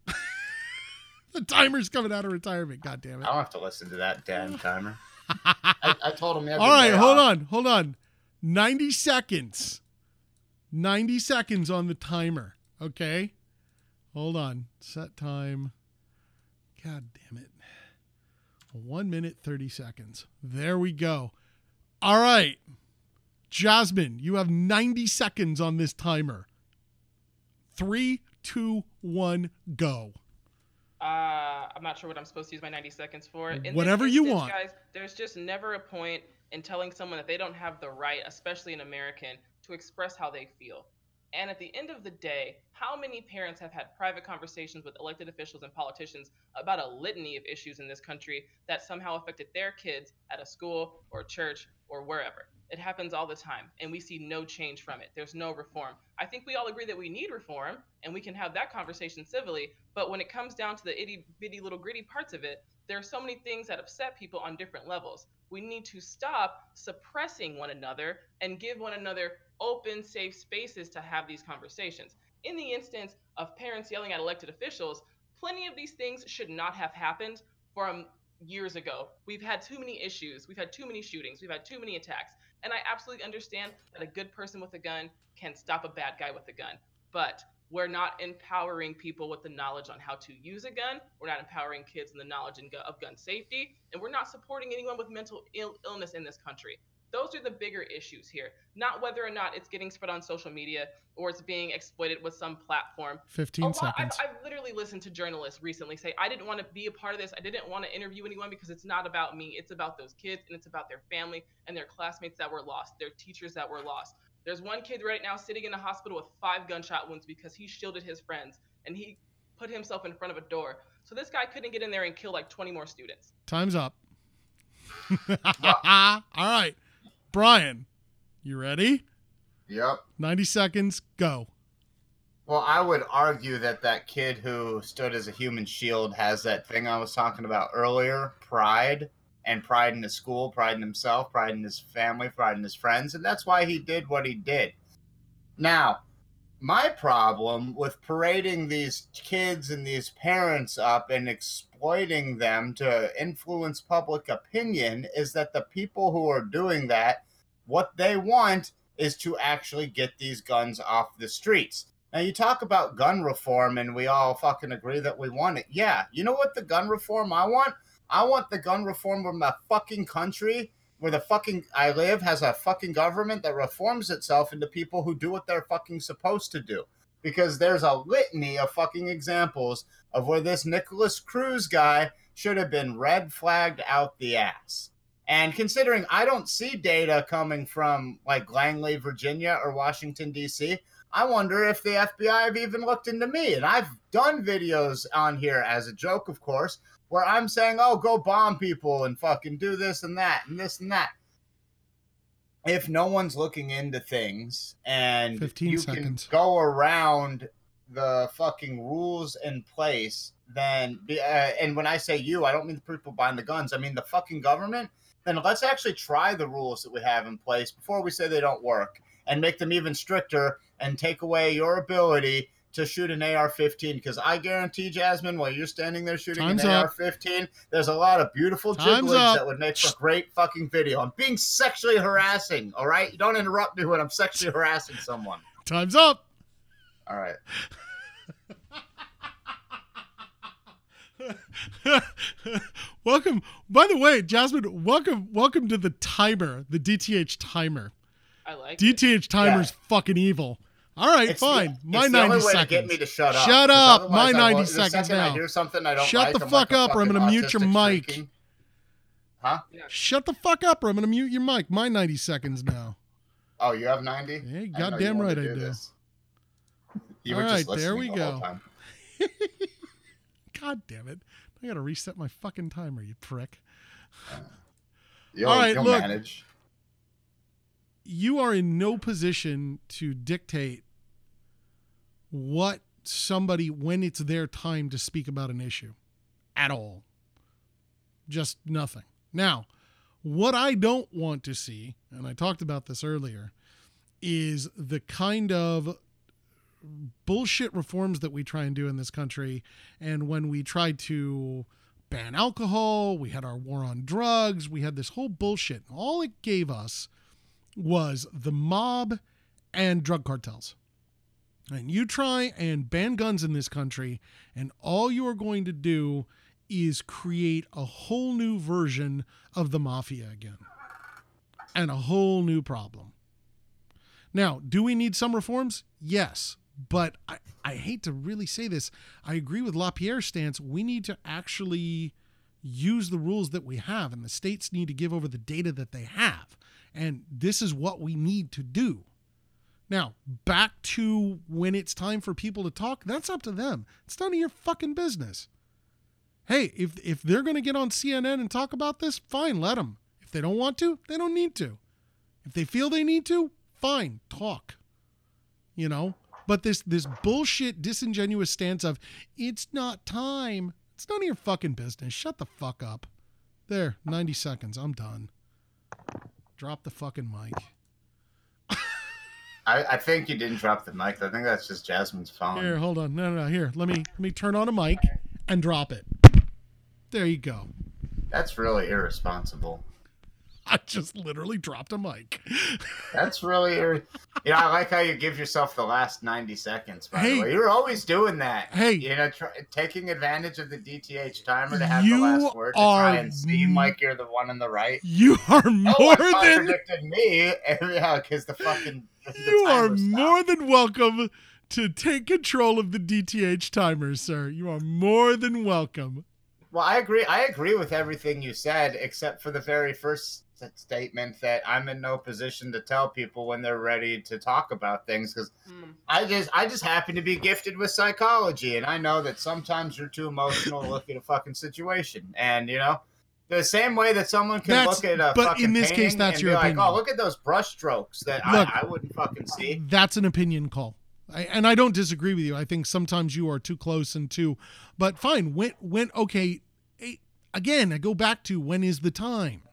the timer's coming out of retirement. God damn it! I it. don't have to listen to that damn timer. I, I told him. All right, hold off. on. Hold on. 90 seconds. 90 seconds on the timer. Okay? Hold on. Set time. God damn it. 1 minute 30 seconds. There we go. All right. Jasmine, you have 90 seconds on this timer. Three, two, one, go. Uh, I'm not sure what I'm supposed to use my 90 seconds for. In this Whatever you instance, want. guys. There's just never a point in telling someone that they don't have the right, especially an American, to express how they feel. And at the end of the day, how many parents have had private conversations with elected officials and politicians about a litany of issues in this country that somehow affected their kids at a school or a church or wherever? It happens all the time, and we see no change from it. There's no reform. I think we all agree that we need reform, and we can have that conversation civilly. But when it comes down to the itty bitty little gritty parts of it, there are so many things that upset people on different levels. We need to stop suppressing one another and give one another open, safe spaces to have these conversations. In the instance of parents yelling at elected officials, plenty of these things should not have happened from years ago. We've had too many issues, we've had too many shootings, we've had too many attacks. And I absolutely understand that a good person with a gun can stop a bad guy with a gun. But we're not empowering people with the knowledge on how to use a gun. We're not empowering kids in the knowledge of gun safety. And we're not supporting anyone with mental Ill- illness in this country. Those are the bigger issues here, not whether or not it's getting spread on social media or it's being exploited with some platform. 15 lot- I've, seconds. I've literally listened to journalists recently say, I didn't want to be a part of this. I didn't want to interview anyone because it's not about me. It's about those kids and it's about their family and their classmates that were lost, their teachers that were lost. There's one kid right now sitting in a hospital with five gunshot wounds because he shielded his friends and he put himself in front of a door. So this guy couldn't get in there and kill like 20 more students. Time's up. All right, Brian, you ready? Yep. 90 seconds, go. Well, I would argue that that kid who stood as a human shield has that thing I was talking about earlier pride and pride in his school, pride in himself, pride in his family, pride in his friends. And that's why he did what he did. Now, my problem with parading these kids and these parents up and exploiting them to influence public opinion is that the people who are doing that, what they want is to actually get these guns off the streets. Now you talk about gun reform and we all fucking agree that we want it. Yeah, you know what the gun reform I want? I want the gun reform from a fucking country where the fucking I live has a fucking government that reforms itself into people who do what they're fucking supposed to do. Because there's a litany of fucking examples of where this Nikolas Cruz guy should have been red flagged out the ass. And considering I don't see data coming from like Langley, Virginia or Washington, D.C., I wonder if the FBI have even looked into me. And I've done videos on here as a joke, of course, where I'm saying, oh, go bomb people and fucking do this and that and this and that. If no one's looking into things and 15 you seconds. can go around the fucking rules in place, then, uh, and when I say you, I don't mean the people buying the guns, I mean the fucking government, then let's actually try the rules that we have in place before we say they don't work and make them even stricter and take away your ability to shoot an AR-15 because I guarantee, Jasmine, while you're standing there shooting Time's an up. AR-15, there's a lot of beautiful Time's jiggles that would make for great fucking video. I'm being sexually harassing. All right, you don't interrupt me when I'm sexually harassing someone. Time's up. All right. welcome. By the way, Jasmine, welcome welcome to the timer, the DTH timer. I like it. DTH timer's Yeah. fucking evil. All right, It's fine. The, My it's the 90 only way seconds. to get me to shut up. Shut 'cause up. My 90 the seconds second I now. hear something I don't Shut like, the fuck like up or I'm gonna mute your mic. freaking- Huh? Shut the fuck up or I'm going to mute your mic. My 90 seconds now. Oh, you have 90? Yeah, I didn't know you goddamn right I do. this. You All were right, just there we the go. God damn it. I got to reset my fucking timer, you prick. You'll, All right, you'll look. manage. You are in no position to dictate what somebody when it's their time to speak about an issue at all. Just nothing. Now what i don't want to see and i talked about this earlier is the kind of bullshit reforms that we try and do in this country. And when we tried to ban alcohol we had our war on drugs we had this whole bullshit. All it gave us was the mob and drug cartels. And you try and ban guns in this country, and all you are going to do is create a whole new version of the mafia again and a whole new problem. Now, do we need some reforms? Yes. But I, I hate to really say this. I agree with LaPierre's stance. We need to actually use the rules that we have, and the states need to give over the data that they have. And this is what we need to do. Now, back to when it's time for people to talk, that's up to them. It's none of your fucking business. Hey, if if they're going to get on CNN and talk about this, fine, let them. If they don't want to, they don't need to. If they feel they need to, fine, talk. You know? But this this bullshit disingenuous stance of it's not time. It's none of your fucking business. Shut the fuck up. There, 90 seconds. I'm done. Drop the fucking mic. I, I think you didn't drop the mic. I think that's just Jasmine's phone. Here, hold on. No, no, no. Here, let me let me turn on a mic and drop it. There you go. That's really irresponsible. I just literally dropped a mic. That's really, you know, I like how you give yourself the last 90 seconds, by Hey. the way. You're always doing that. Hey. You know, taking advantage of the DTH timer to have the last word to try and seem like you're the one on the right. You are No more one than contradicted me. yeah, because the fucking. the you are stopped. more than welcome to take control of the DTH timer, sir. You are more than welcome. Well, I agree. I agree with everything you said, except for the very first s- statement that I'm in no position to tell people when they're ready to talk about things because Mm. I just I just happen to be gifted with psychology, and I know that sometimes you're too emotional to look at a fucking situation, and you know. The same way that someone can That's- look at a but fucking in this case, that's your be like, opinion. "Oh, look at those brush strokes that Look. I, I wouldn't fucking see." That's an opinion call. I, and I don't disagree with you. I think sometimes you are too close and too, but fine. When, when, okay. eh, Again, I go back to when is the time?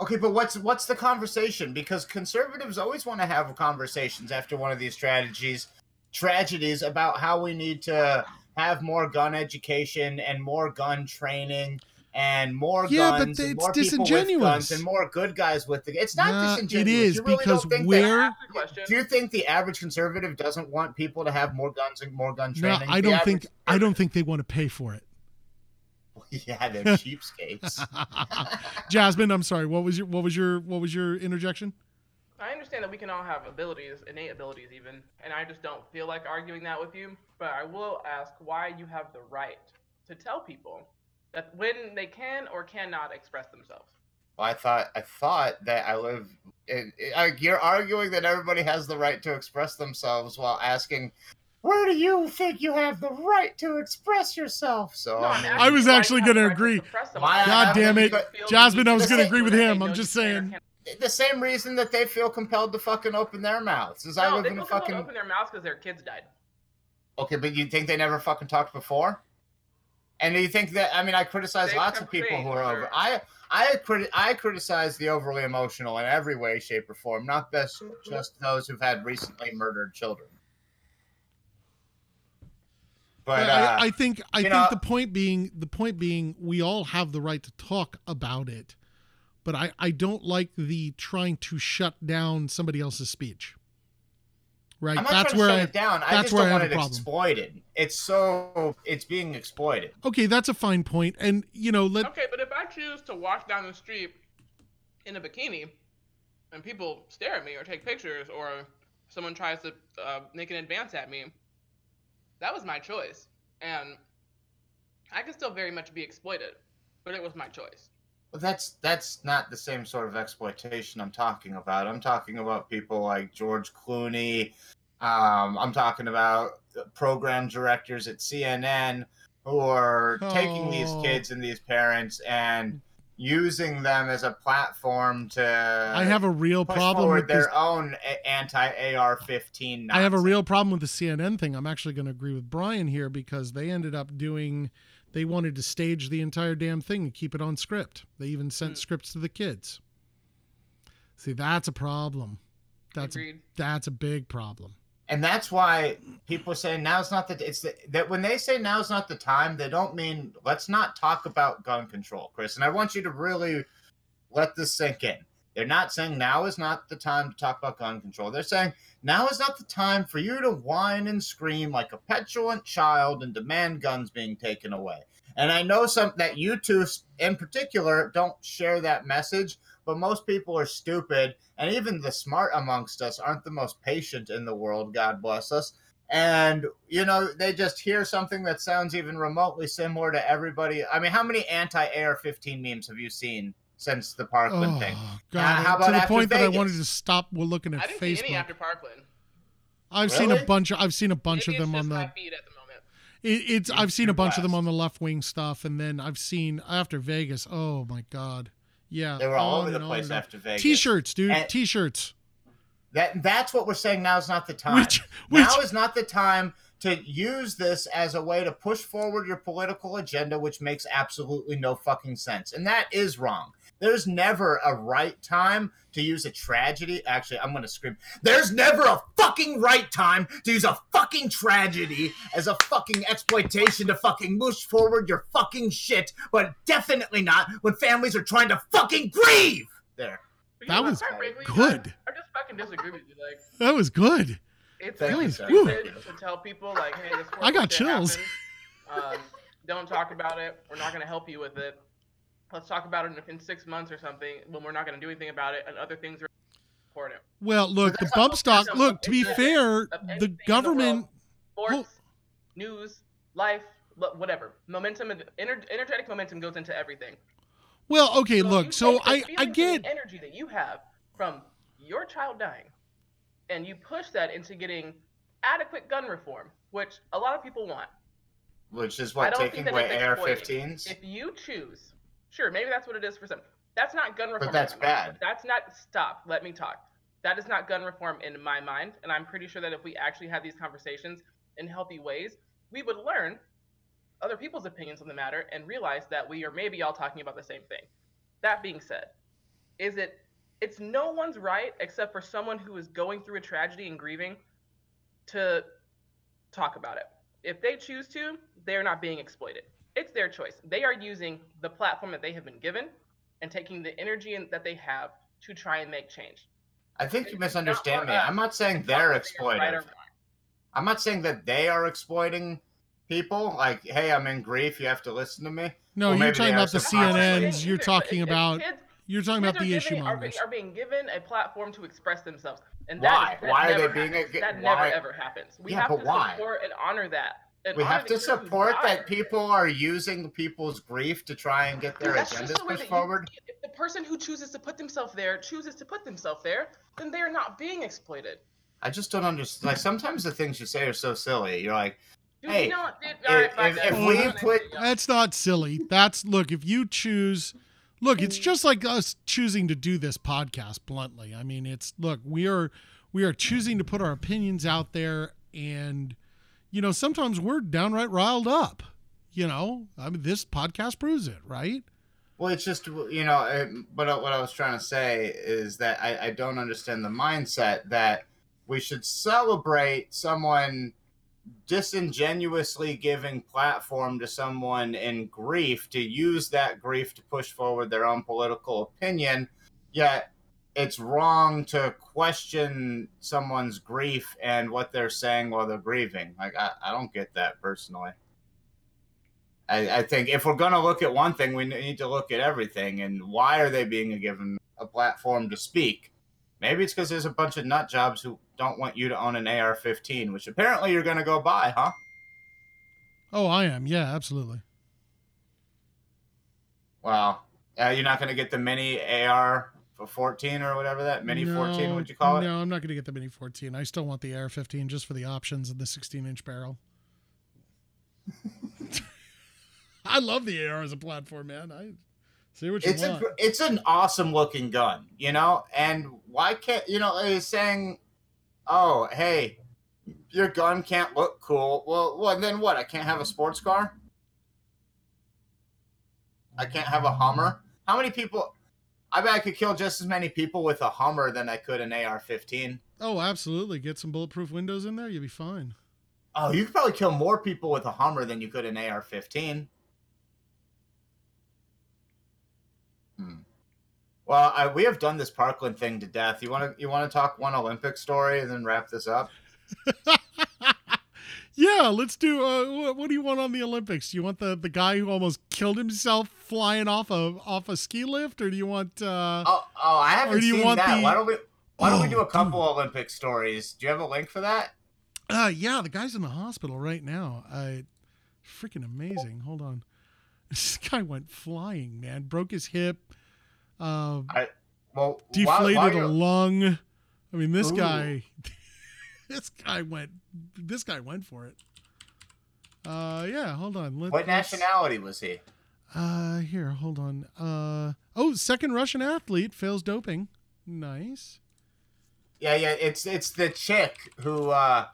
Okay, but what's what's the conversation? Because conservatives always want to have conversations after one of these strategies, tragedies about how we need to have more gun education and more gun training and more Yeah, but guns it's and more people with guns and more good guys with the. It's not Nah, disingenuous. it is You really because don't think where- Ask. That, do you think the average conservative doesn't want people to have more guns and more gun training? No, training? I don't think. I don't think they want to pay for it. yeah, they're cheapskates. Jasmine, I'm sorry. What was your what was your what was your interjection? I understand that we can all have abilities, innate abilities even, and I just don't feel like arguing that with you. But I will ask why you have the right to tell people that when they can or cannot express themselves. Well, I thought I thought that I live. It, it, you're arguing that everybody has the right to express themselves while asking, "Where do you think you have the right to express yourself?" So No, I'm I mean, asking I was actually gonna agree. suppress them. Why I God damn it, Jasmine. I was gonna agree with him. I'm just saying. the same reason that they feel compelled to fucking open their mouths is I No, live they in a fucking. open their mouths because their kids died. Okay, but you think they never fucking talked before? And do you think that? I mean, I criticize They lots of people who are over. sure. I I criti- I criticize the overly emotional in every way, shape, or form. Not best mm-hmm. just those who've had recently murdered children. But But uh, I, I think I think know- the point being the point being we all have the right to talk about it, but I I don't like the trying to shut down somebody else's speech. Right, I'm not that's trying to where shut I, it down. I that's just where don't I want have it a problem. exploited. It's so it's being exploited. okay, that's a fine point, and you know let Okay, but if I choose to walk down the street in a bikini and people stare at me or take pictures or someone tries to uh, make an advance at me, that was my choice. And I can still very much be exploited, but it was my choice. Well, that's that's not the same sort of exploitation I'm talking about. I'm talking about people like George Clooney. Um, I'm talking about program directors at CNN who are taking these Oh. kids and these parents and using them as a platform to I have a real problem forward with this. their own anti-AR-15. I have a real problem with the CNN thing. I'm actually going to agree with Brian here because they ended up doing, they wanted to stage the entire damn thing and keep it on script. They even sent Hmm. scripts to the kids. See, that's a problem. That's a, that's a big problem. And that's why people are saying now's not the it's the, that when they say now's not the time they don't mean let's not talk about gun control chris. And i want you to really let this sink in. They're not saying now is not the time to talk about gun control. They're saying now is not the time for you to whine and scream like a petulant child and demand guns being taken away. And i know some that you two in particular don't share that message but most people are stupid and even the smart amongst us aren't the most patient in the world god bless us and you know they just hear something that sounds even remotely similar to everybody i mean how many anti-ar-15 memes have you seen since the parkland Oh, thing God. how to about the after point that I wanted to stop We're looking at I didn't see any Facebook. after Parkland. I've seen a bunch of I've seen a bunch Maybe of them it's on just the my at the moment. It, it's I've seen a You're bunch of them on the left wing stuff, and then I've seen after Vegas. Oh my god, yeah, they were all on over the place after vegas T-shirts, dude, And- T-shirts. that that's what we're saying now is not the time Which, which, now is not the time to use this as a way to push forward your political agenda, which makes absolutely no fucking sense. And that is wrong. There's never a right time to use a tragedy. Actually, I'm going to scream. There's never a fucking right time to use a fucking tragedy as a fucking exploitation to fucking push forward your fucking shit, but definitely not when families are trying to fucking grieve. There. But That know was frankly, good. I, I just fucking disagree with you. Like, that was good. it's Thank really you, sir. to tell people like, "Hey, this I got shit chills. happened. Um, don't talk about it. We're not going to help you with it. Let's talk about it in, in six months or something when we're not going to do anything about it, and other things are important. Well, look, the that's bump stock. Look, to be fair, of anything in the the government. Sports, Well- news, life, whatever. Momentum, ener- energetic momentum goes into everything. Well, okay, So look. So I, I get. the energy that you have from your child dying, and you push that into getting adequate gun reform, which a lot of people want. Which is what taking away AR 15s? If you choose Sure, maybe that's what it is for some. That's not gun reform. But that's in my mind. bad. That's not. Stop. Let me talk. That is not gun reform in my mind, and I'm pretty sure that if we actually had these conversations in healthy ways, we would learn other people's opinions on the matter and realize that we are maybe all talking about the same thing. That being said, is it? It's no one's right except for someone who is going through a tragedy and grieving to talk about it. If they choose to, they're not being exploited. It's their choice. They are using the platform that they have been given and taking the energy that they have to try and make change. I think you misunderstand me. I'm not saying they're not for right or exploitive. wrong. I'm not saying that they are exploiting people. Like, hey, I'm in grief. You have to listen to me. No, Well, you're talking about are the some- I'm not saying CNNs. You're talking about you're talking about the are issue giving- are, being, are being given a platform to express themselves, and Why? that, that Why are they never being happens. a- that why- never ever happens. We Yeah, have to why? support and honor that. And We honor have to support died. that people are using people's grief to try and get their That's just agendas the way pushed that you- forward. if the person who chooses to put themselves there chooses to put themselves there, then they are not being exploited. I just don't understand. Like sometimes the things you say are so silly. You're like, Dude, Hey, you know what, dude? All right, if- fine, if- if we gonna put- That's not silly. That's look, if you choose look, it's just like us choosing to do this podcast bluntly. I mean, it's look, we are we are choosing to put our opinions out there and you know, sometimes we're downright riled up. You know, I mean, this podcast proves it, right? well, it's just you know. But uh, what I was trying to say is that I, I don't understand the mindset that we should celebrate someone disingenuously giving platform to someone in grief to use that grief to push forward their own political opinion yet it's wrong to question someone's grief and what they're saying while they're grieving like i, I don't get that personally I, I think if we're going to look at one thing we need to look at everything and why are they being given a platform to speak maybe it's because there's a bunch of nut jobs who don't want you to own an ar-15 which apparently you're going to go buy huh Oh, I am. Yeah, absolutely. Wow. Uh, you're not going to get the mini AR 14 or whatever that mini 14 would you call it? No, I'm not going to get the Mini 14. I still want the Air 15 just for the options and the 16 inch barrel. I love the AR as a platform, man. I see what you It's a want. gr- it's an awesome looking gun, you know. And why can't you know? He's saying, "Oh, hey, your gun can't look cool." Well, well, then what? I can't have a sports car. I can't have a Hummer. How many people? I bet I could kill just as many people with a Hummer than I could an AR-15. oh, absolutely. Get some bulletproof windows in there, you'll be fine. Oh, you could probably kill more people with a Hummer than you could an AR-15. Hmm. Well, I, we have done this Parkland thing to death. You want to you want to talk one Olympic story and then wrap this up? yeah, let's do. Uh, what, do you want on the Olympics? Do you want the, the guy who almost killed himself flying off a off a ski lift, or do you want? Uh, Oh, oh, I haven't Or do you seen that. the- Why don't we Why don't we Oh, do a couple Olympic stories? Do you have a link for that? Uh, yeah, the guy's in the hospital right now. Uh, freaking amazing. Hold on. This guy went flying, man. Broke his hip. Uh, Well, deflated while, while a lung. I mean, this Ooh. guy, this guy went, this guy went for it. Uh, yeah. Hold on. Let, what nationality was he? Uh, here, hold on. Uh, oh, second Russian athlete fails doping. Nice. Yeah, yeah, it's it's the chick who uh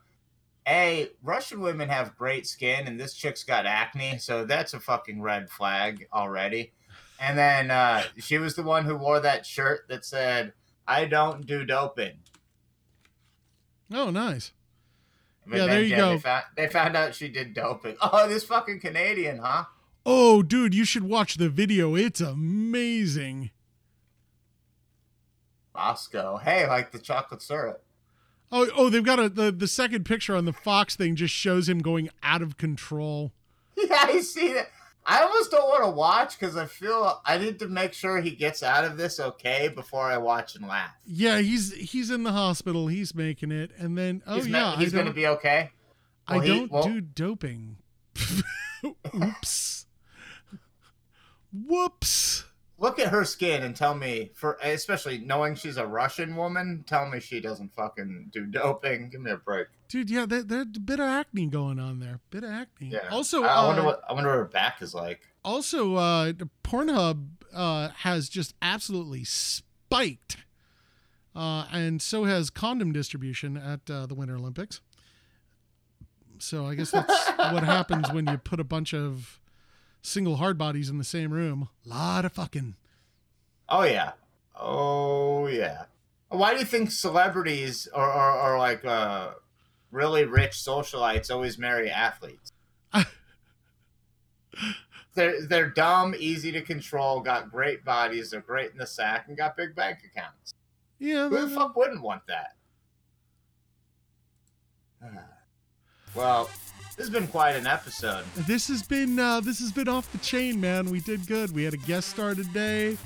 a Russian women have great skin and this chick's got acne, so that's a fucking red flag already. And then uh she was the one who wore that shirt that said I don't do doping. Oh, nice. But Yeah, there you go. They found, they found out she did doping. Oh, this fucking Canadian, huh? Oh, dude, you should watch the video. It's amazing. Bosco. Hey, like the chocolate syrup. Oh, oh, they've got a the the second picture on the Fox thing just shows him going out of control. Yeah, I see that. I almost don't want to watch because I feel I need to make sure he gets out of this okay before I watch and laugh. Yeah, he's he's in the hospital. He's making it, and then oh he's yeah, he's going to be okay. I he- don't well- do doping. Oops. Whoops. Look at her skin and tell me, for especially knowing she's a Russian woman, tell me she doesn't fucking do doping. Give me a break. Dude, yeah, there, there's a bit of acne going on there. Bit of acne. Yeah. Also, I, I wonder uh, what I wonder what her back is like. also, uh, Pornhub uh, has just absolutely spiked, uh, and so has condom distribution at uh, the Winter Olympics. So I guess that's what happens when you put a bunch of single hard bodies in the same room. A lot of fucking. Oh yeah. Oh yeah. Why do you think celebrities or, or, or like uh, really rich socialites always marry athletes? they're they're dumb, easy to control, got great bodies, they're great in the sack, and got big bank accounts. Yeah. Who the fuck wouldn't want that? Well, this has been quite an episode. This has been uh, this has been off the chain, man. We did good. We had a guest star today.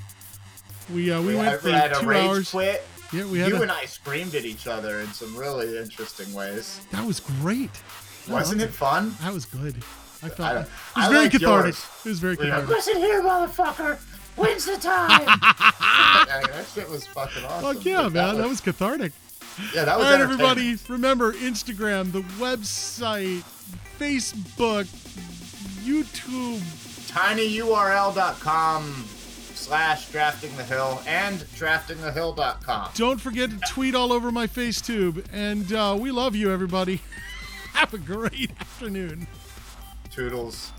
We uh, we, went had, for we had a two rage hours. quit. Yeah, we had You a, and I screamed at each other in some really interesting ways. that was great. Wasn't it fun? That was good. I I it was I very cathartic. yours. It was very cathartic. Listen here, motherfucker. When's the time? Yeah, that shit was fucking awesome. Fuck yeah, That man. was- That was cathartic. Yeah, that was right, entertaining. everybody. Remember Instagram, the website, Facebook, YouTube. tinyurl.com slash drafting the hill and draftingthehill.com. Don't forget to tweet all over my face tube. And uh, we love you, everybody. Have a great afternoon. Toodles.